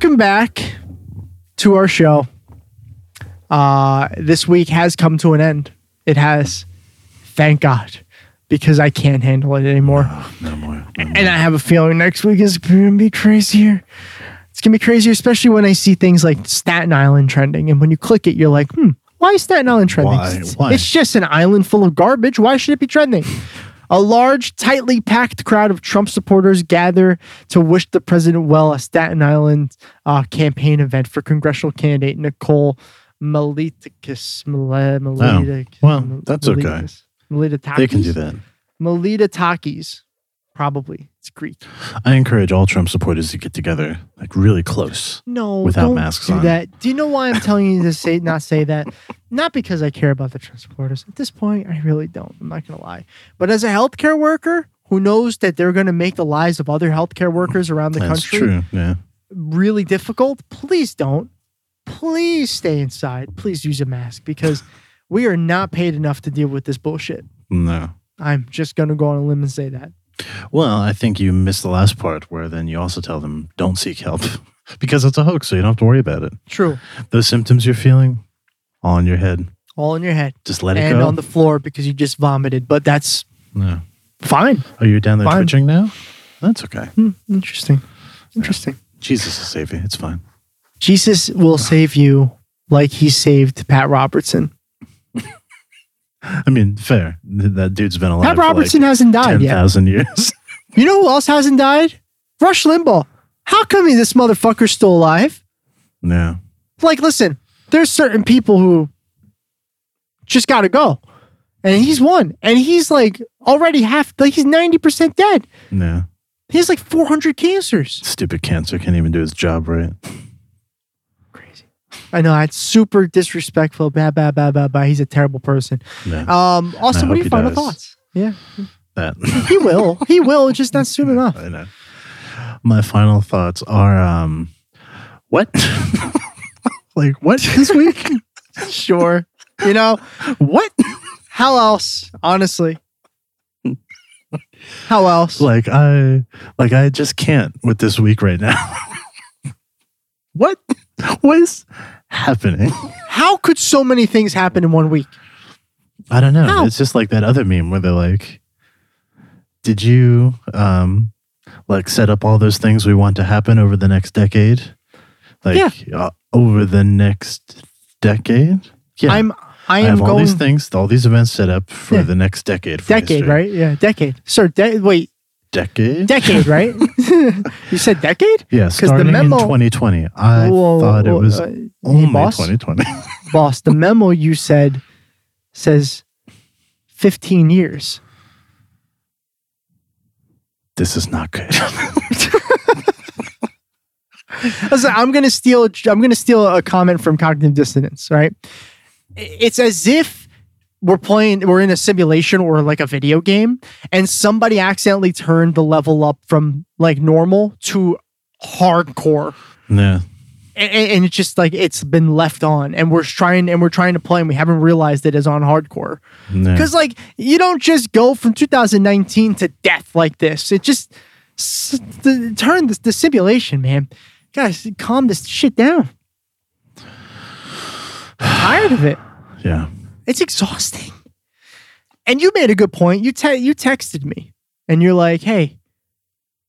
Welcome back to our show. Uh, this week has come to an end. It has. Thank God. Because I can't handle it anymore. *sighs* No more. No more. And I have a feeling next week is going to be crazier. It's going to be crazier, especially when I see things like Staten Island trending. And when you click it, you're like, hmm, why is Staten Island trending? Why? It's, Why? it's just an island full of garbage. Why should it be trending? A large, tightly packed crowd of Trump supporters gather to wish the president well at Staten Island uh, campaign event for congressional candidate Nicole Malliotakis. Malliotakis- Oh, well, that's okay. They can do that. Malliotakis. Probably. It's Greek. I encourage all Trump supporters to get together, like really close. No, Without masks do on. that. Do you know why I'm telling you to say not say that? Not because I care about the Trump supporters. At this point, I really don't. I'm not gonna lie. But as a healthcare worker who knows that they're gonna make the lives of other healthcare workers around the That's country true. Yeah. really difficult, please don't. Please stay inside. Please use a mask because *sighs* we are not paid enough to deal with this bullshit. No. I'm just gonna go on a limb and say that. Well, I think you missed the last part where then you also tell them don't seek help *laughs* because it's a hoax, so you don't have to worry about it. True. Those symptoms you're feeling, all in your head, All in your head. just let it and go. on the floor because you just vomited. But that's no. fine. Are you down there Fine. twitching now? That's okay. Hmm, interesting. Interesting. Jesus will save you. It's fine. Jesus will save you like he saved Pat Robertson. I mean, fair. Th- That dude's been alive Pat for Robertson like hasn't died ten yet. thousand years. *laughs* You know who else hasn't died? Rush Limbaugh. How come this motherfucker's still alive? yeah. Like, listen, there's certain people who just got to go. And he's one. And he's like already half, like he's 90% dead. Yeah. He has like 400 cancers. Stupid cancer can't even do his job right. Crazy. I know. That's super disrespectful. Bad, bad, bad, bad, bad. He's a terrible person. Yeah. Um, also, what are your final thoughts? Yeah. That He will. He will. Just not soon *laughs* enough. I know. My final thoughts are um what? *laughs* like what this week? *laughs* Sure. You know, what? how else? Honestly. How else? Like I like I just can't with this week right now. *laughs* what? What is happening? How could so many things happen in one week? I don't know. How? It's just like that other meme where they're like, "Did you um like set up all those things we want to happen over the next decade? Like uh, over the next decade? Yeah, I'm I I am have all going these things, all these events set up for Yeah. the next decade. For decade, history. right? Yeah, decade. Sir, de- wait, Decade. decade, *laughs* right? *laughs* you said decade? Yeah, 'Cause the starting memo- in 2020. I Whoa, thought it was uh, hey, only boss, 2020. *laughs* boss, the memo you said says 15 years. this is not good. Listen, I'm gonna steal. I'm gonna steal a comment from cognitive dissonance. Right? It's as if we're playing. We're in a simulation or like a video game, and somebody accidentally turned the level up from like normal to hardcore, yeah. and, and it's just like it's been left on, and we're trying and we're trying to play, and we haven't realized it is on hardcore. yeah. Because like you don't just go from 2019 to death like this. It just the, turn the, the simulation, man. Guys, calm this shit down. I'm tired of it. *sighs* Yeah. It's exhausting. And you made a good point. You te- you texted me, and you're like, "Hey,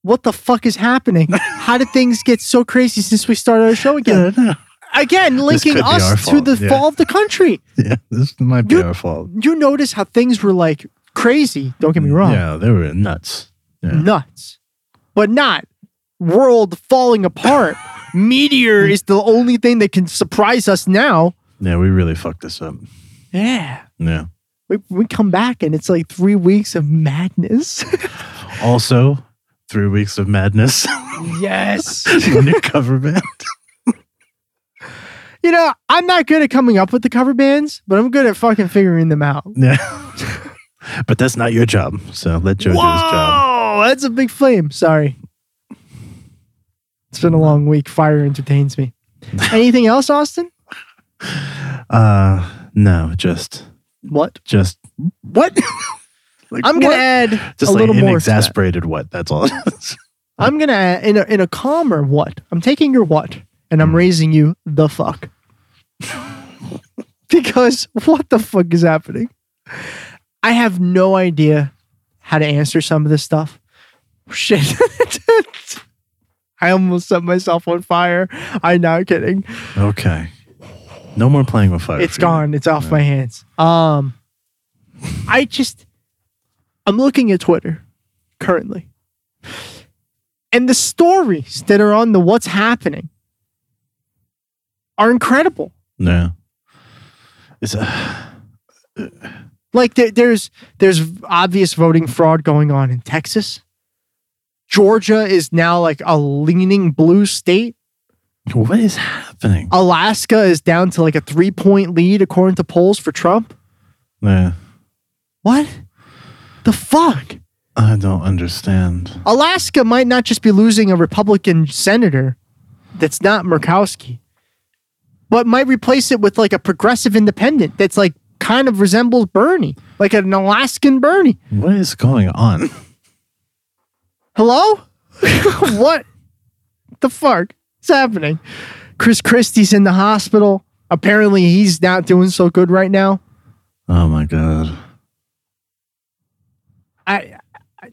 what the fuck is happening? How did things get so crazy since we started our show again?" *laughs* No. Again, linking could be our us to the yeah. fall of the country. *laughs* yeah, this might be You- our fault. You notice how things were like crazy. Don't get me mm, wrong. Yeah, they were nuts. Yeah. nuts, but not world falling apart. *laughs* Meteor is the only thing that can surprise us now. Yeah, we really fucked this up. Yeah. Yeah. We, we come back and it's like three weeks of madness. *laughs* Also, three weeks of madness. *laughs* yes. New cover band. You know, I'm not good at coming up with the cover bands, but I'm good at fucking figuring them out. Yeah. but that's not your job. So let Joe do his job. Whoa, that's a big flame. Sorry. It's been a long week. Fire entertains me. *laughs* Anything else, Austin? Uh no, just What? just what? *laughs* Like, I'm gonna what? add just a like little an more. exasperated what? That's all. *laughs* I'm gonna add in a in a calmer what. I'm taking your what and I'm raising you the fuck. because what the fuck is happening? I have no idea how to answer some of this stuff. Shit. I almost set myself on fire. I'm not kidding. Okay. No more playing with fire. It's gone. It's off my hands. Um I just I'm looking at Twitter currently. And the stories that are on the what's happening are incredible. Yeah. It's uh, Like there, there's there's obvious voting fraud going on in Texas. Georgia is now like a leaning blue state. what is happening? Alaska is down to like a 3-point lead according to polls for Trump. Yeah. What? The fuck? I don't understand. Alaska might not just be losing a Republican senator that's not Murkowski, but might replace it with like a progressive independent that's like kind of resembles Bernie, like an Alaskan Bernie. What is going on? Hello? *laughs* what the fuck is happening? Chris Christie's in the hospital. Apparently, he's not doing so good right now. Oh my god. I, I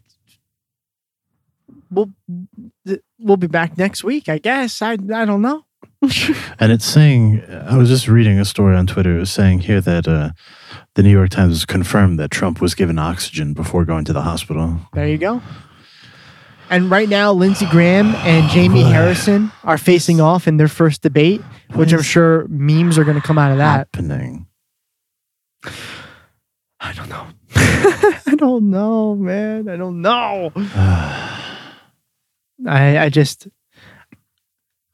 we'll we'll be back next week, I guess. I I don't know. *laughs* And it's saying, I was just reading a story on Twitter. It was saying here that uh, the New York Times confirmed that Trump was given oxygen before going to the hospital. There you go. And right now, Lindsey Graham and Jamie Harrison are facing off in their first debate, which I'm sure memes are going to come out of that. Happening. I don't know. *laughs* I don't know, man. I don't know. *sighs* I I just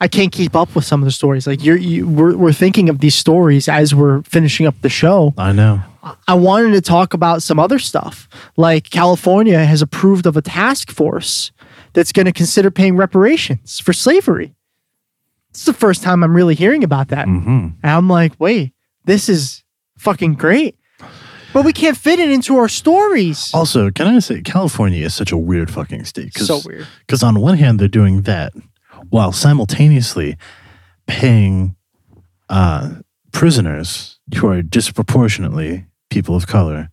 I can't keep up with some of the stories. Like you're you, we're we're thinking of these stories as we're finishing up the show, I know. I wanted to talk about some other stuff. Like California has approved of a task force that's going to consider paying reparations for slavery. It's the first time I'm really hearing about that. And I'm like, wait, this is fucking great. But we can't fit it into our stories. Also, can I say California is such a weird fucking state? So weird. Because on one hand, they're doing that while simultaneously paying uh, prisoners who are disproportionately people of color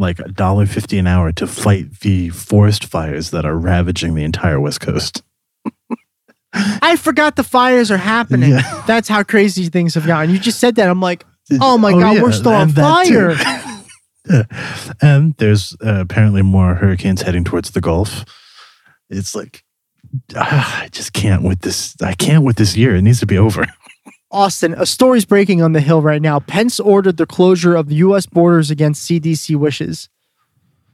like a dollar fifty an hour to fight the forest fires that are ravaging the entire West Coast. *laughs* I forgot the fires are happening. Yeah. That's how crazy things have gotten. You just said that. I'm like, oh my Oh, God, yeah, we're still on and too. fire. *laughs* And there's uh, apparently more hurricanes heading towards the Gulf. It's like ah, I just can't with this. I can't with this year. It needs to be over. *laughs* Austin, a story's breaking on the Hill right now. Pence ordered the closure of the U.S. borders against CDC wishes.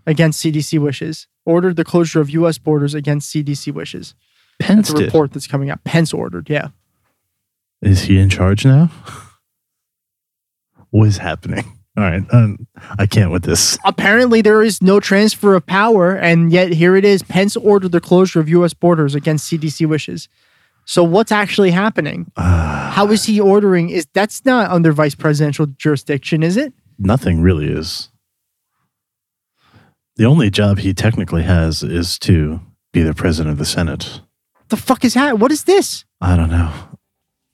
Against CDC wishes. Ordered the closure of U.S. borders against CDC wishes. Pence It's a report that's coming out. Pence ordered, yeah. Is he in charge now? *laughs* what is happening? All right, um, I can't with this. Apparently, there is no transfer of power, and yet here it is. Pence ordered the closure of U.S. borders against CDC wishes. So, what's actually happening? Ah. How is he ordering? Is that's not under vice presidential jurisdiction, is it? Nothing really is. The only job he technically has is to be the president of the Senate. The fuck is that? What is this? I don't know.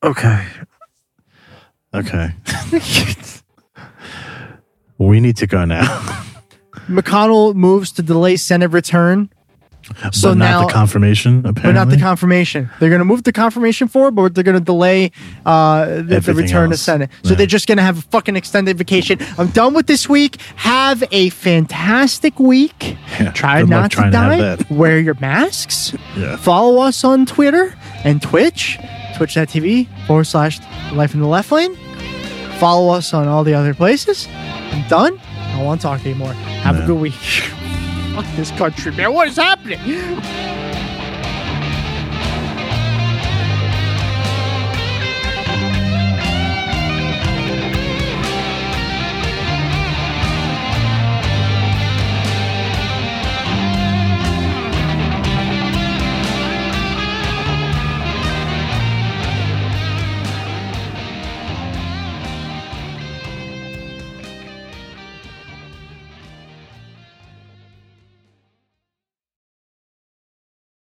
Okay. Okay. *laughs* we need to go now. *laughs* McConnell moves to delay Senate return. So but not now, the confirmation, apparently. but not the confirmation. They're going to move the confirmation forward, but they're going to delay uh, the, the return to else. Senate. So Yeah. they're just going to have a fucking extended vacation. I'm done with this week. Have a fantastic week. Yeah, Try good not to trying to die. Wear your masks. Yeah. Follow us on Twitter and Twitch, twitch.tv forward slash life in the left lane. Follow us on all the other places. I'm done. I don't want to talk anymore. Have a good week. *laughs* Fuck this country, man. What is happening?